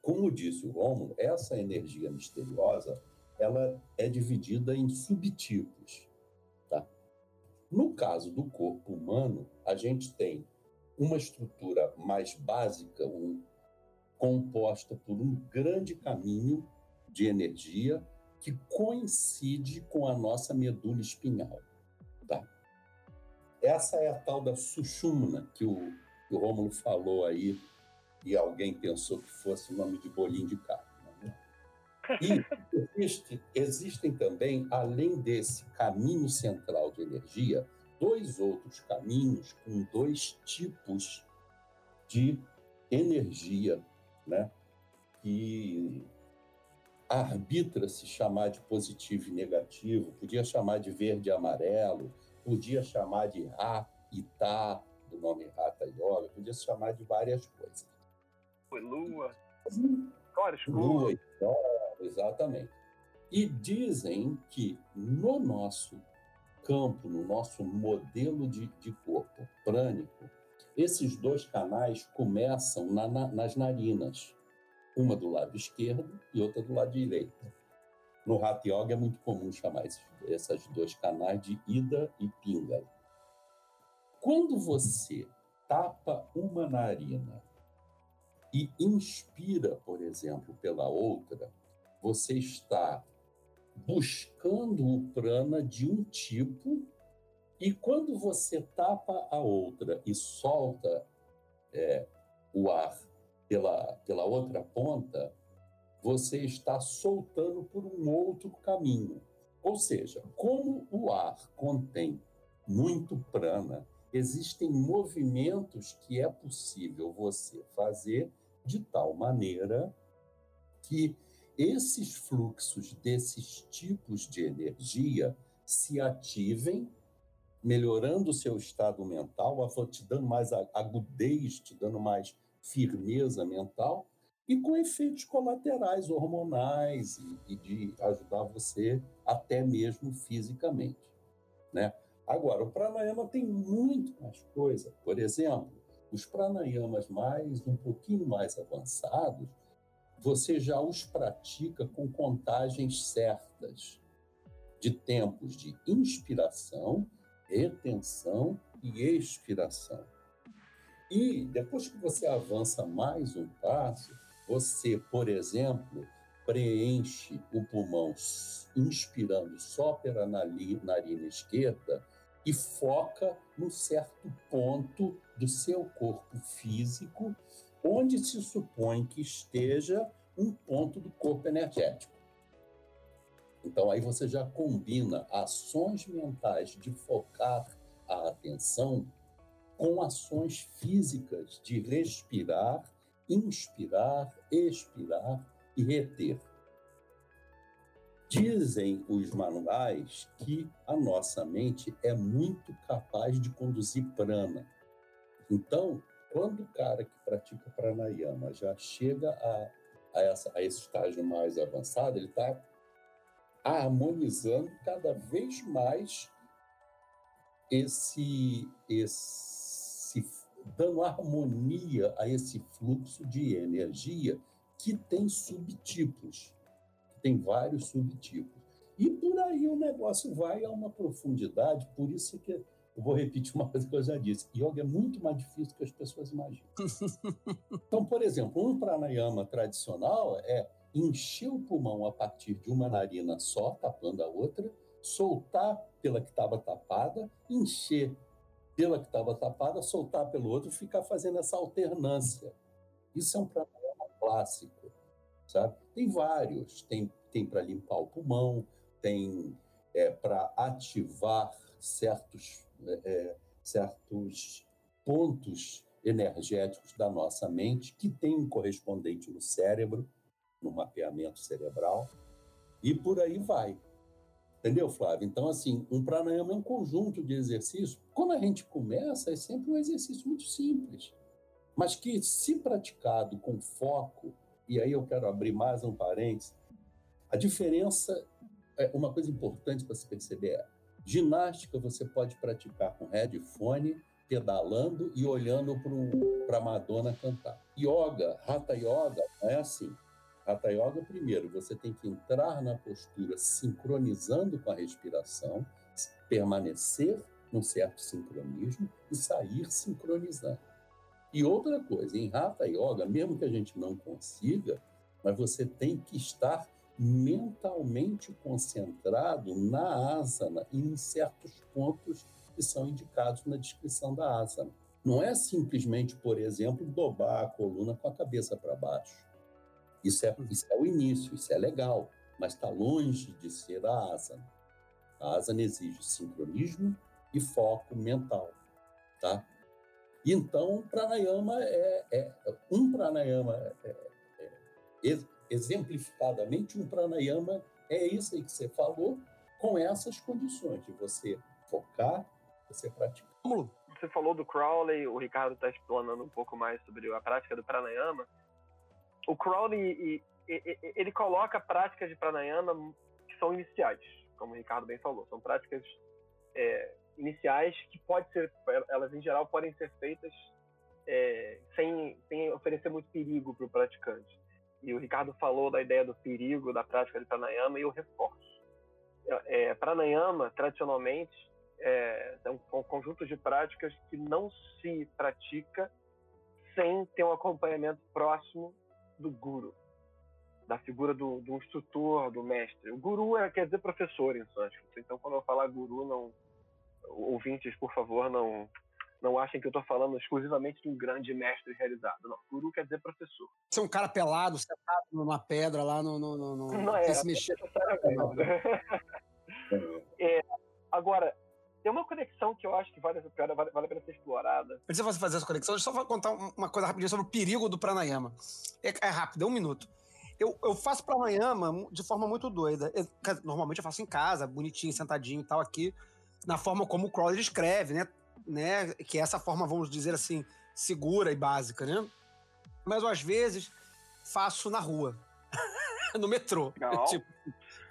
como disse o Romulo, essa energia misteriosa ela é dividida em subtipos. No caso do corpo humano, a gente tem uma estrutura mais básica, um, composta por um grande caminho de energia que coincide com a nossa medula espinhal. Tá? Essa é a tal da sushumna que o, que o Rômulo falou aí e alguém pensou que fosse o nome de bolinho de carne. E existe, existem também, além desse caminho central de energia, dois outros caminhos com dois tipos de energia, né? que arbitra se chamar de positivo e negativo, podia chamar de verde e amarelo, podia chamar de Ra e Ta, do nome Rata Yoga, podia se chamar de várias coisas. Lua, claro, Lua e exatamente. E dizem que no nosso campo, no nosso modelo de, de corpo prânico, esses dois canais começam na, na, nas narinas, uma do lado esquerdo e outra do lado direito. No Hatha Yoga é muito comum chamar esses, esses dois canais de Ida e Pingala. Quando você tapa uma narina e inspira, por exemplo, pela outra, você está buscando o prana de um tipo e quando você tapa a outra e solta é, o ar pela, pela outra ponta, você está soltando por um outro caminho. Ou seja, como o ar contém muito prana, existem movimentos que é possível você fazer de tal maneira que esses fluxos desses tipos de energia se ativem melhorando o seu estado mental, te dando mais agudez, te dando mais firmeza mental, e com efeitos colaterais hormonais e, e de ajudar você até mesmo fisicamente, né? Agora, o pranayama tem muito mais coisa. Por exemplo, os pranayamas mais um pouquinho mais avançados, você já os pratica com contagens certas de tempos de inspiração retenção e expiração. E depois que você avança mais um passo, você, por exemplo, preenche o pulmão inspirando só pela narina esquerda e foca num certo ponto do seu corpo físico, onde se supõe que esteja um ponto do corpo energético. Então, aí você já combina ações mentais de focar a atenção com ações físicas de respirar, inspirar, expirar e reter. Dizem os manuais que a nossa mente é muito capaz de conduzir prana. Então, quando o cara que pratica pranayama já chega a, a, essa, a esse estágio mais avançado, ele está harmonizando cada vez mais esse, esse dando harmonia a esse fluxo de energia que tem subtipos, tem vários subtipos. E por aí o negócio vai a uma profundidade, por isso que eu vou repetir uma coisa que eu já disse, yoga é muito mais difícil do que as pessoas imaginam. então, por exemplo, um pranayama tradicional é encher o pulmão a partir de uma narina só, tapando a outra, soltar pela que estava tapada, encher pela que estava tapada, soltar pelo outro, ficar fazendo essa alternância. Isso é um pranayama clássico, sabe? Tem vários, tem, tem para limpar o pulmão, tem é, para ativar certos, é, é, certos pontos energéticos da nossa mente que tem um correspondente no cérebro no mapeamento cerebral, e por aí vai. Entendeu, Flávio? Então, assim, um pranayama é um conjunto de exercícios. Quando a gente começa, é sempre um exercício muito simples, mas que, se praticado com foco, e aí eu quero abrir mais um parênteses, a diferença, é uma coisa importante para se perceber é, ginástica você pode praticar com headphone, pedalando e olhando para a Madonna cantar. Yoga, Hatha Yoga, não é assim. Hatha Yoga, primeiro, você tem que entrar na postura sincronizando com a respiração, permanecer num certo sincronismo e sair sincronizando. E outra coisa, em Hatha Yoga, mesmo que a gente não consiga, mas você tem que estar mentalmente concentrado na asana e em certos pontos que são indicados na descrição da asana. Não é simplesmente, por exemplo, dobrar a coluna com a cabeça para baixo. Isso é, isso é o início, isso é legal, mas está longe de ser a asana. A asana exige sincronismo e foco mental, tá? Então, pranayama é, é um pranayama é, é, exemplificadamente um pranayama é isso aí que você falou, com essas condições de você focar, você praticar. Você falou do Crowley, o Ricardo está explanando um pouco mais sobre a prática do pranayama. O Crowley ele coloca práticas de pranayama que são iniciais, como o Ricardo bem falou, são práticas é, iniciais que pode ser, elas em geral podem ser feitas é, sem, sem oferecer muito perigo para o praticante. E o Ricardo falou da ideia do perigo da prática de pranayama e eu reforço. É, pranayama, tradicionalmente, é, é um, um conjunto de práticas que não se pratica sem ter um acompanhamento próximo do guru, da figura do, do instrutor, do mestre. O guru é, quer dizer professor em sânscrito. Então, quando eu falar guru, não ouvintes, por favor, não não achem que eu estou falando exclusivamente de um grande mestre realizado. Não, guru quer dizer professor. Ser um cara pelado, sentado numa pedra lá no. no, no, no não é, se mexer. Não, é, agora, tem uma conexão que eu acho que vale, vale, vale a pena ser explorada. Antes de você fazer essa conexão, deixa eu só contar uma coisa rapidinho sobre o perigo do pranayama. É, é rápido, é um minuto. Eu, eu faço pranayama de forma muito doida. Eu, normalmente eu faço em casa, bonitinho, sentadinho e tal, aqui na forma como o Crowley escreve, né? Né? Que é essa forma, vamos dizer assim, segura e básica, né? Mas eu, às vezes faço na rua, no metrô. Legal. Tipo...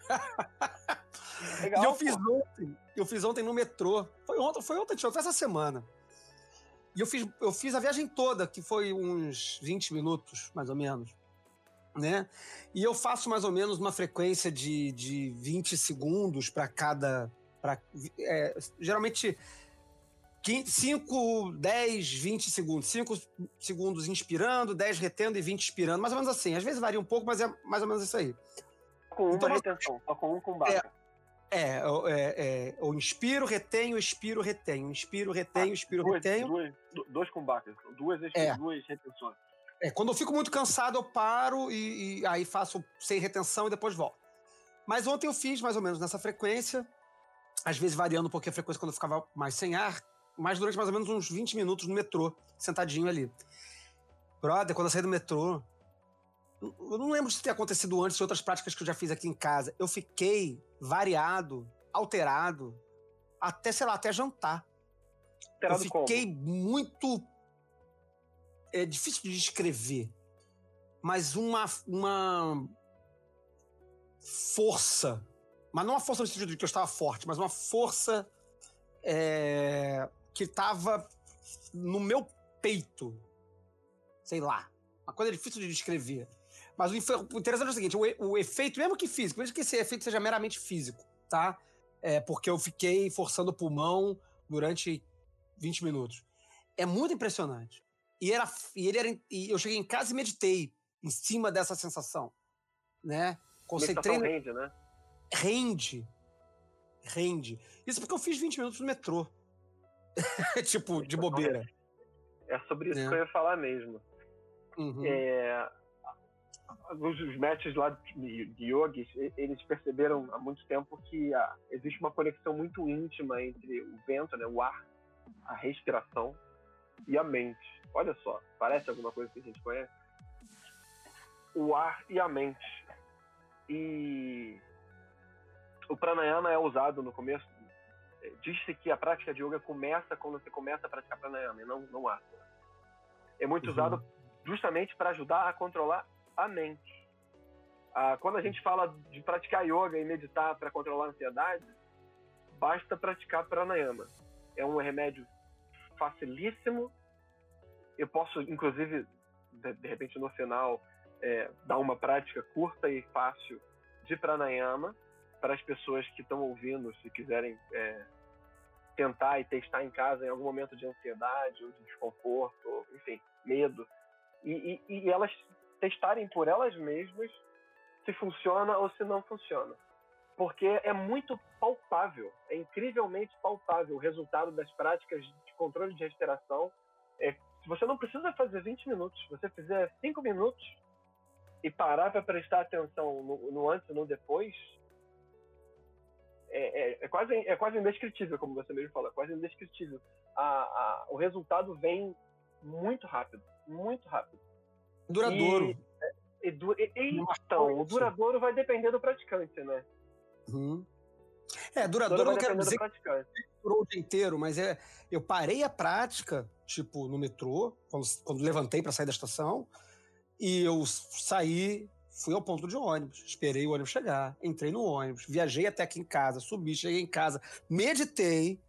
Legal, e eu fiz ontem, eu fiz ontem no metrô. Foi ontem, foi ontem, foi essa semana. E eu fiz, eu fiz a viagem toda, que foi uns 20 minutos, mais ou menos. Né? E eu faço mais ou menos uma frequência de, de 20 segundos para cada Pra, é, geralmente 5, 10, 20 segundos. 5 segundos inspirando, 10 retendo e 20 expirando. Mais ou menos assim. Às vezes varia um pouco, mas é mais ou menos isso aí. Com uma então, retenção, só com um com baca. É, é, é, é, eu inspiro, retenho, expiro, retenho. Inspiro, retenho, ah, expiro, duas, retenho. Duas, dois com baca. Duas, é. duas retenções. É, quando eu fico muito cansado, eu paro e, e aí faço sem retenção e depois volto. Mas ontem eu fiz mais ou menos nessa frequência às vezes variando um pouquinho a frequência quando eu ficava mais sem ar, mas durante mais ou menos uns 20 minutos no metrô, sentadinho ali. Brother, quando eu saí do metrô, eu não lembro se ter acontecido antes de outras práticas que eu já fiz aqui em casa. Eu fiquei variado, alterado, até, sei lá, até jantar. Alterado eu fiquei como? muito. É difícil de descrever, mas uma, uma força mas não uma força no sentido de que eu estava forte, mas uma força é, que estava no meu peito. Sei lá. Uma coisa difícil de descrever. Mas o, interessante é o seguinte: o, o, efeito, mesmo que físico, mesmo que esse efeito seja meramente físico, tá? É porque eu fiquei forçando o pulmão durante 20 minutos. É muito impressionante. E, era, e, ele era, e eu cheguei em casa e meditei em cima dessa sensação. Né? Concentrei. Rende, né? rende. Rende. Isso porque eu fiz 20 minutos no metrô. tipo, de bobeira. É sobre isso é. que eu ia falar mesmo. Uhum. É, os mestres lá de, de yogis, eles perceberam há muito tempo que ah, existe uma conexão muito íntima entre o vento, né, o ar, a respiração e a mente. Olha só, parece alguma coisa que a gente conhece? O ar e a mente. E o pranayama é usado no começo. Diz-se que a prática de yoga começa quando você começa a praticar pranayama, e não, não asana. É muito uhum. usado justamente para ajudar a controlar a mente. Ah, quando a gente fala de praticar yoga e meditar para controlar a ansiedade, basta praticar pranayama. É um remédio facilíssimo. Eu posso, inclusive, de, de repente no final, é, dar uma prática curta e fácil de pranayama para as pessoas que estão ouvindo, se quiserem é, tentar e testar em casa em algum momento de ansiedade ou de desconforto, ou, enfim, medo, e, e, e elas testarem por elas mesmas se funciona ou se não funciona. Porque é muito palpável, é incrivelmente palpável o resultado das práticas de controle de respiração É, você não precisa fazer 20 minutos. Se você fizer 5 minutos e parar para prestar atenção no, no, antes e no depois, é, é, é, quase, é quase indescritível, como você mesmo falou, é quase indescritível. A, a, o resultado vem muito rápido, muito rápido. Duradouro. E, e, e, então, o duradouro vai depender do praticante, né? Uhum. É, duradouro não quero dizer que durou o dia inteiro, mas é, eu parei a prática, tipo, no metrô, quando, quando levantei para sair da estação, e eu saí, fui ao ponto de ônibus, esperei o ônibus chegar, entrei no ônibus, viajei até aqui em casa, subi, cheguei em casa, meditei.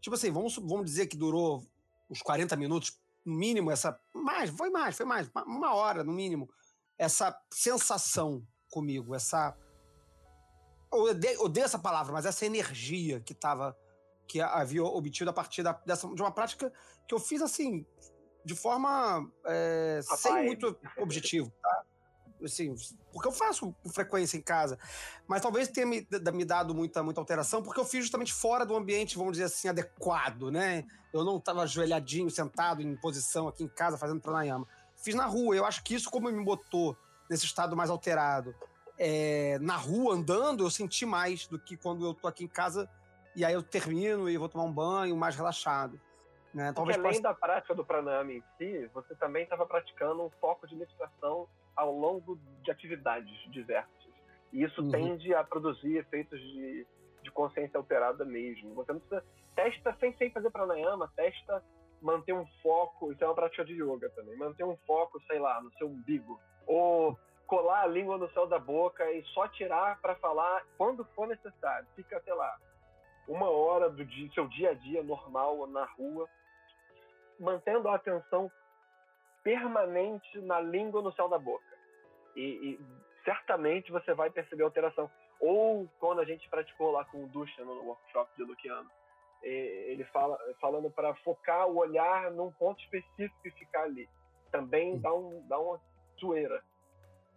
Tipo assim, vamos, vamos dizer que durou uns 40 minutos, no mínimo, essa. Mais, foi mais, foi mais, uma hora no mínimo. Essa sensação comigo, essa. Eu odeio, odeio essa palavra, mas essa energia que estava que havia obtido a partir da, dessa, de uma prática que eu fiz assim, de forma é, sem muito objetivo, tá? Assim, porque eu faço com frequência em casa, mas talvez tenha me, me, dado muita, muita alteração, porque eu fiz justamente fora do ambiente, vamos dizer assim, adequado, né? Eu não estava ajoelhadinho, sentado em posição aqui em casa, fazendo pranayama. Fiz na rua, eu acho que isso, como me botou nesse estado mais alterado, é, na rua, andando, eu senti mais do que quando eu tô aqui em casa, e aí eu termino e vou tomar um banho mais relaxado. Né? Talvez além possa... da prática do pranayama em si, você também estava praticando um foco de meditação ao longo de atividades diversas. E isso uhum. tende a produzir efeitos de, de consciência alterada mesmo. Você não precisa. Testa sem, sem fazer pranayama, testa manter um foco. Isso é uma prática de yoga também. Manter um foco, sei lá, no seu umbigo. Ou colar a língua no céu da boca e só tirar para falar quando for necessário. Fica, sei lá, uma hora do dia, seu dia a dia normal na rua mantendo a atenção permanente na língua no céu da boca. E, e certamente você vai perceber alteração. Ou quando a gente praticou lá com o Ducha no workshop de Luciano, ele fala falando para focar o olhar num ponto específico e ficar ali. Também dá, um, dá uma zoeira.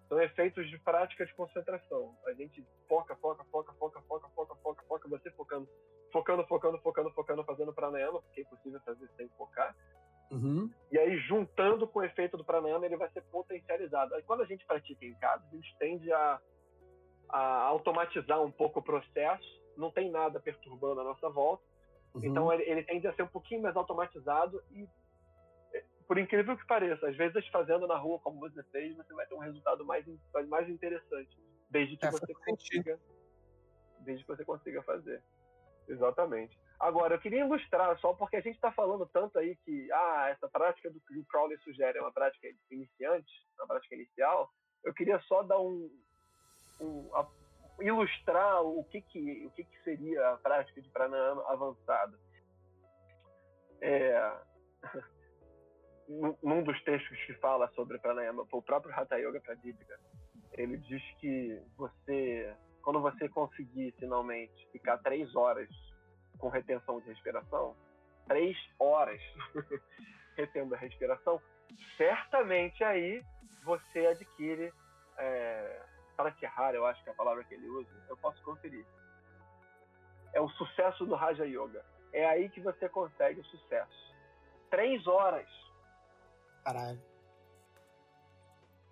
São efeitos de prática de concentração. A gente foca, foca, foca, foca, foca, foca, foca, foca, você focando, focando, focando, focando, focando, fazendo pranayama, porque é impossível fazer sem focar. Uhum. E aí, juntando com o efeito do pranayama, ele vai ser potencializado. Aí, quando a gente pratica em casa, a gente tende a, a automatizar um pouco o processo, não tem nada perturbando a nossa volta. Uhum. Então, ele, ele tende a ser um pouquinho mais automatizado e por incrível que pareça, às vezes fazendo na rua como você fez, você vai ter um resultado mais, mais interessante, desde que é, você consiga, desde que você consiga fazer. Exatamente. Agora, eu queria ilustrar só porque a gente está falando tanto aí que ah, essa prática do que o Crowley sugere é uma prática iniciante, uma prática inicial. Eu queria só dar um, um a, ilustrar o que que o que que seria a prática de pranayama avançada. É, num dos textos que fala sobre pranayama, o próprio Hatha Yoga Pradipika, ele diz que você, quando você conseguir finalmente ficar três horas com retenção de respiração, três horas retendo a respiração, certamente aí você adquire é, pratyahara, eu acho que é a palavra que ele usa, eu posso conferir. É o sucesso do Raja Yoga. É aí que você consegue o sucesso. Três horas Caralho.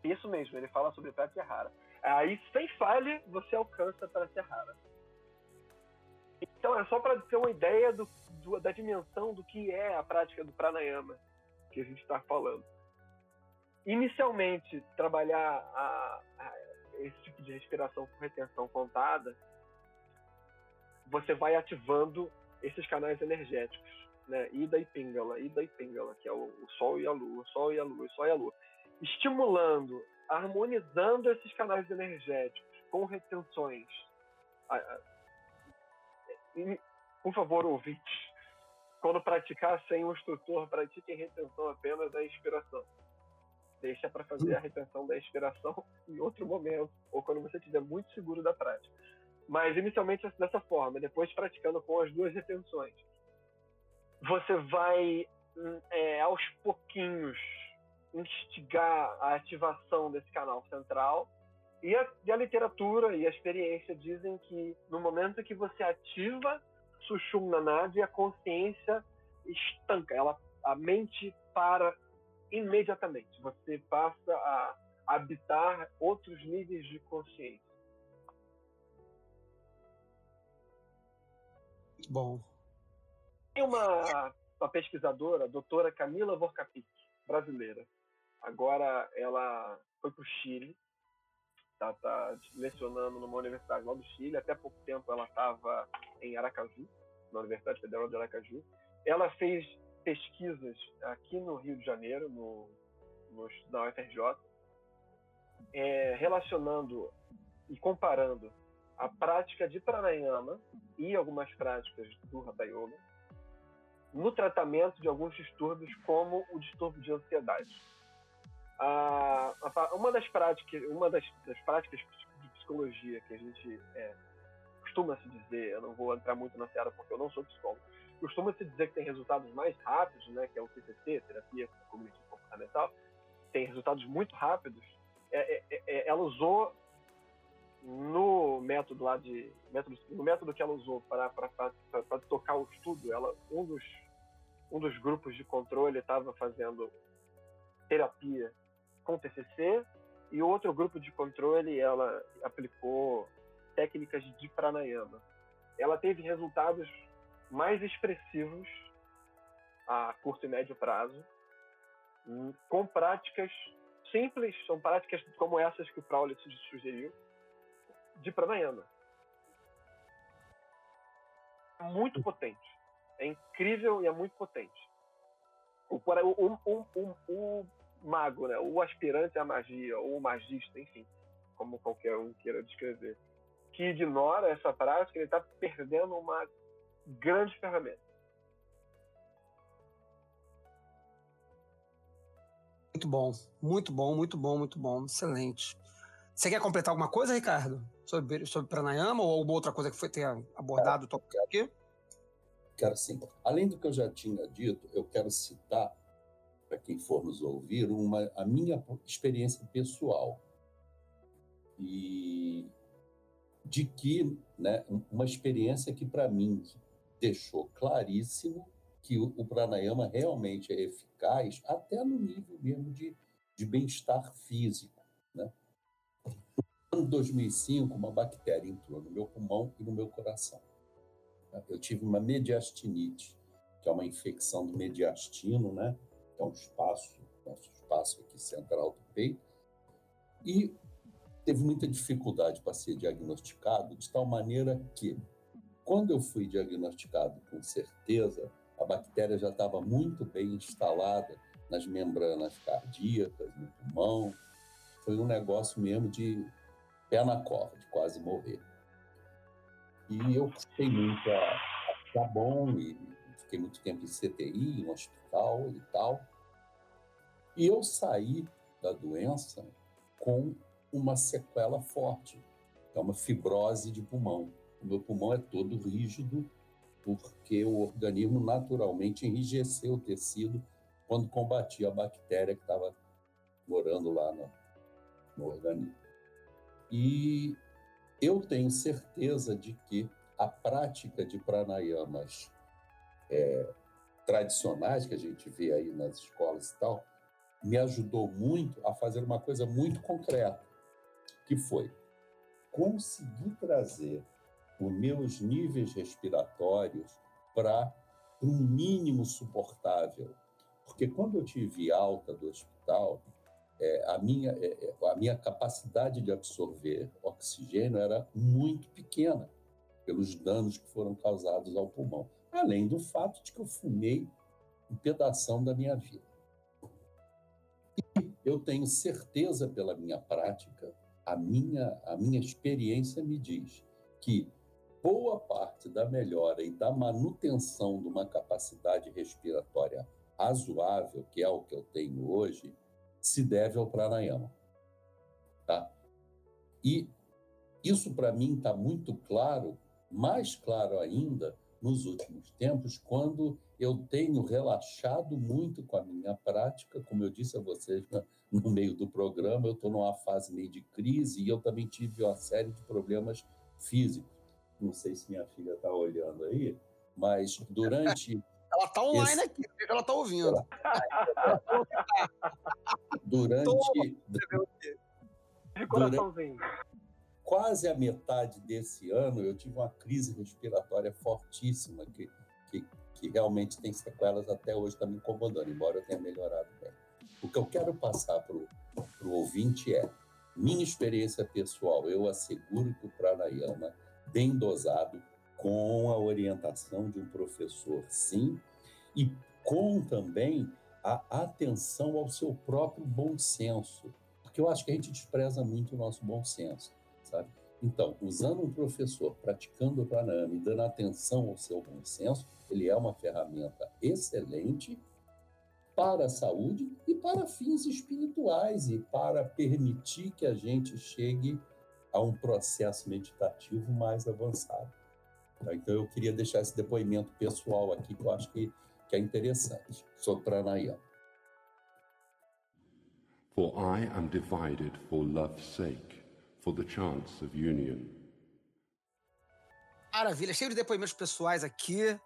Isso mesmo, ele fala sobre Pratyahara. Aí, sem falha, você alcança Pratyahara. Então, é só para ter uma ideia do, do, da dimensão do que é a prática do pranayama que a gente está falando. Inicialmente, trabalhar a, a, esse tipo de respiração com retenção contada, você vai ativando esses canais energéticos né? Ida e Pingala, Ida e Pingala, que é o, o Sol e a Lua, o Sol e a Lua, o Sol e a Lua. Estimulando, harmonizando esses canais energéticos com retenções. E, por favor, ouvintes, quando praticar sem um instrutor, pratique retenção apenas da inspiração. Deixa para fazer a retenção da inspiração em outro momento, ou quando você estiver muito seguro da prática. Mas inicialmente dessa forma, depois praticando com as duas retenções você vai é, aos pouquinhos instigar a ativação desse canal central. E a, e a, literatura e a experiência dizem que no momento que você ativa Sushumna Nadi, a consciência estanca, ela, a mente para imediatamente. Você passa a habitar outros níveis de consciência. Bom. Tem uma, uma pesquisadora, a doutora Camila Vorcapic, brasileira. Agora ela foi para o Chile, está tá lecionando numa universidade lá do Chile. Até pouco tempo ela estava em Aracaju, na Universidade Federal de Aracaju. Ela fez pesquisas aqui no Rio de Janeiro, no, no na UFRJ, é, relacionando e comparando a prática de pranayama e algumas práticas do Hatha Yoga no tratamento de alguns distúrbios como o distúrbio de ansiedade. A, uma das práticas, uma das, das, práticas de psicologia que a gente é, costuma se dizer, eu não vou entrar muito na seara porque eu não sou psicólogo, costuma se dizer que tem resultados mais rápidos, né, que é o TCC, terapia cognitivo comportamental, tem resultados muito rápidos. É, é, é, é, ela usou no método lá de método, no método que ela usou para para tocar o estudo, ela um dos um dos grupos de controle estava fazendo terapia com TCC e outro grupo de controle ela aplicou técnicas de pranayama. Ela teve resultados mais expressivos a curto e médio prazo, hum, com práticas simples, são práticas como essas que o Crowley sugeriu, de pranayama. Muito potente. É incrível e é muito potente. O, o, o, o, mago, né? o aspirante à magia, ou o magista, enfim, como qualquer um queira descrever, que ignora essa prática, ele está perdendo uma grande ferramenta. Muito bom, muito bom, muito bom, muito bom, excelente. Você quer completar alguma coisa, Ricardo? Sobre, sobre pranayama ou alguma outra coisa que foi ter abordado quero, aqui? Quero sim. Além do que eu já tinha dito, eu quero citar, para quem for nos ouvir, uma, a minha experiência pessoal. E de que, né, uma experiência que para mim deixou claríssimo que o, o pranayama realmente é eficaz até no nível mesmo de, de bem-estar físico, né? No ano 2005, uma bactéria entrou no meu pulmão e no meu coração. Eu tive uma mediastinite, que é uma infecção do mediastino, né? É um espaço, nosso espaço aqui central do peito. E teve muita dificuldade para ser diagnosticado, de tal maneira que, quando eu fui diagnosticado com certeza, a bactéria já estava muito bem instalada nas membranas cardíacas, no pulmão. Foi um negócio mesmo de pé na cova, de quase morrer. E eu fiquei muito a, ficar bom e fiquei muito tempo em CTI, em hospital e tal. E eu saí da doença com uma sequela forte, é uma fibrose de pulmão. O meu pulmão é todo rígido porque o organismo naturalmente enrijeceu o tecido quando combatia a bactéria que estava morando lá no, no organismo. E eu tenho certeza de que a prática de pranayamas é, tradicionais que a gente vê aí nas escolas e tal, me ajudou muito a fazer uma coisa muito concreta que foi conseguir trazer os meus níveis respiratórios para um mínimo suportável. Porque quando eu tive alta do hospital, é, a, minha, é, é, a minha capacidade de absorver oxigênio era muito pequena, pelos danos que foram causados ao pulmão. Além do fato de que eu fumei um pedaço da minha vida. Eu tenho certeza pela minha prática a minha, a minha experiência me diz que boa parte da melhora e da manutenção de uma capacidade respiratória razoável, que é o que eu tenho hoje, se deve ao pranayama. Tá? E isso para mim está muito claro, mais claro ainda nos últimos tempos, quando eu tenho relaxado muito com a minha prática, como eu disse a vocês no meio do programa, eu estou numa fase meio de crise e eu também tive uma série de problemas físicos. Não sei se minha filha está olhando aí, mas durante Ela tá online Esse... aqui, ela tá ouvindo. Durante. De coraçãozinho. quase a metade desse ano, eu tive uma crise respiratória fortíssima, que, que, realmente tem sequelas até hoje, está me incomodando, embora eu tenha melhorado bem. O que eu quero passar para o ouvinte é minha experiência pessoal. Eu asseguro que o pranayama, bem dosado, com a orientação de um professor, sim, e com também a atenção ao seu próprio bom senso, porque eu acho que a gente despreza muito o nosso bom senso, sabe? Então, usando um professor, praticando o pranayama e dando atenção ao seu bom senso, ele é uma ferramenta excelente para a saúde e para fins espirituais e para permitir que a gente chegue a um processo meditativo mais avançado. Tá? Então, eu queria deixar esse depoimento pessoal aqui, que eu acho que, que é interessante, sobre pranayama. For I am divided for love's sake, for the chance of union. Maravilha, cheio de depoimentos pessoais aqui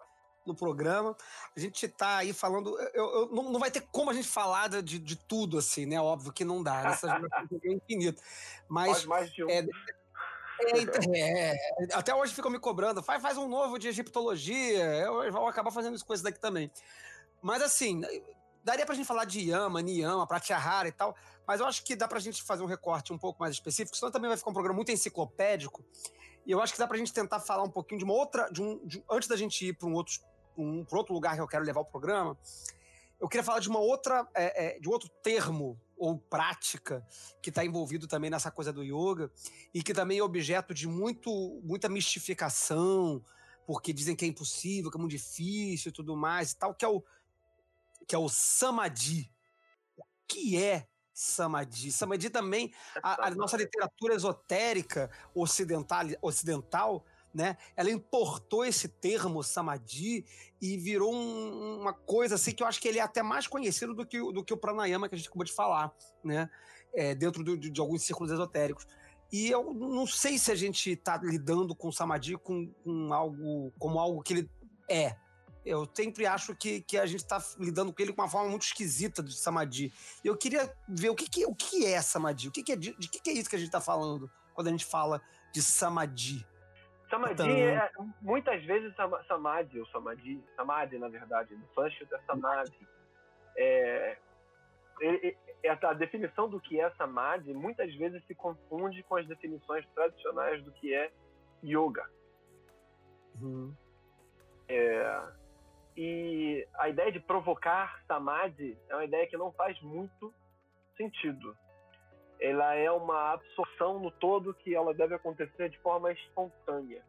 no programa. A gente tá aí falando. Eu, eu, não, não vai ter como a gente falar de, de tudo, assim, né? Óbvio que não dá. Essa é infinito. Mas. Pode mais de um. É, é, é, até hoje ficam me cobrando, faz, faz um novo de egiptologia, eu vou acabar fazendo isso coisas daqui também. Mas assim, daria pra gente falar de Yama, Niyama, Pratyahara e tal, mas eu acho que dá pra gente fazer um recorte um pouco mais específico, senão também vai ficar um programa muito enciclopédico, e eu acho que dá pra gente tentar falar um pouquinho de uma outra, de um, de, antes da gente ir para um outro um, outro lugar que eu quero levar o programa, eu queria falar de uma outra, é, é, de outro termo ou prática que está envolvido também nessa coisa do yoga e que também é objeto de muito, muita mistificação, porque dizem que é impossível, que é muito difícil e tudo mais e tal, que é o, que é o samadhi. O que é samadhi? Samadhi também, a, a nossa literatura esotérica ocidental, ocidental né? Ela importou esse termo samadhi e virou um, uma coisa assim que eu acho que ele é até mais conhecido do que, do que o pranayama que a gente acabou de falar, né? É, dentro do, de, de, alguns círculos esotéricos. E eu não sei se a gente está lidando com o samadhi com, com, algo como algo que ele é. Eu sempre acho que, que a gente está lidando com ele com uma forma muito esquisita de samadhi. E eu queria ver o que, que, o que é samadhi, o que, que é de, de que, que é isso que a gente está falando quando a gente fala de samadhi. Samadhi então... é, muitas vezes samadhi, ou samadhi, samadhi na verdade, no sânscrito é samadhi. É, é, é, a definição do que é samadhi muitas vezes se confunde com as definições tradicionais do que é yoga. Uhum. É, e a ideia de provocar samadhi é uma ideia que não faz muito sentido ela é uma absorção no todo que ela deve acontecer de forma espontânea.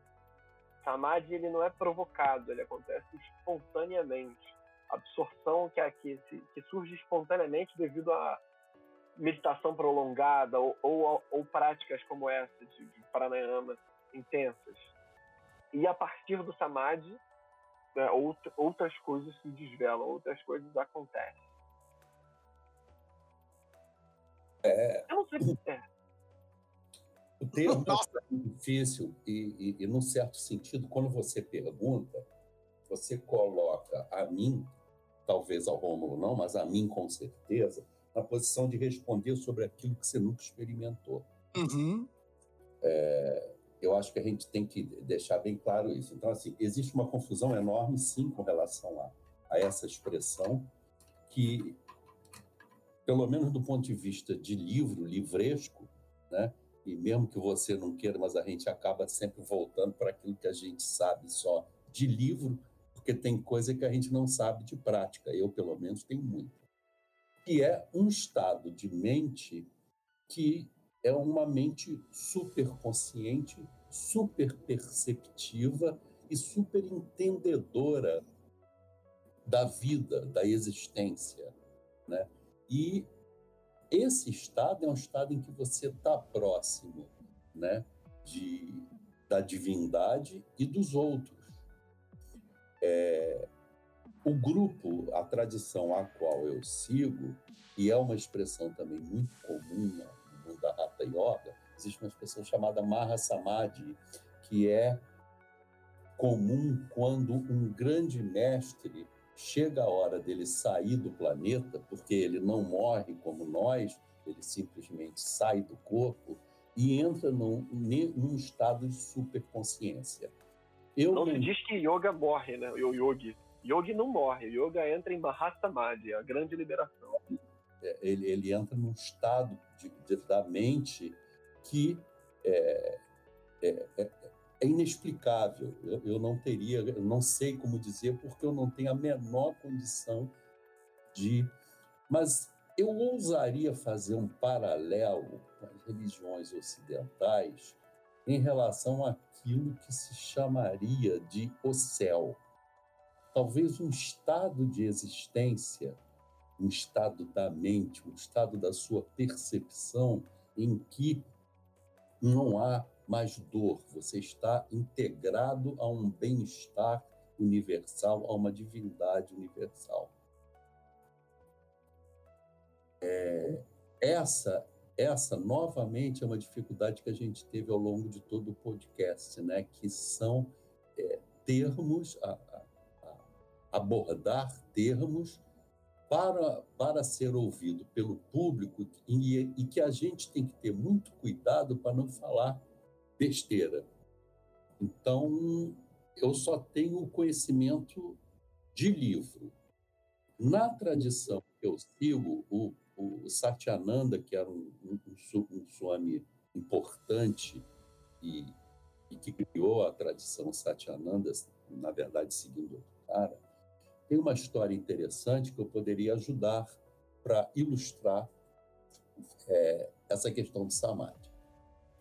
Samadhi ele não é provocado, ele acontece espontaneamente. Absorção que, é, que, que surge espontaneamente devido a meditação prolongada ou, ou, ou práticas como essa de, de pranayama intensas. E a partir do samadhi, né, outras coisas se desvelam, outras coisas acontecem. É, eu não sei é. O termo é difícil e, e, e, num certo sentido, quando você pergunta, você coloca a mim, talvez ao Rômulo não, mas a mim com certeza, na posição de responder sobre aquilo que você nunca experimentou. Uhum. É, eu acho que a gente tem que deixar bem claro isso. Então, assim, existe uma confusão enorme, sim, com relação a, a essa expressão, que pelo menos do ponto de vista de livro, livresco, né? E mesmo que você não queira, mas a gente acaba sempre voltando para aquilo que a gente sabe só de livro, porque tem coisa que a gente não sabe de prática. Eu, pelo menos, tenho muito. Que é um estado de mente que é uma mente super consciente, super perceptiva e super entendedora da vida, da existência, né? E esse estado é um estado em que você está próximo né, de, da divindade e dos outros. É, o grupo, a tradição a qual eu sigo, e é uma expressão também muito comum mundo da Hatha Yoga, existe uma expressão chamada Maha Samadhi, que é comum quando um grande mestre chega a hora dele sair do planeta, porque ele não morre como nós, ele simplesmente sai do corpo e entra num, num estado de superconsciência. Eu não, se diz que yoga morre, né? O yogi. Yogi não morre. Yoga entra em Mahasamadhi, a grande liberação. É, ele, ele entra num estado de, de, da mente que é, é, é, é inexplicável. Eu, eu, não teria, eu não sei como dizer, porque eu não tenho a menor condição de. Mas eu ousaria fazer um paralelo com as religiões ocidentais em relação àquilo que se chamaria de o céu. Talvez um estado de existência, um estado da mente, um estado da sua percepção em que não há mais dor, você está integrado a um bem-estar universal, a uma divindade universal. É, essa essa, novamente, é uma dificuldade que a gente teve ao longo de todo o podcast, né? que são é, termos, a, a, a abordar termos para, para ser ouvido pelo público e, e que a gente tem que ter muito cuidado para não falar besteira. Então, eu só tenho conhecimento de livro. Na tradição que eu sigo, o o Satyananda, que era um, um, um Swami importante e, e, que criou a tradição Satyananda, na verdade, seguindo o cara, tem uma história interessante que eu poderia ajudar para ilustrar é, essa questão do Samadhi.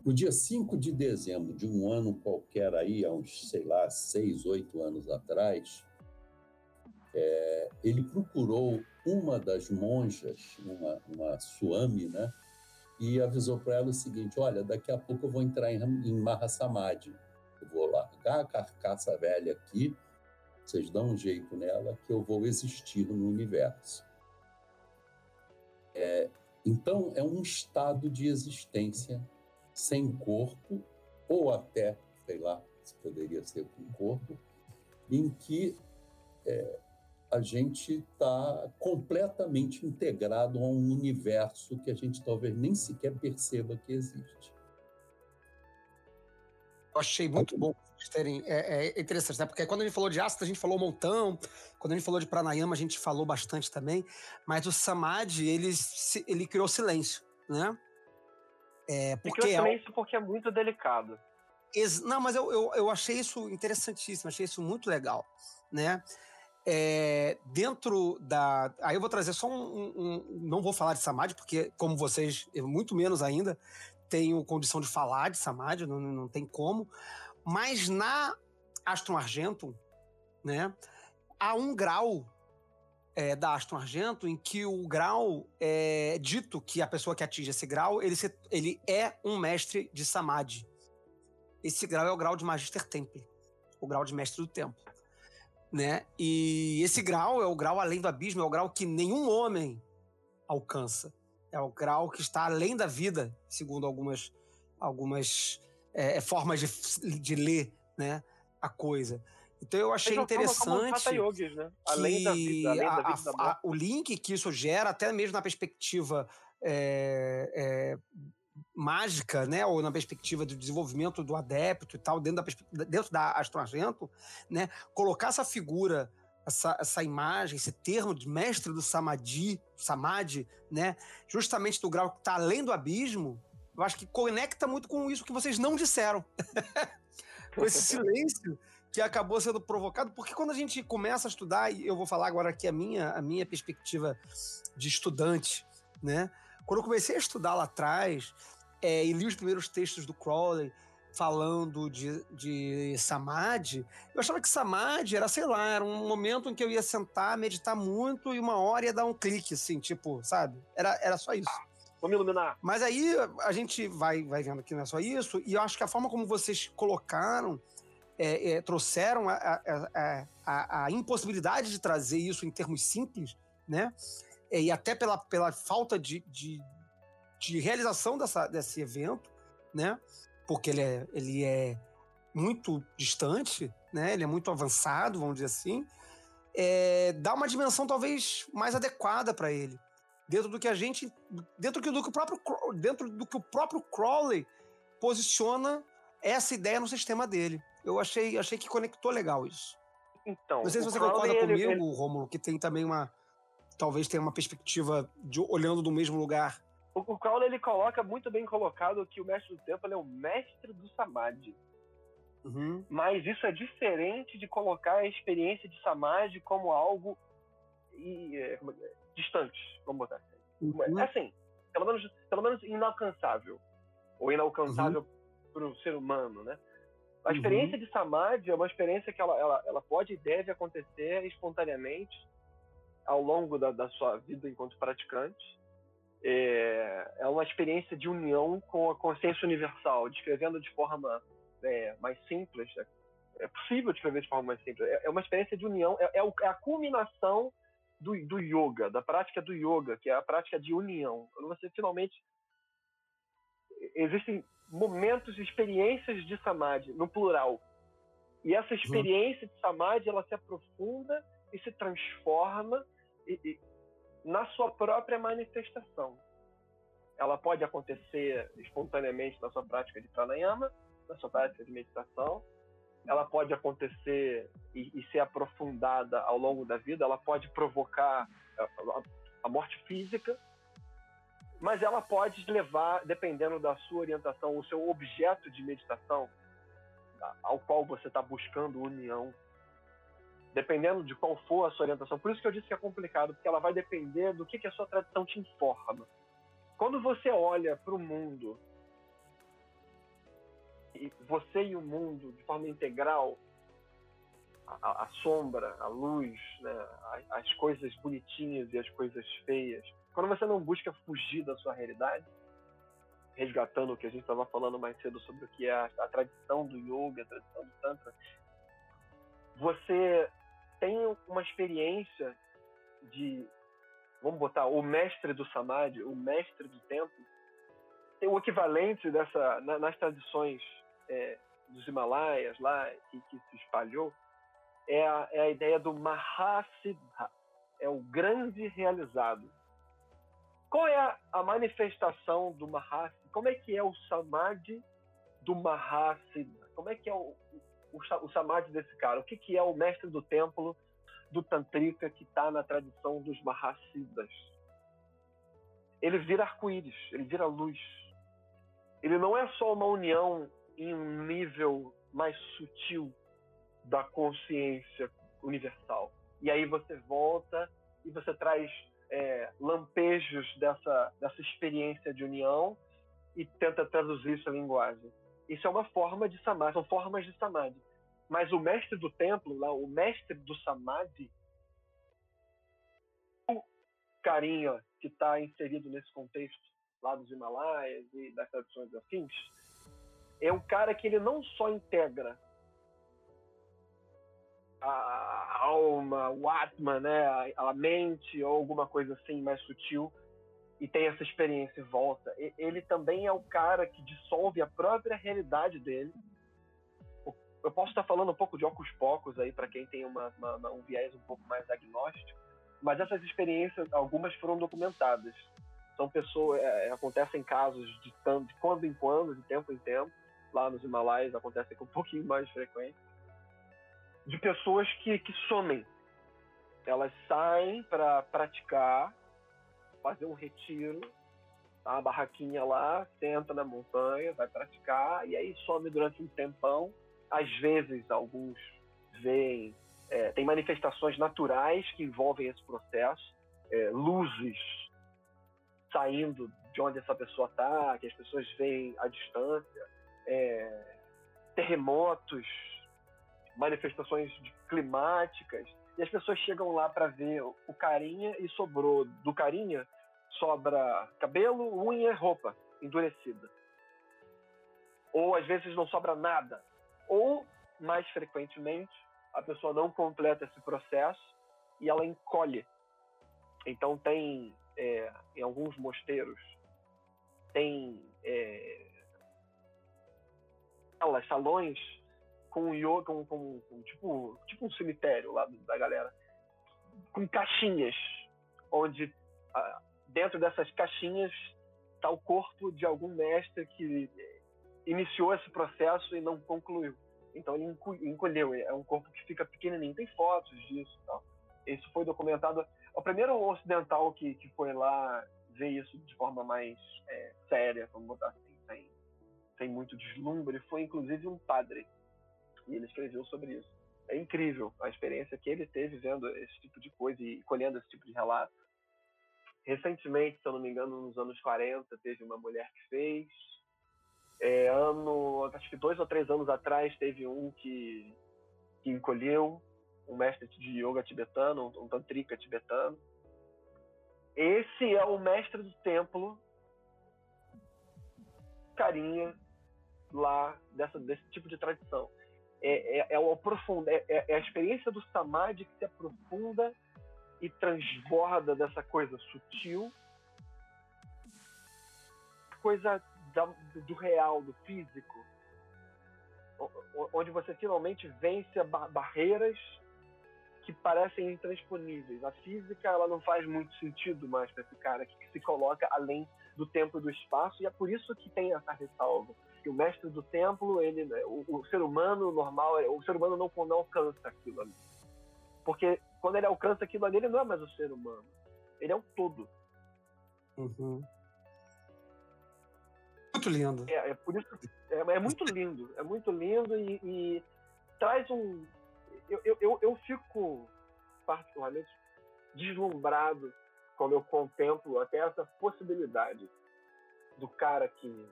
No dia 5 de dezembro de um ano qualquer aí, há uns, sei lá, seis, oito anos atrás, é, ele procurou uma das monjas, uma, uma suami, né? E avisou para ela o seguinte: olha, daqui a pouco eu vou entrar em, em Mahasamadhi. Eu vou largar a carcaça velha aqui, vocês dão um jeito nela, que eu vou existir no universo. É, então, é um estado de existência sem corpo, ou até, sei lá, se poderia ser com corpo, em que é, a gente está completamente integrado a um universo que a gente talvez nem sequer perceba que existe. Eu achei muito bom vocês terem. É, é, interessante, né? Porque quando a gente falou de ácido, a gente falou um montão. Quando a gente falou de pranayama, a gente falou bastante também. Mas o samadhi, ele, ele criou silêncio, né? É, porque criou é silêncio porque é muito delicado. Não, mas eu, eu, eu achei isso interessantíssimo, achei isso muito legal, né? É, dentro da. Aí eu vou trazer só um, um, um, Não vou falar de Samadhi, porque, como vocês, eu muito menos ainda, tenho condição de falar de Samadhi, não, não tem como. Mas na Aston Argento, né, há um grau é, da Aston Argento em que o grau é dito que a pessoa que atinge esse grau, ele, se, ele é um mestre de Samadhi. Esse grau é o grau de Magister Temple, o grau de mestre do tempo né? E esse grau é o grau além do abismo, é o grau que nenhum homem alcança. É o grau que está além da vida, segundo algumas, algumas é, é formas de, de ler né, a coisa. Então eu achei interessante yogis, né? além da vida, além da vida a, a, o link que isso gera, até mesmo na perspectiva é, é, mágica, né, ou na perspectiva do desenvolvimento do adepto e tal, dentro da, dentro da Astro Argento, né, colocar essa figura, essa, essa imagem, esse termo de mestre do Samadhi, Samadhi, né, justamente do grau que está além do abismo, eu acho que conecta muito com isso que vocês não disseram. com esse silêncio que acabou sendo provocado, porque quando a gente começa a estudar, e eu vou falar agora aqui a minha, a minha perspectiva de estudante, né, quando eu comecei a estudar lá atrás é, e li os primeiros textos do Crowley falando de, de Samadhi, eu achava que Samadhi era, sei lá, era um momento em que eu ia sentar, meditar muito e uma hora ia dar um clique, assim, tipo, sabe? Era, era só isso. Me iluminar. Mas aí a gente vai, vai vendo que não é só isso, e eu acho que a forma como vocês colocaram, é, é, trouxeram a, a, a, a, impossibilidade de trazer isso em termos simples, né? É, e até pela, pela falta de, de, de realização dessa, desse evento, né? Porque ele é, ele é muito distante, né? Ele é muito avançado, vamos dizer assim. é, dá uma dimensão talvez mais adequada para ele. Dentro do que a gente. Dentro do que o próprio, dentro do que o próprio Crowley posiciona essa ideia no sistema dele. Eu achei, achei que conectou legal isso. Então, não sei se você Crowley, concorda comigo, ele... Rômulo, que tem também uma. Talvez tenha uma perspectiva de olhando do mesmo lugar. O, o Crowley ele coloca muito bem colocado que o mestre do tempo é o mestre do samadhi. Uhum. Mas isso é diferente de colocar a experiência de samadhi como algo e, é, é, distante, vamos botar assim. Uhum. É assim, pelo menos, pelo menos inalcançável. Ou inalcançável uhum. para o ser humano, né? A uhum. experiência de samadhi é uma experiência que ela, ela, ela pode e deve acontecer espontaneamente ao longo da, da sua vida enquanto praticante. É, é uma experiência de união com a consciência universal, descrevendo de forma é, mais simples. É, é possível descrever de forma mais simples. É, é uma experiência de união, é, é, a culminação do, do yoga, da prática do yoga, que é a prática de união. Você finalmente. Existem momentos, experiências de samadhi, no plural. E essa experiência de samadhi, ela se aprofunda e se transforma e, e, na sua própria manifestação. Ela pode acontecer espontaneamente na sua prática de pranayama, na sua prática de meditação. Ela pode acontecer e, e ser aprofundada ao longo da vida. Ela pode provocar a, a, morte física, mas ela pode levar, dependendo da sua orientação, o seu objeto de meditação, ao qual você está buscando união, dependendo de qual for a sua orientação. Por isso que eu disse que é complicado, porque ela vai depender do que, que a sua tradição te informa. Quando você olha para o mundo, e você e o mundo de forma integral, a, a sombra, a luz, né, as, as coisas bonitinhas e as coisas feias, quando você não busca fugir da sua realidade, resgatando o que a gente estava falando mais cedo sobre o que é a, a tradição do yoga, a tradição do tantra, você tem uma experiência de, vamos botar, o mestre do samadhi, o mestre do tempo, tem o equivalente dessa na, nas tradições é, dos Himalaias lá que, que se espalhou é a, é a ideia do Mahasiddha, é o grande realizado. Qual é a, a manifestação do Mahasi? Como é que é o Samadhi do Mahasiddha? Como é que é o, o, o Samadhi desse cara? O que, que é o mestre do templo do Tantrika que está na tradição dos Mahasiddhas? Ele vira arco-íris, ele vira luz. Ele não é só uma união em um nível mais sutil da consciência universal. E aí você volta e você traz é, lampejos dessa, dessa experiência de união e tenta traduzir isso em linguagem. Isso é uma forma de samadhi, são formas de samadhi. Mas o mestre do templo, lá, o mestre do samadhi, o carinha que está inserido nesse contexto lá dos Himalaias e das tradições afins, é um cara que ele não só integra a alma, o Atman, né, a, mente ou alguma coisa assim mais sutil e tem essa experiência em volta. Ele também é o cara que dissolve a própria realidade dele. Eu posso estar falando um pouco de ocos pocos aí para quem tem uma, uma, um viés um pouco mais agnóstico, mas essas experiências, algumas foram documentadas. São pessoas, é, acontecem casos de, de quando em quando, de tempo em tempo. Lá nos Himalaias acontecem com um pouquinho mais de frequência de pessoas que, que somem. Elas saem para praticar, fazer um retiro, tá? uma barraquinha lá, senta na montanha, vai praticar, e aí some durante um tempão. Às vezes, alguns veem. É, tem manifestações naturais que envolvem esse processo, é, luzes saindo de onde essa pessoa está, que as pessoas veem à distância, é, terremotos manifestações climáticas, e as pessoas chegam lá para ver o carinha e sobrou do carinha sobra cabelo, unha, roupa endurecida. Ou às vezes não sobra nada. Ou, mais frequentemente, a pessoa não completa esse processo e ela encolhe. Então tem, é, em alguns mosteiros, tem é, salões com yoga, com, com, com, tipo, tipo um cemitério lá da galera. com caixinhas, onde ah, dentro dessas caixinhas está o corpo de algum mestre que iniciou esse processo e não concluiu. Então ele encolheu, é um corpo que fica pequenininho. Tem fotos disso tal. Isso foi documentado. O primeiro ocidental que, que foi lá ver isso de forma mais é, séria, vamos botar assim, sem muito deslumbre, foi inclusive um padre. E ele escreveu sobre isso. É incrível a experiência que ele teve vendo esse tipo de coisa e colhendo esse tipo de relato. Recentemente, se eu não me engano, nos anos 40, teve uma mulher que fez. É, ano, acho que dois ou três anos atrás, teve um que, que encolheu, um mestre de yoga tibetano, um tantrika tibetano. Esse é o mestre do templo, carinha lá dessa, desse tipo de tradição. É, é, é, o aprofunda, é, é, é a experiência do samadhi que se aprofunda e transborda dessa coisa sutil, coisa da, do real, do físico, onde você finalmente vence barreiras que parecem intransponíveis. A física ela não faz muito sentido mais para esse cara que se coloca além do tempo e do espaço e é por isso que tem essa ressalva. Que o mestre do templo, ele, né, o, o ser humano normal, o ser humano não, não alcança aquilo ali. Porque quando ele alcança aquilo ali, ele não é mais o ser humano. Ele é o todo. Uhum. Muito lindo. É, é por isso é, é, muito lindo. É muito lindo e, e traz um. Eu, eu, eu fico particularmente deslumbrado quando eu contemplo até essa possibilidade do cara que,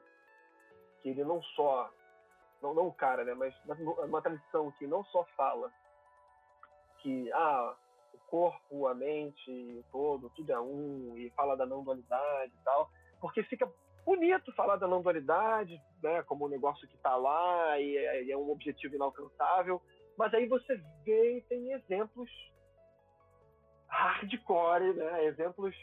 que ele não só. Não, não o cara, né? Mas uma tradição que não só fala que ah, o corpo, a mente, todo, tudo é um, e fala da não dualidade e tal, porque fica bonito falar da não dualidade, né, como um negócio que está lá e é, é um objetivo inalcançável, mas aí você vê e tem exemplos hardcore, né, exemplos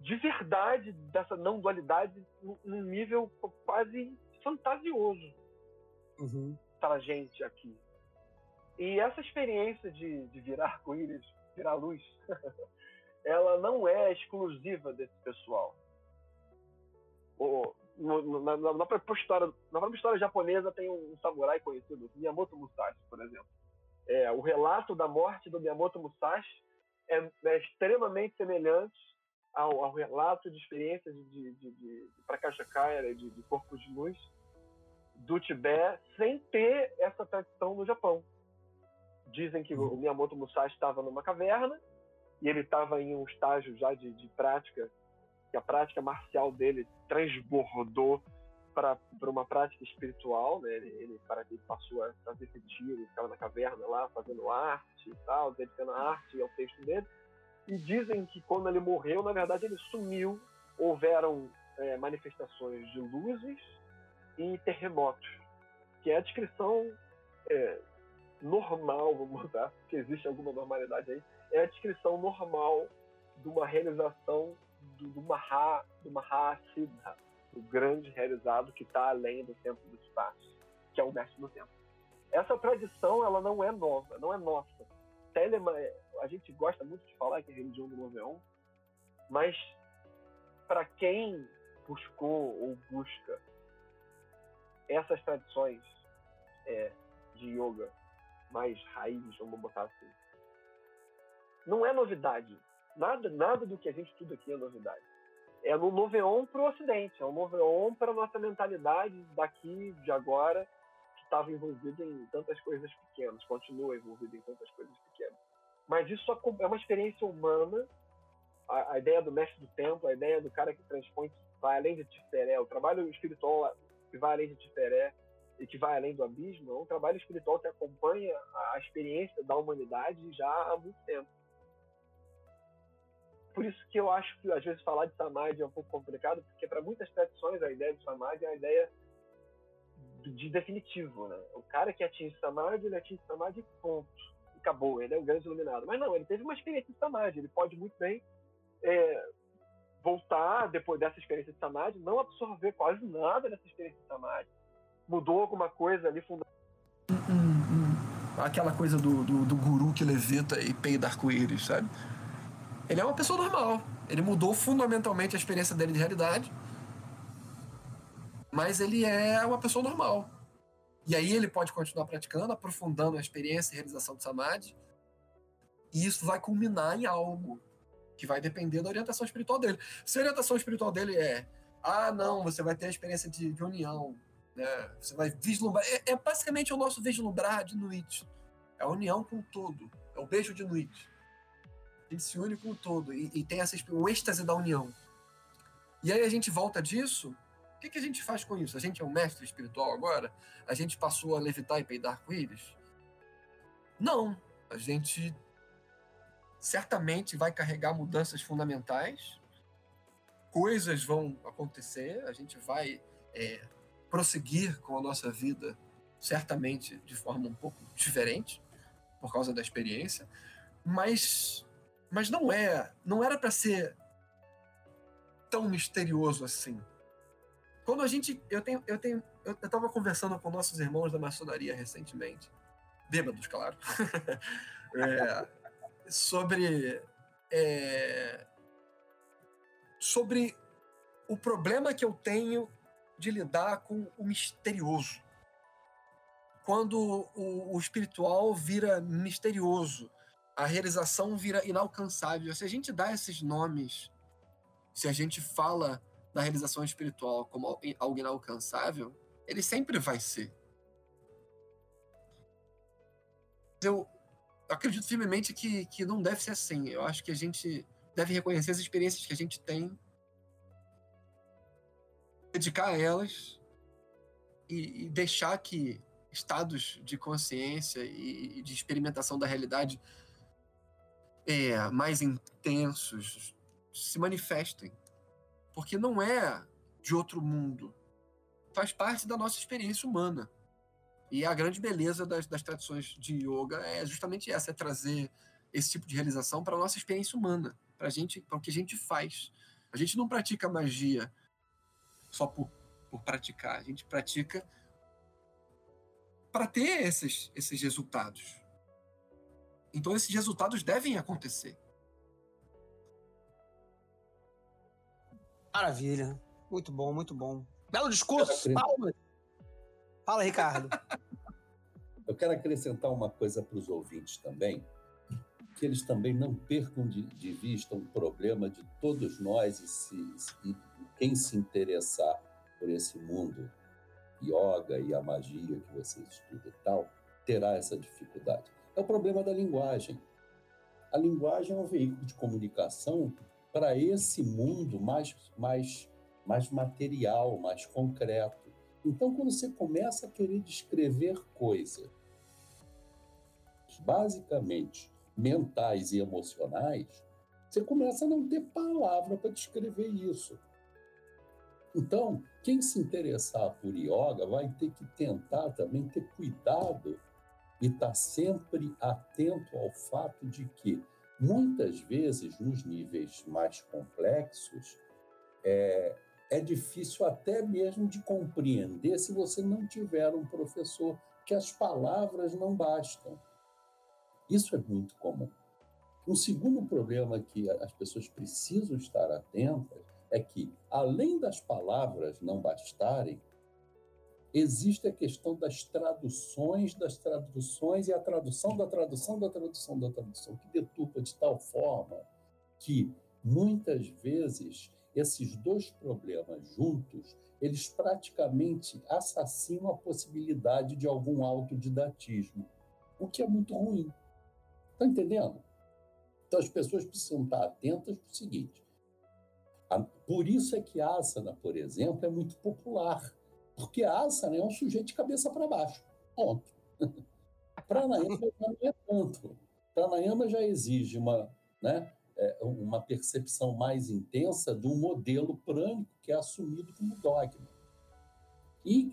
de verdade dessa não dualidade num nível quase fantasioso uhum. para a gente aqui. E essa experiência de, de virar arco-íris, virar luz, ela não é exclusiva desse pessoal. O, no, na, na, própria história, na própria história japonesa tem um, um samurai conhecido, Miyamoto Musashi, por exemplo. É, o relato da morte do Miyamoto Musashi é, é extremamente semelhante ao, ao, relato de experiências de, de, de, de Prakashakaya, de, de corpos de luz, do Tibete, sem ter essa tradição no Japão. Dizem que o Miyamoto Musashi estava numa caverna e ele estava em um estágio já de, de prática, que a prática marcial dele transbordou para uma prática espiritual, né? Ele, ele, para, ele passou a fazer retiro, ficava na caverna lá fazendo arte e tal, dedicando a arte ao texto dele. E dizem que quando ele morreu, na verdade ele sumiu, houveram é, manifestações de luzes e terremotos, que é a descrição é, normal, vamos botar, que existe alguma normalidade aí, é a descrição normal de uma realização do, do Maha, do Mahasiddha, do grande realizado que está além do tempo e do espaço, que é o mestre do tempo. Essa tradição, ela não é nova, não é nossa. Telema, a gente gosta muito de falar que é a religião do Noveon, mas para quem buscou ou busca essas tradições é, de yoga mais raiz, vamos botar assim. Não é novidade. Nada, nada do que a gente estuda aqui é novidade. É no Noveon para o Ocidente, é um Noveon para a nossa mentalidade daqui, de agora, estava envolvida em tantas coisas pequenas, continua envolvida em tantas coisas pequenas. Mas isso é uma experiência humana, a, a ideia do mestre do tempo, a ideia do cara que transpõe, vai além de Tiferé, o trabalho espiritual que vai além de Tiferé, e que vai além do abismo, é um trabalho espiritual que acompanha a experiência da humanidade já há muito tempo. Por isso que eu acho que às vezes falar de samadhi é um pouco complicado, porque para muitas tradições a ideia de samadhi é a ideia de definitivo, né? O cara que atinge samadhi, ele atinge samadhi ponto. Acabou, ele é o grande iluminado. Mas não, ele teve uma experiência de samadhi, ele pode muito bem é, voltar depois dessa experiência de samadhi, não absorver quase nada dessa experiência de samadhi, mudou alguma coisa ali fundamental. Hum, hum, hum. aquela coisa do, do, do guru que levita e peida arco-íris, sabe? Ele é uma pessoa normal. Ele mudou fundamentalmente a experiência dele de realidade. Mas ele é uma pessoa normal. E aí ele pode continuar praticando, aprofundando a experiência e realização do Samadhi. E isso vai culminar em algo que vai depender da orientação espiritual dele. Se a orientação espiritual dele é ah, não, você vai ter a experiência de, de união, né? Você vai vislumbrar. É, é, basicamente o nosso vislumbrar de Nuit. É a união com o todo. É o beijo de Nuit. Gente se une com o todo e, e tem essa, o êxtase da união. E aí a gente volta disso. O que, que a gente faz com isso? A gente é um mestre espiritual agora? A gente passou a levitar e peidar com eles? Não. A gente certamente vai carregar mudanças fundamentais coisas vão acontecer, a gente vai é, prosseguir com a nossa vida, certamente de forma um pouco diferente, por causa da experiência, mas, mas não é, não era para ser tão misterioso assim. Quando a gente, eu tenho, eu tenho, eu estava conversando com nossos irmãos da maçonaria recentemente, bêbados, claro, é, sobre é, sobre o problema que eu tenho de lidar com o misterioso. Quando o, o espiritual vira misterioso, a realização vira inalcançável. Se a gente dá esses nomes, se a gente fala da realização espiritual como algo inalcançável, ele sempre vai ser. Eu acredito firmemente que, que não deve ser assim. Eu acho que a gente deve reconhecer as experiências que a gente tem, dedicar a elas e, e deixar que estados de consciência e, de experimentação da realidade é, mais intensos se manifestem. Porque não é de outro mundo. Faz parte da nossa experiência humana. E a grande beleza das, das tradições de yoga é justamente essa: é trazer esse tipo de realização para a nossa experiência humana para gente, para o que a gente faz. A gente não pratica magia só por, por praticar, a gente pratica para ter esses, esses resultados. Então esses resultados devem acontecer. Maravilha. Muito bom, muito bom. Belo discurso. Palmas. Fala, Ricardo. Eu quero acrescentar uma coisa para os ouvintes também que eles também não percam de, de vista um problema de todos nós e, se, e quem se interessar por esse mundo yoga e a magia que você estuda e tal, terá essa dificuldade. É o problema da linguagem. A linguagem é um veículo de comunicação para esse mundo mais, mais, mais material, mais concreto. Então, quando você começa a querer descrever coisas, basicamente mentais e emocionais, você começa a não ter palavra para descrever isso. Então, quem se interessar por yoga vai ter que tentar também ter cuidado e estar tá sempre atento ao fato de que, muitas vezes, nos níveis mais complexos, é, é difícil até mesmo de compreender se você não tiver um professor, que as palavras não bastam. Isso é muito comum. Um segundo problema que as pessoas precisam estar atentas é que, além das palavras não bastarem, existe a questão das traduções, das traduções e a tradução da tradução da tradução da tradução, que deturpa de tal forma que, muitas vezes, esses dois problemas juntos, eles praticamente assassinam a possibilidade de algum autodidatismo, o que é muito ruim. Está entendendo? Então as pessoas precisam estar atentas para o seguinte. Por isso é que a asana, por exemplo, é muito popular. Porque asana é um sujeito de cabeça para baixo. Ponto. Pranayama já não é tanto. Pranayama já exige uma, né, é, uma percepção mais intensa de um modelo prânico que é assumido como dogma. E,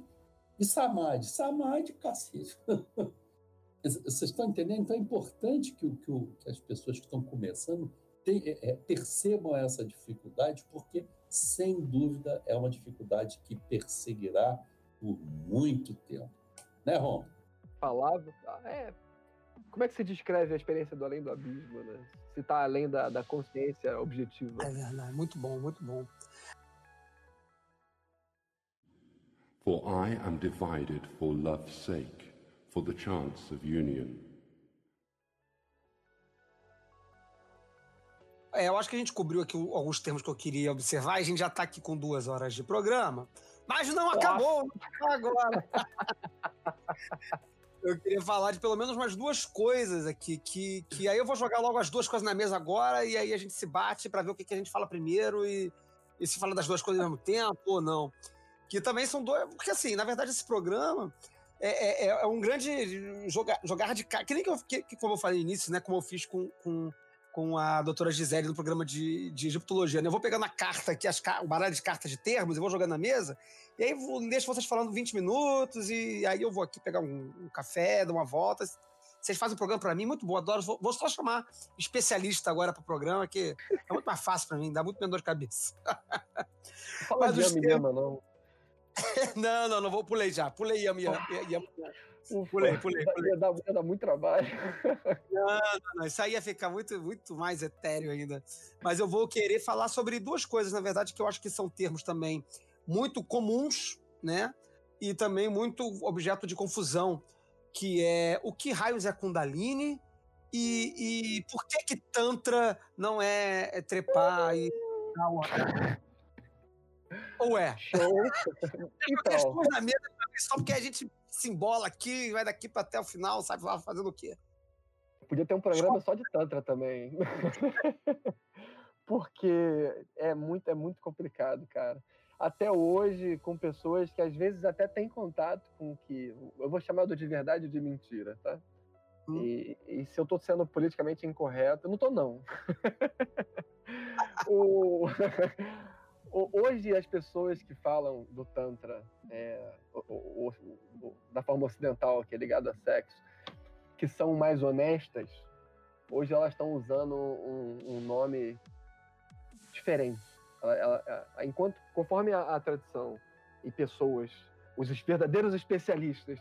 e Samadhi? Samadhi, cacete. Vocês estão entendendo? Então é importante que, que, que as pessoas que estão começando é, é, percebam essa dificuldade, porque, sem dúvida, é uma dificuldade que perseguirá por muito tempo. Né, Rom? Palavra, é, como é que se descreve a experiência do além do abismo, né? Se tá além da, da consciência objetiva. É verdade, muito bom, muito bom. For I am divided for love's sake, for the chance of union. É, eu acho que a gente cobriu aqui alguns termos que eu queria observar. A gente já está aqui com duas horas de programa, mas não acabou, não acabou agora. eu queria falar de pelo menos umas duas coisas aqui, que, que aí eu vou jogar logo as duas coisas na mesa agora, e aí a gente se bate para ver o que, que a gente fala primeiro e, e se fala das duas coisas ao mesmo tempo ou não. Que também são dois. Porque, assim, na verdade, esse programa é, é, é um grande jogar, jogar de cara. Que nem que, eu, que, como eu falei no início, né? Como eu fiz com, com, com a doutora Gisele no programa de, de egiptologia. Né? Eu vou pegando a carta aqui, as, o baralho de cartas de termos, e vou jogando na mesa, e aí vou, deixo vocês falando 20 minutos, e aí eu vou aqui pegar um, um café, dar uma volta. Vocês fazem o programa para mim, muito bom, adoro. Vou, vou só chamar especialista agora para o programa, que é muito mais fácil para mim, dá muito menos dor de cabeça. Fala Mas de termos... não. não, não, não vou, pulei já. Pulei Yami Yami. Pulei, pulei, pulei. Ia dar, ia dar muito trabalho. Não, não, não, isso aí ia ficar muito, muito mais etéreo ainda. Mas eu vou querer falar sobre duas coisas, na verdade, que eu acho que são termos também muito comuns, né? E também muito objeto de confusão, que é o que raios é Kundalini e, e por que que Tantra não é, é trepar e... Ou é? Show. então. na mesa só porque a gente se embola aqui, vai daqui para até o final, sabe lá fazendo o quê? Podia ter um programa só de Tantra também. porque é muito, é muito complicado, cara. Até hoje, com pessoas que às vezes até têm contato com o que. Eu vou chamar de verdade ou de mentira, tá? Hum. E, e, se eu tô sendo politicamente incorreto, eu não tô, não. o... Hoje, as pessoas que falam do Tantra, é, o, o, o, da forma ocidental, que é ligado a sexo, que são mais honestas, hoje elas estão usando um, um, nome diferente. Ela, ela, enquanto, conforme a, a tradição e pessoas, os verdadeiros especialistas,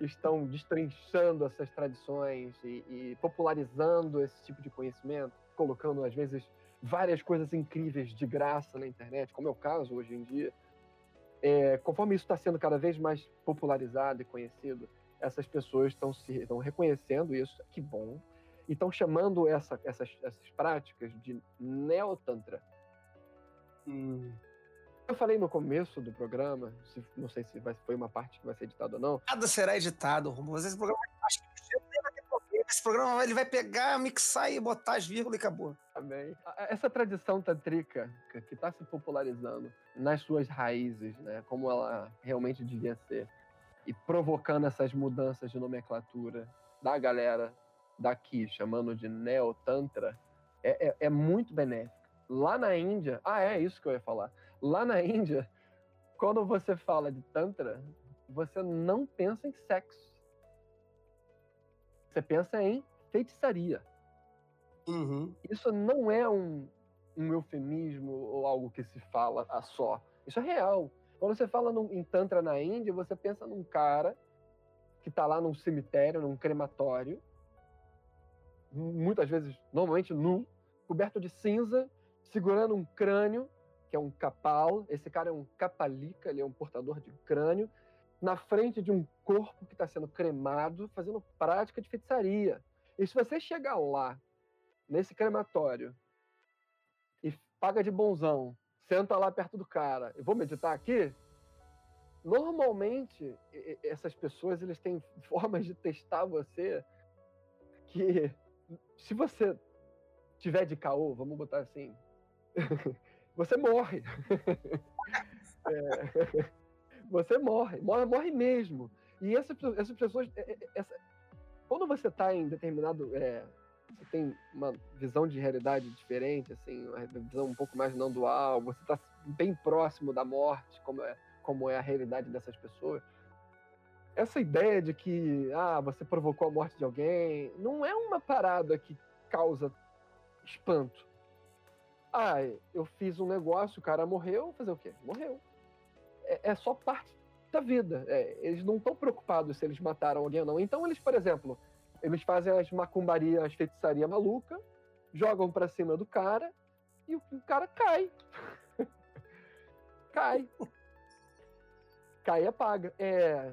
estão destrinchando essas tradições e, e popularizando esse tipo de conhecimento, colocando, às vezes, várias coisas incríveis de graça na internet, como é o caso hoje em dia, é, conforme isso está sendo cada vez mais popularizado e conhecido, essas pessoas estão se estão reconhecendo isso, que bom, e estão chamando essa, essas, essas práticas de neotantra. Hum. Eu falei no começo do programa, se, não sei se vai, foi uma parte que vai ser editada ou não. Nada será editado, Romulo. Esse programa acho esse programa ele vai pegar, mixar e botar as vírgulas e acabou. Amém. Essa tradição tantrica que está se popularizando nas suas raízes, né, como ela realmente devia ser, e provocando essas mudanças de nomenclatura da galera daqui, chamando de Neotantra, é, é, é muito benéfico. Lá na Índia, ah, é isso que eu ia falar. Lá na Índia, quando você fala de Tantra, você não pensa em sexo você pensa em feitiçaria. Uhum. Isso não é um, um eufemismo ou algo que se fala a só. Isso é real. Quando você fala num, em Tantra na Índia, você pensa num cara que está lá num cemitério, num crematório, muitas vezes, normalmente nu, coberto de cinza, segurando um crânio, que é um capal. Esse cara é um capalica, ele é um portador de crânio, na frente de um corpo que está sendo cremado, fazendo prática de feitiçaria. E se você chegar lá, nesse crematório, e paga de bonzão, senta lá perto do cara, e vou meditar aqui, normalmente essas pessoas eles têm formas de testar você que se você tiver de caô, vamos botar assim, você morre. é você morre, morre, morre mesmo. E essas, essas pessoas, é, é, essa, quando você está em determinado, é, você tem uma visão de realidade diferente, assim, uma visão um pouco mais não dual, você está bem próximo da morte, como é, como é a realidade dessas pessoas. Essa ideia de que ah, você provocou a morte de alguém não é uma parada que causa espanto. Ah, eu fiz um negócio, o cara morreu, fazer o quê? Morreu é, é só parte da vida. É, eles não estão preocupados se eles mataram alguém ou não. Então, eles, por exemplo, eles fazem as macumbarias, as feitiçaria maluca, jogam pra cima do cara e o, o cara cai. cai. Cai e apaga. É.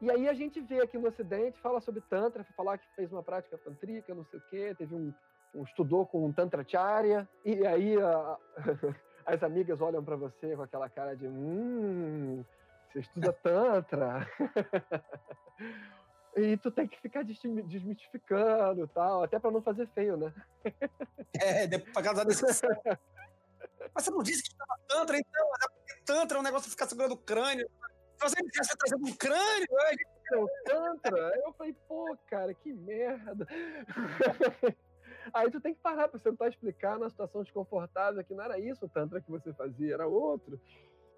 E aí a gente vê aqui no Ocidente, fala sobre Tantra, falar que fez uma prática tantrica, não sei o quê, teve um, um estudou com um Tantracharya, e aí a- as amigas olham pra você com aquela cara de hum, você estuda Tantra. e tu tem que ficar desmi- desmistificando e tal, até pra não fazer feio, né? É, depois pra casar desse. Mas você não disse que estava Tantra, então? É porque Tantra é um negócio de ficar segurando o crânio. Se você me tivesse trazendo um crânio, eu- o Tantra. Eu falei, pô, cara, que merda. Aí tu tem que parar pra tentar explicar na situação desconfortável que não era isso o Tantra que você fazia, era outro.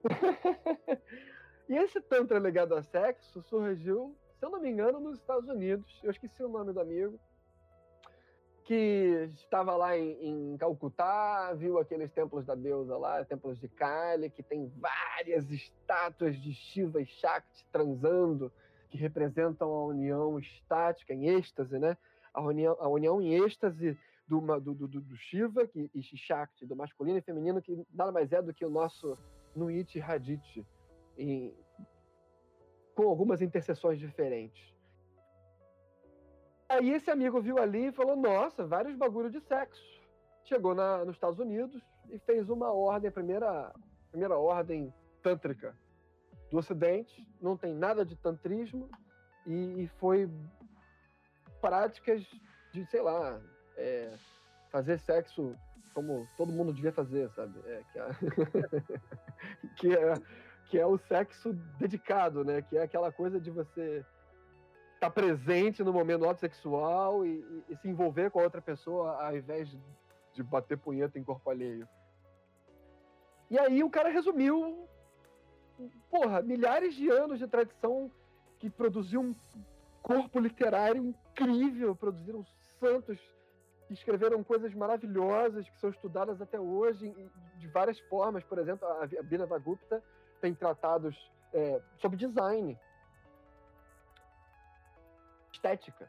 e esse Tantra ligado a sexo surgiu, se eu não me engano, nos Estados Unidos. Eu esqueci o nome do amigo. Que estava lá em, em Calcutá, viu aqueles templos da deusa lá, templos de Kali, que tem várias estátuas de Shiva e Shakti transando que representam a união estática, em êxtase, né? A união, a união em êxtase do, do, do, do- Shiva e Shakti, do masculino e feminino, que nada mais é do que o nosso Nuit Hadith, em- com algumas interseções diferentes. Aí esse amigo viu ali e falou: Nossa, vários bagulho de sexo. Chegou na, nos Estados Unidos e fez uma ordem, a primeira, primeira ordem tântrica do Ocidente, não tem nada de tantrismo e, e foi práticas de, sei lá, é, fazer sexo como todo mundo devia fazer, sabe? É, que, é, que, é, que é o sexo dedicado, né? Que é aquela coisa de você estar presente no momento ato sexual e, e- e se envolver com a outra pessoa ao invés de, de bater punheta em corpo alheio. E aí o cara resumiu porra, milhares de anos de tradição que produziu um corpo literário incrível, produziram santos escreveram coisas maravilhosas que são estudadas até hoje de várias formas. Por exemplo, a a Binava Gupta tem tratados é, sobre design, estética.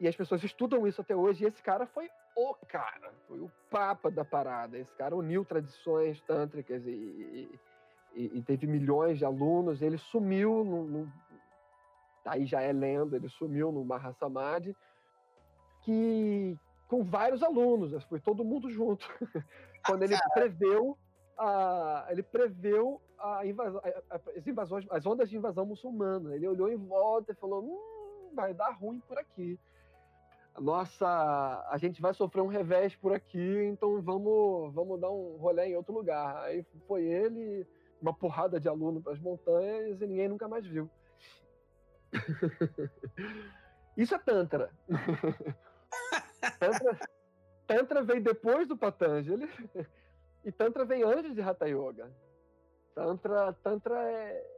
E as pessoas estudam isso até hoje. E esse cara foi o cara, foi o papa da parada. Esse cara uniu tradições tântricas e, e- e- teve milhões de alunos. Ele sumiu, no, no- aí já é lenda, ele sumiu no Mahasamadhi, que com vários alunos, foi todo mundo junto. Quando ele preveu a, ele preveu a invasão, a- as invasões, as ondas de invasão muçulmana. Ele olhou em volta e falou: hum, vai dar ruim por aqui. Nossa, a gente vai sofrer um revés por aqui, então vamos, vamos dar um rolê em outro lugar. Aí foi ele, uma porrada de aluno para as montanhas e ninguém nunca mais viu. Isso é Tantra. Tantra, Tantra veio depois do Patanjali e Tantra veio antes de Hatha Yoga. Tantra, Tantra é.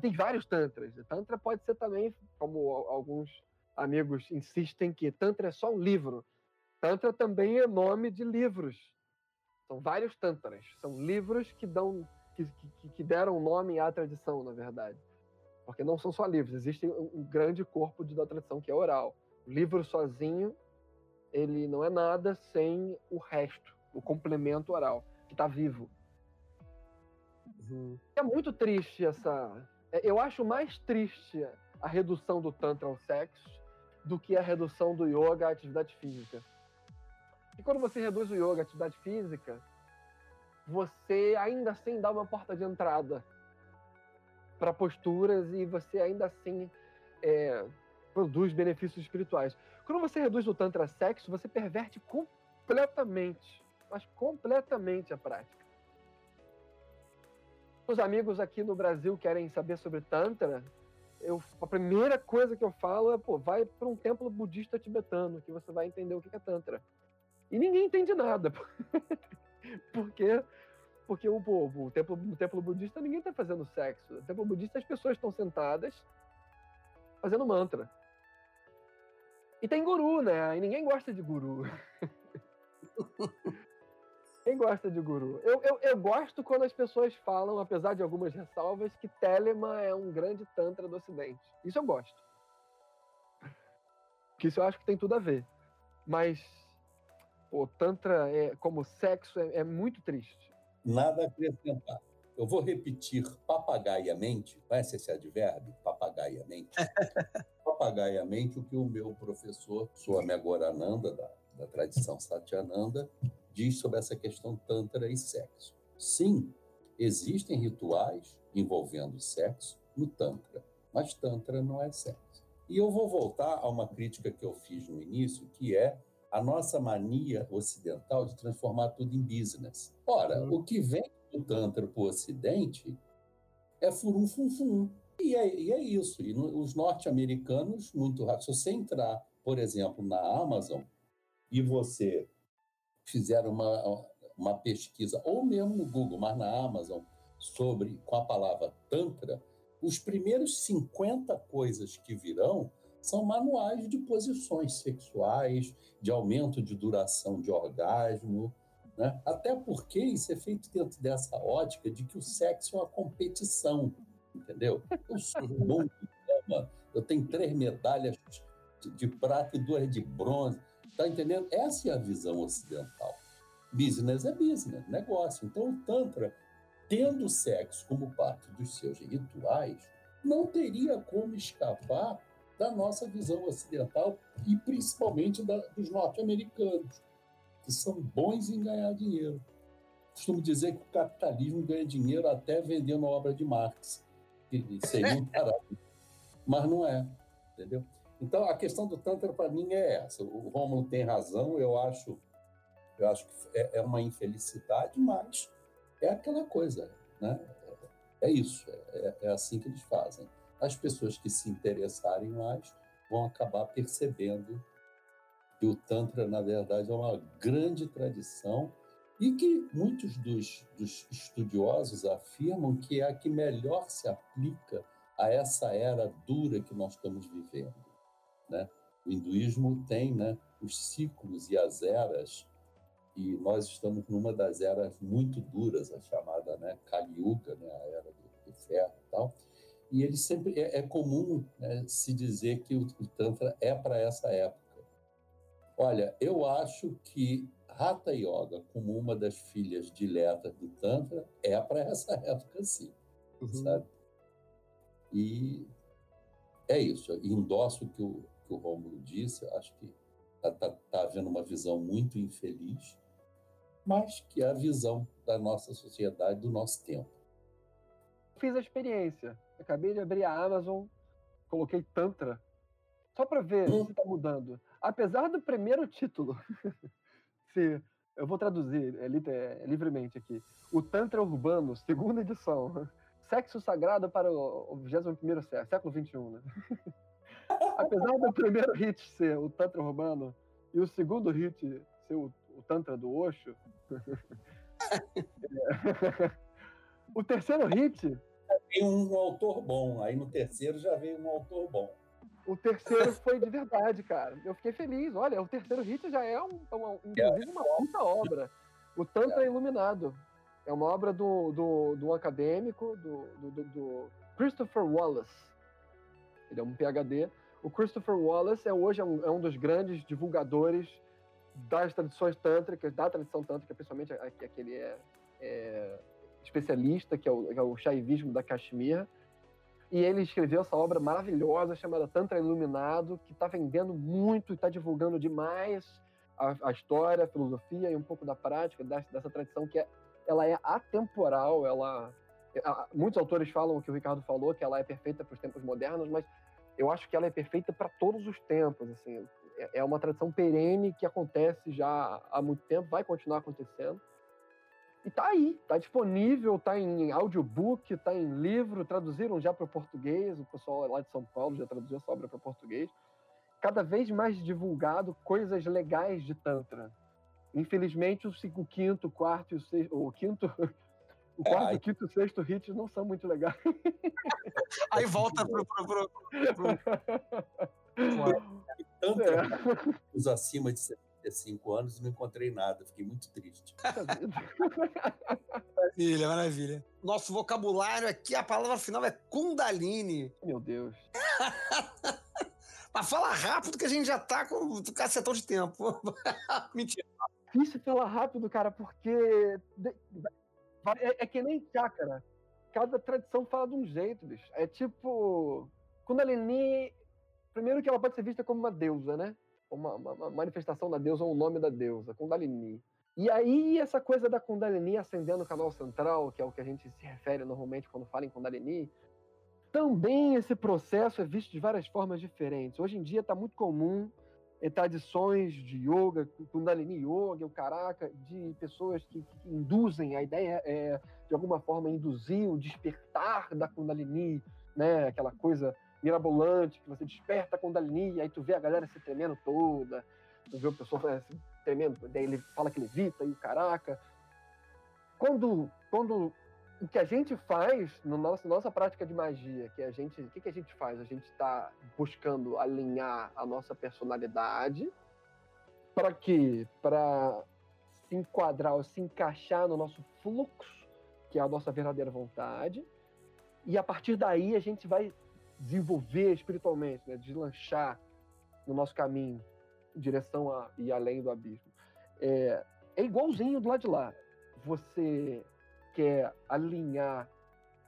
Tem vários Tantras. Tantra pode ser também, como al- alguns amigos insistem, que Tantra é só um livro. Tantra também é nome de livros. São vários Tantras. São livros que dão. Que, que, que deram nome à tradição, na verdade. Porque não são só livros, existe um grande corpo de, da tradição que é oral. O livro sozinho, ele não é nada sem o resto, o complemento oral, que está vivo. É muito triste essa. é, Eu acho mais triste a redução do Tantra ao sexo do que a redução do yoga à atividade física. E quando você reduz o yoga à atividade física, você ainda assim dá uma porta de entrada para posturas e você ainda assim é, produz benefícios espirituais. Quando você reduz o Tantra a sexo, você perverte completamente, mas completamente a prática. Os amigos aqui no Brasil querem saber sobre Tantra. Eu, a primeira coisa que eu falo é, pô, vai para um templo budista tibetano, que você vai entender o que é Tantra. E ninguém entende nada. Porque, porque o, pô, o, templo, no templo budista ninguém está fazendo sexo. No templo budista as pessoas estão sentadas fazendo mantra. E tem guru, né? E ninguém gosta de guru. Quem gosta de guru? Eu, eu, eu gosto quando as pessoas falam, apesar de algumas ressalvas, que Telema é um grande tantra do Ocidente. Isso eu gosto. Que isso eu acho que tem tudo a ver. Mas o Tantra, é, como sexo, é, é muito triste. Nada a acrescentar. Eu vou repetir papagaiamente, conhece esse advérbio? Papagaiamente. papagaiamente o que o meu professor, Swami Agorananda, da, da tradição Satyananda, diz sobre essa questão Tantra e sexo. Sim, existem rituais envolvendo sexo no Tantra, mas Tantra não é sexo. E eu vou voltar a uma crítica que eu fiz no início, que é a nossa mania ocidental de transformar tudo em business. Ora, uhum. o que vem do Tantra para o Ocidente é furum fum fum. E é, e é isso. E no, os norte-americanos, muito rápido. Se você entrar, por exemplo, na Amazon e você fizer uma, uma pesquisa, ou mesmo no Google, mas na Amazon, sobre com a palavra Tantra, os primeiros 50 coisas que virão são manuais de posições sexuais, de aumento de duração de orgasmo, né? Até porque isso é feito dentro dessa ótica de que o sexo é uma competição, entendeu? Eu sou bom de cama, eu tenho três medalhas de, de prata e duas de bronze, tá entendendo? Essa é a visão ocidental. Business é business, negócio. Então o Tantra, tendo o sexo como parte dos seus rituais, não teria como escapar da nossa visão ocidental e principalmente da, dos norte-americanos que são bons em ganhar dinheiro. Costumo dizer que o capitalismo ganha dinheiro até vendendo a obra de Marx, que seria um parado. Mas não é, entendeu? Então, a questão do Tantra, para mim, é essa. O Rômulo tem razão, eu acho, eu acho que é, é uma infelicidade, mas é aquela coisa, né? É isso, é, é assim que eles fazem. As pessoas que se interessarem mais vão acabar percebendo que o Tantra, na verdade, é uma grande tradição e que muitos dos, dos estudiosos afirmam que é a que melhor se aplica a essa era dura que nós estamos vivendo. Né? O hinduísmo tem né, os ciclos e as eras, e nós estamos numa das eras muito duras, a chamada né, Kali Yuga, né, a era do, do ferro e tal. E ele sempre é, é comum né, se dizer que o, o Tantra é para essa época Olha, eu acho que Hatha Yoga, como uma das filhas diletas do Tantra, é para essa época sim, uhum. sabe? E é isso. Endosso o que o, que o Rômulo disse, acho que está tá, tá havendo uma visão muito infeliz, mas que é a visão da nossa sociedade, do nosso tempo. Fiz a experiência. Acabei de abrir a Amazon, coloquei Tantra, só para ver se está mudando. Apesar do primeiro título, se eu vou traduzir é, é, livremente aqui, o Tantra Urbano, segunda edição, sexo sagrado para o 21 século, século 21, né? apesar do primeiro hit ser o Tantra Urbano e o segundo hit ser o, o Tantra do Osho, o terceiro hit tem um autor bom, aí no terceiro já veio um autor bom. O terceiro foi de verdade, cara. Eu fiquei feliz. Olha, o terceiro hit já é um, uma, inclusive uma puta obra. O Tantra é. Iluminado. É uma obra do, do, do acadêmico, do, do, do, Christopher Wallace. Ele é um PhD. O Christopher Wallace é hoje é um, é um dos grandes divulgadores das tradições tântricas, da tradição tântrica, principalmente a, que é, é especialista, que é o, que é o da Kashmir e ele escreveu essa obra maravilhosa chamada Tantra Iluminado, que está vendendo muito e está divulgando demais a, a, história, a filosofia e um pouco da prática dessa, dessa tradição que é, ela é atemporal, ela muitos autores falam o que o Ricardo falou, que ela é perfeita para os tempos modernos, mas eu acho que ela é perfeita para todos os tempos. Assim, é, é uma tradição perene que acontece já há muito tempo, vai continuar acontecendo. E tá aí, tá disponível, tá em audiobook, tá em livro, traduziram já para o português, o pessoal lá de São Paulo já traduziu essa obra para português. Cada vez mais divulgado coisas legais de Tantra. Infelizmente, o, o quinto, o quarto e o sexto, o quinto, o quarto, é, o quinto e o sexto hits não são muito legais. Aí volta pro. pro, pro, pro... Tanto é. os acima de 35 anos e não encontrei nada. Fiquei muito triste. maravilha, maravilha. Nosso vocabulário aqui, a palavra final é Kundalini. Meu Deus. Mas fala rápido que a gente já tá com o cacetão de tempo. Mentira. Difícil falar rápido, cara, porque é, é que nem chácara. Cada tradição fala de um jeito, bicho. É tipo. Kundalini. Primeiro que ela pode ser vista como uma deusa, né? Uma, uma- manifestação da deusa ou um nome da deusa, Kundalini. E aí, essa coisa da Kundalini acendendo o canal central, que é o que a gente se refere normalmente quando fala em Kundalini, também esse processo é visto de várias formas diferentes. Hoje em dia está muito comum em tradições de yoga, Kundalini Yoga, o caraca, de pessoas que, que induzem, a ideia é, de alguma forma, induzir o despertar da Kundalini, né? aquela coisa mirabolante, que você desperta a Kundalini, aí tu vê a galera se tremendo toda, tu vê o pessoal eh, se tremendo, daí ele fala que levita e caraca. Quando, quando o que a gente faz na nossa, nossa prática de magia, que a gente, o que, que a gente faz? A gente está buscando alinhar a nossa personalidade para quê? Para se enquadrar se encaixar no nosso fluxo, que é a nossa verdadeira vontade, e a partir daí a gente vai desenvolver espiritualmente, né? deslanchar no nosso caminho em direção a e além do abismo. É, é igualzinho do lado de lá. Você quer alinhar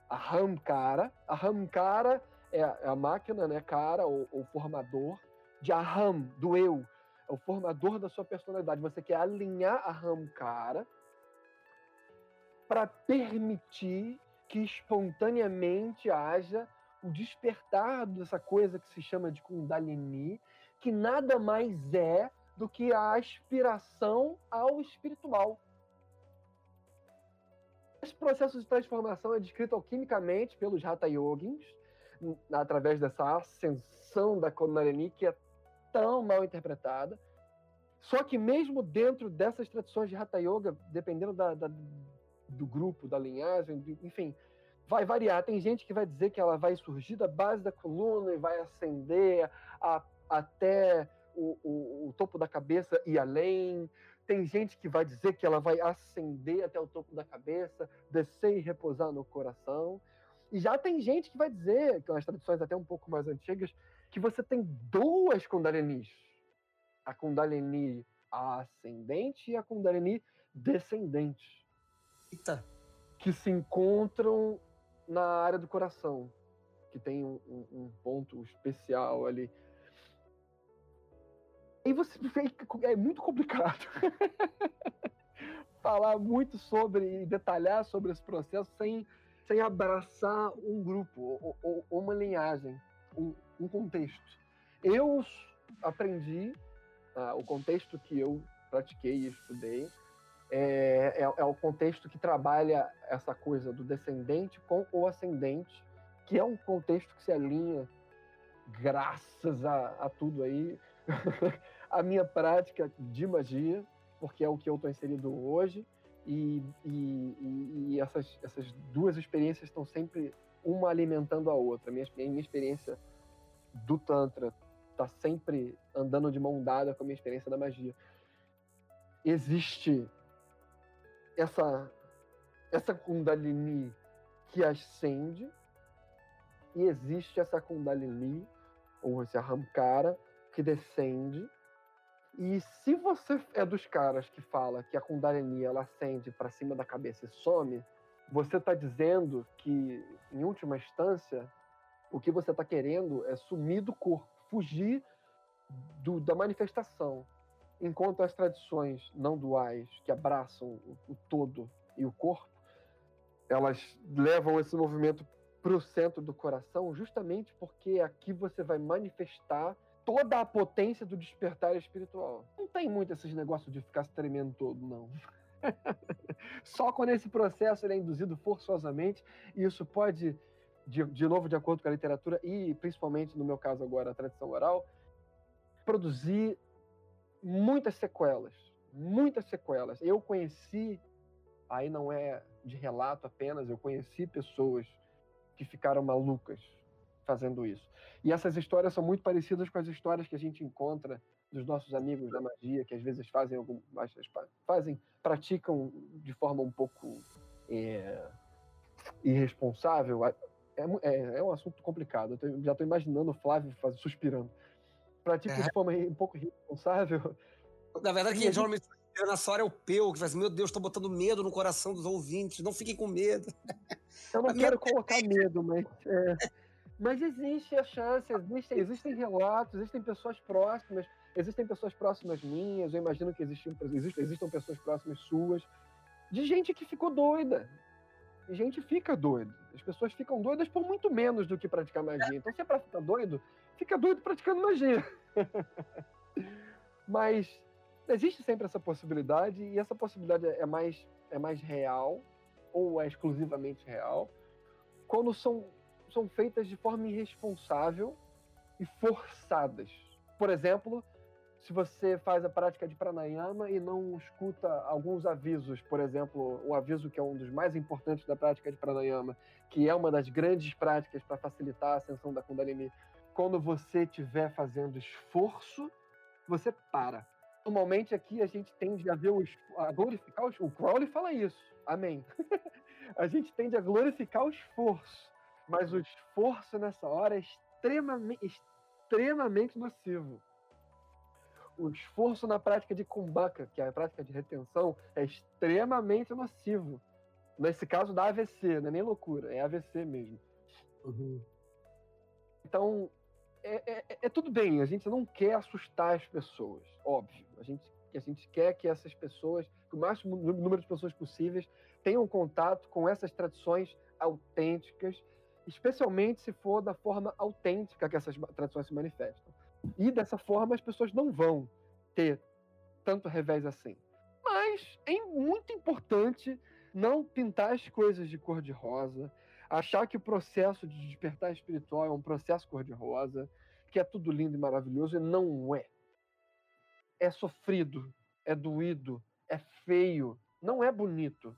a Hamkara. A Hamkara é a, é a máquina, né, cara, o, o formador de Aham, do eu. É o formador da sua personalidade. Você quer alinhar a Hamkara para permitir que espontaneamente haja o despertar dessa coisa que se chama de Kundalini, que nada mais é do que a aspiração ao espiritual. Esse processo de transformação é descrito alquimicamente pelos Hatha Yogins, através dessa ascensão da Kundalini que é tão mal interpretada. Só que mesmo dentro dessas tradições de Hatha Yoga, dependendo da- da- do grupo, da linhagem, enfim, vai variar. Tem gente que vai dizer que ela vai surgir da base da coluna e vai ascender a- até o, o- o topo da cabeça e além. Tem gente que vai dizer que ela vai ascender até o topo da cabeça, descer e repousar no coração. E já tem gente que vai dizer, que nas tradições até um pouco mais antigas, que você tem duas Kundalinis. A Kundalini ascendente e a Kundalini descendente Eita. que se encontram na área do coração, que tem um, um- um ponto especial ali. E você é muito complicado falar muito sobre e detalhar sobre esse processo sem, sem abraçar um grupo ou, ou- ou uma linhagem, um, um contexto. Eu aprendi ah, o contexto que eu pratiquei e estudei é, é, é o contexto que trabalha essa coisa do descendente com o ascendente, que é um contexto que se alinha, graças a, a tudo aí, a minha prática de magia, porque é o que eu estou inserido hoje, e, e- e- essas, essas duas experiências estão sempre uma alimentando a outra. Minha, minha experiência do Tantra está sempre andando de mão dada com a minha experiência da magia. Existe essa essa Kundalini que ascende e existe essa Kundalini ou esse Ahamkara que descende. E se você é dos caras que fala que a Kundalini ela acende para cima da cabeça e some, você está dizendo que em última instância o que você está querendo é sumir do corpo, fugir do- da manifestação enquanto as tradições não duais que abraçam o, todo e o corpo, elas levam esse movimento para o centro do coração, justamente porque aqui você vai manifestar toda a potência do despertar espiritual. Não tem muito esses negócios de ficar se tremendo todo, não. Só quando esse processo é induzido forçosamente, e isso pode, de, de novo, de acordo com a literatura, e principalmente no meu caso agora, a tradição oral, produzir muitas sequelas, muitas sequelas. Eu conheci, aí não é de relato apenas, eu conheci pessoas que ficaram malucas fazendo isso. E essas histórias são muito parecidas com as histórias que a gente encontra dos nossos amigos da magia, que às vezes fazem algum, fazem, praticam de forma um pouco é, irresponsável. É, é, é um assunto complicado. Eu já estou imaginando o Flávio faz, suspirando. Pratica É. de forma um pouco irresponsável. Na verdade, quem a geralmente na sua hora é o Peu, que assim, meu Deus, tô botando medo no coração dos ouvintes, não fiquem com medo. Eu não quero colocar medo, mas. é, Mas existe a chance, existem, existem relatos, existem pessoas próximas, existem pessoas próximas minhas, eu imagino que existem, existam pessoas próximas suas, de gente que ficou doida. Gente fica doida. As pessoas ficam doidas por muito menos do que praticar magia. Então, se é pra ficar doido, fica doido praticando magia. Mas existe sempre essa possibilidade, e essa possibilidade é mais, é mais real, ou é exclusivamente real, quando são, são feitas de forma irresponsável e forçadas. Por exemplo, se você faz a prática de pranayama e não escuta alguns avisos, por exemplo, o aviso que é um dos mais importantes da prática de pranayama, que é uma das grandes práticas para facilitar a ascensão da Kundalini, quando você estiver fazendo esforço, você para. Normalmente aqui a gente tende a ver o, a glorificar o, o Crowley fala isso. Amém. a gente tende a glorificar o esforço, mas o esforço nessa hora é extremamente, extremamente nocivo. O esforço na prática de kumbhaka, que é a prática de retenção, é extremamente nocivo. Nesse caso da AVC, não é nem loucura, é AVC mesmo. Então, é, é- é tudo bem, a gente não quer assustar as pessoas, óbvio. A gente, a gente quer que essas pessoas, que o máximo nú- número de pessoas possíveis, tenham contato com essas tradições autênticas, especialmente se for da forma autêntica que essas tradições se manifestam. E dessa forma as pessoas não vão ter tanto revés assim. Mas é muito importante não pintar as coisas de cor de rosa, achar que o processo de despertar espiritual é um processo cor-de-rosa, que é tudo lindo e maravilhoso, e não é. É sofrido, é doído, é feio, não é bonito.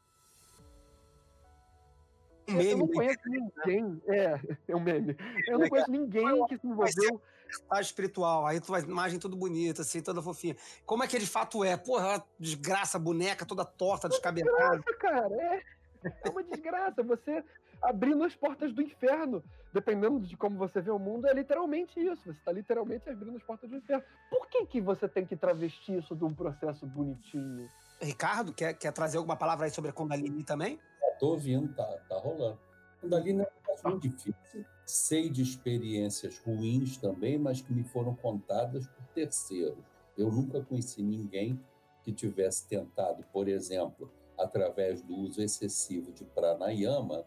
Um Eu- eu meme, não né? conheço ninguém. É, é um meme. Eu não conheço ninguém que se envolveu. Tá espiritual, aí tu vai imagem tudo bonita, assim, toda fofinha. Como é que de fato é? Porra, desgraça, boneca toda torta, descabelada. Desgraça, cara. É, é uma desgraça. Você abrindo as portas do inferno. Dependendo de como você vê o mundo, é literalmente isso. Você está literalmente abrindo as portas do inferno. Por que, que você tem que travestir isso de um processo bonitinho? Ricardo, quer, quer trazer alguma palavra aí sobre a Kundalini também? Tô ouvindo, tá, tá rolando. Kundalini é um negócio muito difícil. Sei de experiências ruins também, mas que me foram contadas por terceiros. Eu nunca conheci ninguém que tivesse tentado, por exemplo, através do uso excessivo de pranayama,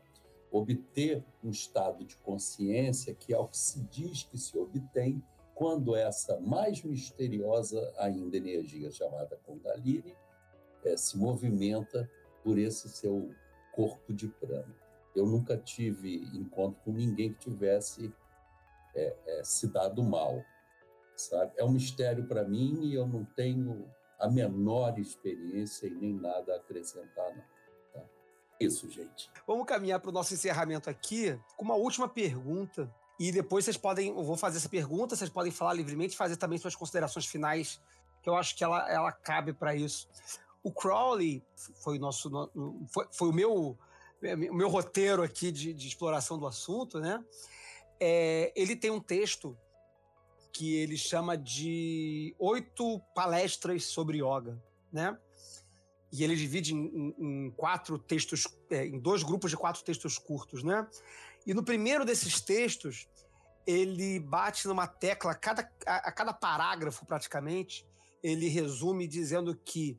obter um estado de consciência que é o que se diz que se obtém quando essa mais misteriosa ainda energia chamada Kundalini eh, se movimenta por esse seu corpo de prana. Eu nunca tive encontro com ninguém que tivesse é, é, se dado mal, sabe? É um mistério para mim e eu não tenho a menor experiência e nem nada a acrescentar, não. Tá? Isso, gente. Vamos caminhar para o nosso encerramento aqui com uma última pergunta. E depois vocês podem, eu vou fazer essa pergunta, vocês podem falar livremente, fazer também suas considerações finais, que eu acho que ela, ela cabe para isso. O Crowley foi o nosso, no- foi, foi o meu, meu roteiro aqui de, de exploração do assunto, né? É, ele tem um texto que ele chama de oito palestras sobre yoga, né? E ele divide em, em- em quatro textos, é, em dois grupos de quatro textos curtos, né? E no primeiro desses textos, ele bate numa tecla, cada, a, a cada parágrafo praticamente, ele resume dizendo que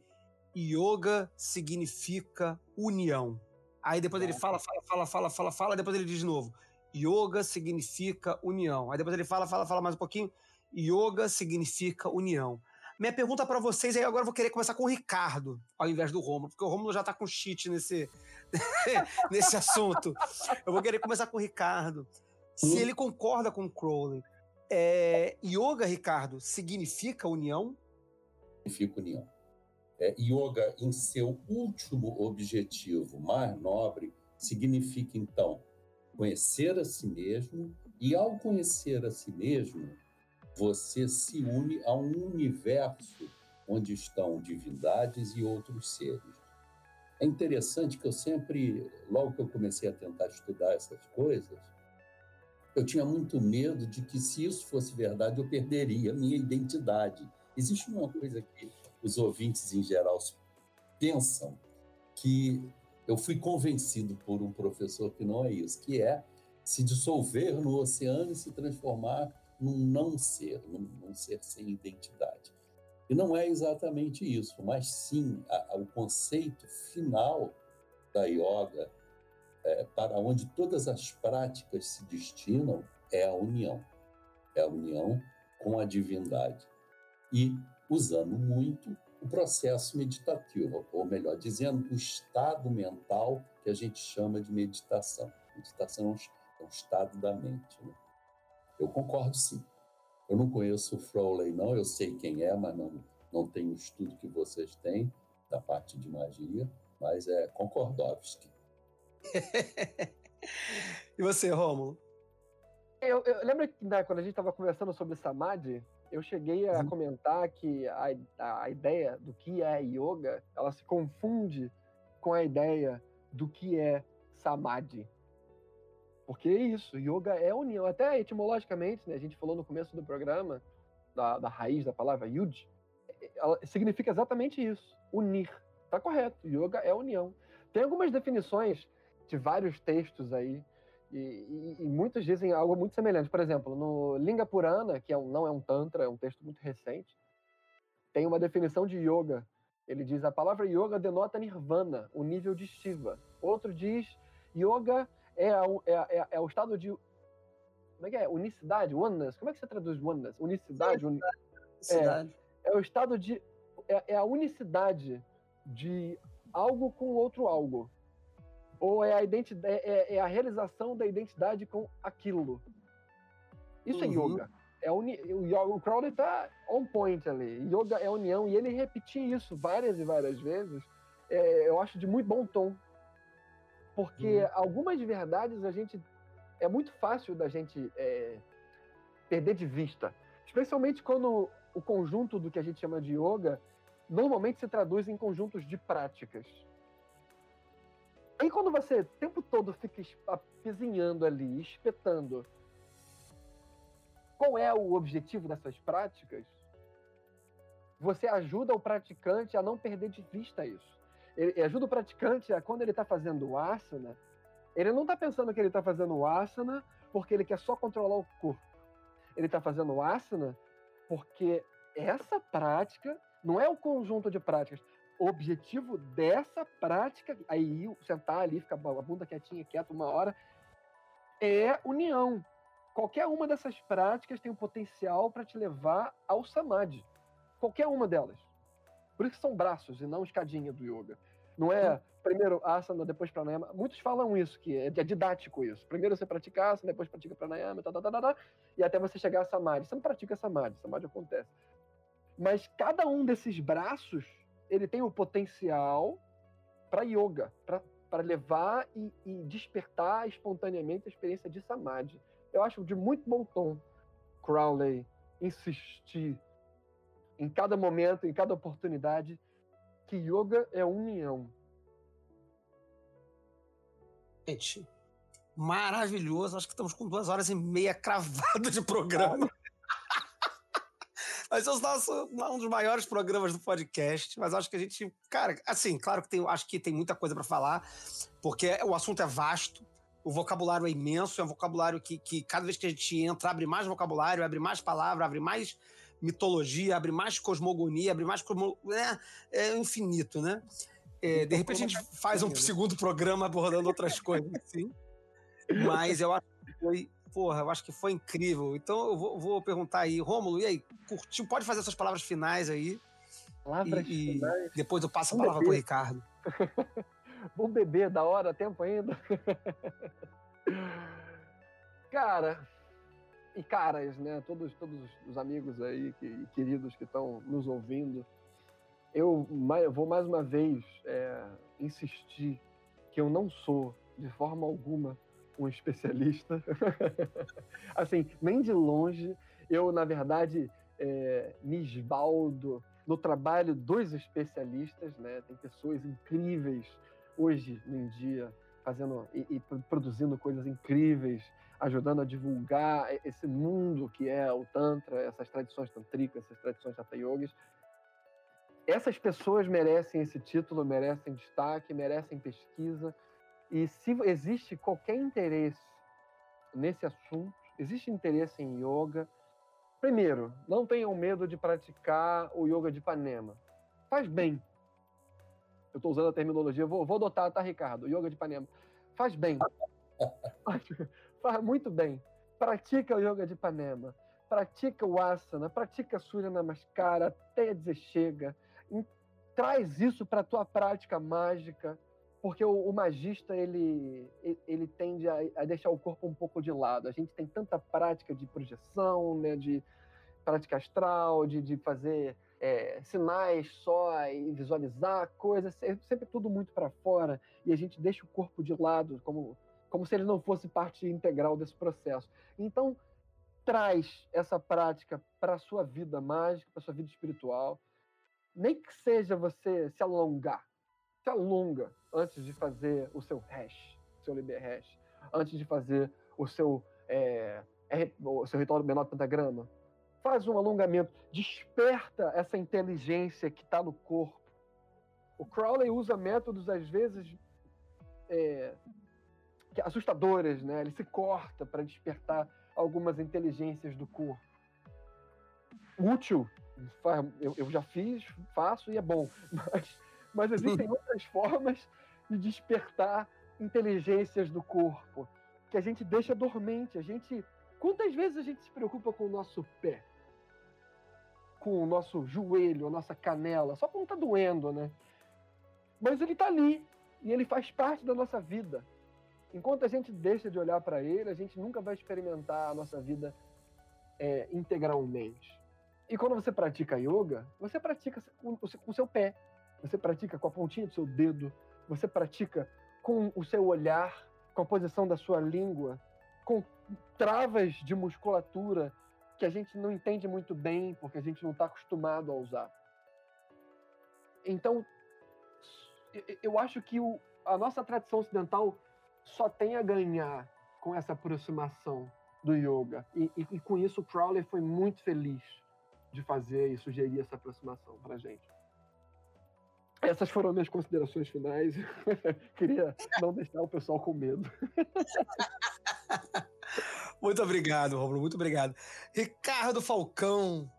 yoga significa união. Aí depois ele fala, fala, fala, fala, fala, fala, depois ele diz de novo: yoga significa união. Aí depois ele fala, fala, fala mais um pouquinho: yoga significa união. Minha pergunta para vocês, aí agora eu vou querer começar com o Ricardo, ao invés do Romulo, porque o Romulo já tá com cheat nesse, nesse assunto. Eu vou querer começar com o Ricardo. Se ele concorda com o Crowley, é, yoga, Ricardo, significa união? Significa união. É, yoga, em seu último objetivo mais nobre, significa, então, conhecer a si mesmo, e ao conhecer a si mesmo, você se une a um universo onde estão divindades e outros seres. É interessante que eu sempre, logo que eu comecei a tentar estudar essas coisas, eu tinha muito medo de que, se isso fosse verdade, eu perderia a minha identidade. Existe uma coisa que os ouvintes em geral pensam, que eu fui convencido por um professor que não é isso, que é se dissolver no oceano e se transformar num não ser, num, num ser sem identidade. E não é exatamente isso, mas sim a, a, o conceito final da yoga, é, para onde todas as práticas se destinam, é a união. É a união com a divindade. E usando muito o processo meditativo, ou melhor dizendo, o estado mental que a gente chama de meditação. Meditação é um estado da mente. Né? Eu concordo sim. Eu não conheço o Froley, não, eu sei quem é, mas não, não tenho o estudo que vocês têm da parte de magia, mas é Concordovski. e você, Romulo? Eu, eu lembro que né, quando a gente estava conversando sobre Samadhi, eu cheguei a hum. comentar que a, a ideia do que é yoga, ela se confunde com a ideia do que é Samadhi. Porque é isso, yoga é união. Até etimologicamente, né, a gente falou no começo do programa, da, da raiz da palavra yud, ela significa exatamente isso, unir. Tá correto, yoga é união. Tem algumas definições de vários textos aí, e, e, e muitos dizem algo muito semelhante. Por exemplo, no Linga Purana, que é um, não é um tantra, é um texto muito recente, tem uma definição de yoga. Ele diz a palavra yoga denota nirvana, o nível de Shiva. Outro diz yoga é, a, é, é, é, o estado de. Como é que é? Unicidade, oneness. Como é que você traduz oneness? Unicidade. Uni, é, é o estado de. É, é, a unicidade de algo com outro algo. Ou é a, identidade, é, é, é a realização da identidade com aquilo. Isso é uhum. é yoga. É uni, o, o Crowley tá on point ali. Yoga é união. E ele repetir isso várias e várias vezes, é, eu acho de muito bom tom. Porque hum. algumas verdades a gente. É muito fácil da gente é, perder de vista. Especialmente quando o conjunto do que a gente chama de yoga normalmente se traduz em conjuntos de práticas. E quando você o tempo todo fica apizinhando ali, espetando, qual é o objetivo dessas práticas? Você ajuda o praticante a não perder de vista isso ele ajuda o praticante a, quando ele está fazendo o asana, ele não está pensando que ele está fazendo o asana porque ele quer só controlar o corpo. Ele está fazendo o asana porque essa prática não é o conjunto de práticas. O objetivo dessa prática, aí sentar ali, ficar a bunda quietinha, quieta uma hora, é união. Qualquer uma dessas práticas tem o potencial para te levar ao samadhi. Qualquer uma delas. Por isso são braços e não escadinha do yoga. Não é primeiro asana, depois pranayama. Muitos falam isso, que é, é didático isso. Primeiro você pratica asana, depois pratica pranayama, tá, tá, tá, tá, e até você chegar a samadhi. Você não pratica samadhi, samadhi acontece. Mas cada um desses braços, ele tem o potencial para yoga, para levar e, e despertar espontaneamente a experiência de samadhi. Eu acho de muito bom tom Crowley insistir em cada momento, em cada oportunidade, que yoga é união. Gente, maravilhoso. Acho que estamos com duas horas e meia cravado de programa. Vai ser o nosso, um dos maiores programas do podcast, mas acho que a gente, cara, assim, claro que tem, acho que tem muita coisa para falar, porque o assunto é vasto, o vocabulário é imenso, é um vocabulário que, que cada vez que a gente entra, abre mais vocabulário, abre mais palavra, abre mais mitologia, abre mais cosmogonia, abre mais cosmo... é, é infinito, né? É, de repente a gente faz um segundo programa abordando outras coisas, assim. Mas eu acho que foi, porra, eu acho que foi incrível. Então eu vou, vou perguntar aí, Rômulo, e aí, curtiu? Pode fazer suas palavras finais aí. Palavras e, finais. E depois eu passo a palavra para o Ricardo. Bom bebê, da hora, tempo ainda. Cara, e caras, né? Todos, todos os amigos aí que, queridos que estão nos ouvindo. Eu vou mais uma vez é, insistir que eu não sou, de forma alguma, um especialista. assim, nem de longe. Eu, na verdade, é, me esbaldo no trabalho dos especialistas, né? Tem pessoas incríveis hoje em dia fazendo e, e produzindo coisas incríveis ajudando a divulgar esse mundo que é o Tantra, essas tradições tantricas, essas tradições Hatha Yogas. Essas pessoas merecem esse título, merecem destaque, merecem pesquisa. E se existe qualquer interesse nesse assunto, existe interesse em yoga, primeiro, não tenham medo de praticar o yoga de Ipanema. Faz bem. Eu estou usando a terminologia, vou, vou adotar, tá, Ricardo? Yoga de Ipanema. Faz bem. faz muito bem. Pratica o yoga de Ipanema. Pratica o asana, pratica Surya Namaskara até dizer chega. Traz isso para a tua prática mágica porque o, o, magista ele, ele tende a, a, deixar o corpo um pouco de lado. A gente tem tanta prática de projeção, né, de prática astral, de, de fazer é, sinais só e visualizar coisas, sempre tudo muito para fora e a gente deixa o corpo de lado, como, como se ele não fosse parte integral desse processo. Então, traz essa prática para a sua vida mágica, para a sua vida espiritual, nem que seja você se alongar, se alonga antes de fazer o seu hash, seu liber hash, antes de fazer o seu, é, o seu ritual do menor pentagrama. Faz um alongamento, desperta essa inteligência que está no corpo. O Crowley usa métodos, às vezes, é, assustadores, né? Ele se corta para despertar algumas inteligências do corpo. Útil, eu, já fiz, faço e é bom, mas mas existem outras formas de despertar inteligências do corpo que a gente deixa dormente. A gente, quantas vezes a gente se preocupa com o nosso pé, com o nosso joelho, a nossa canela, só quando tá doendo, né? Mas ele tá ali e ele faz parte da nossa vida. Enquanto a gente deixa de olhar para ele, a gente nunca vai experimentar a nossa vida é, integralmente. E quando você pratica yoga, você pratica com o seu pé, você pratica com a pontinha do seu dedo, você pratica com o seu olhar, com a posição da sua língua, com travas de musculatura que a gente não entende muito bem porque a gente não está acostumado a usar. Então, eu acho que o, a nossa tradição ocidental só tem a ganhar com essa aproximação do yoga. E, e, e com isso, Crowley foi muito feliz de fazer e sugerir essa aproximação para gente. Essas foram minhas considerações finais. Queria não deixar o pessoal com medo. muito obrigado, Romulo, muito obrigado. Ricardo Falcão.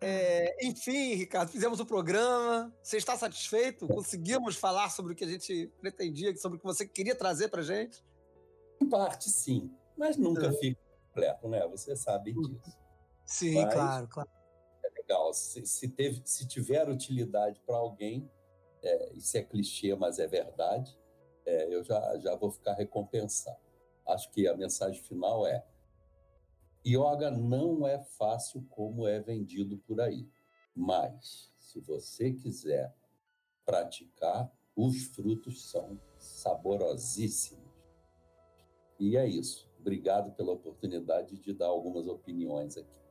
É, enfim, Ricardo, fizemos o programa. Você está satisfeito? Conseguimos falar sobre o que a gente pretendia, sobre o que você queria trazer para gente? Em parte, sim, mas nunca é. fica completo, né? Você sabe disso. Sim, mas claro, claro. Legal. Se, se, teve, se tiver utilidade para alguém, é, isso é clichê, mas é verdade, é, eu já, já vou ficar recompensado. Acho que a mensagem final é: yoga não é fácil como é vendido por aí, mas se você quiser praticar, os frutos são saborosíssimos. E é isso. Obrigado pela oportunidade de dar algumas opiniões aqui.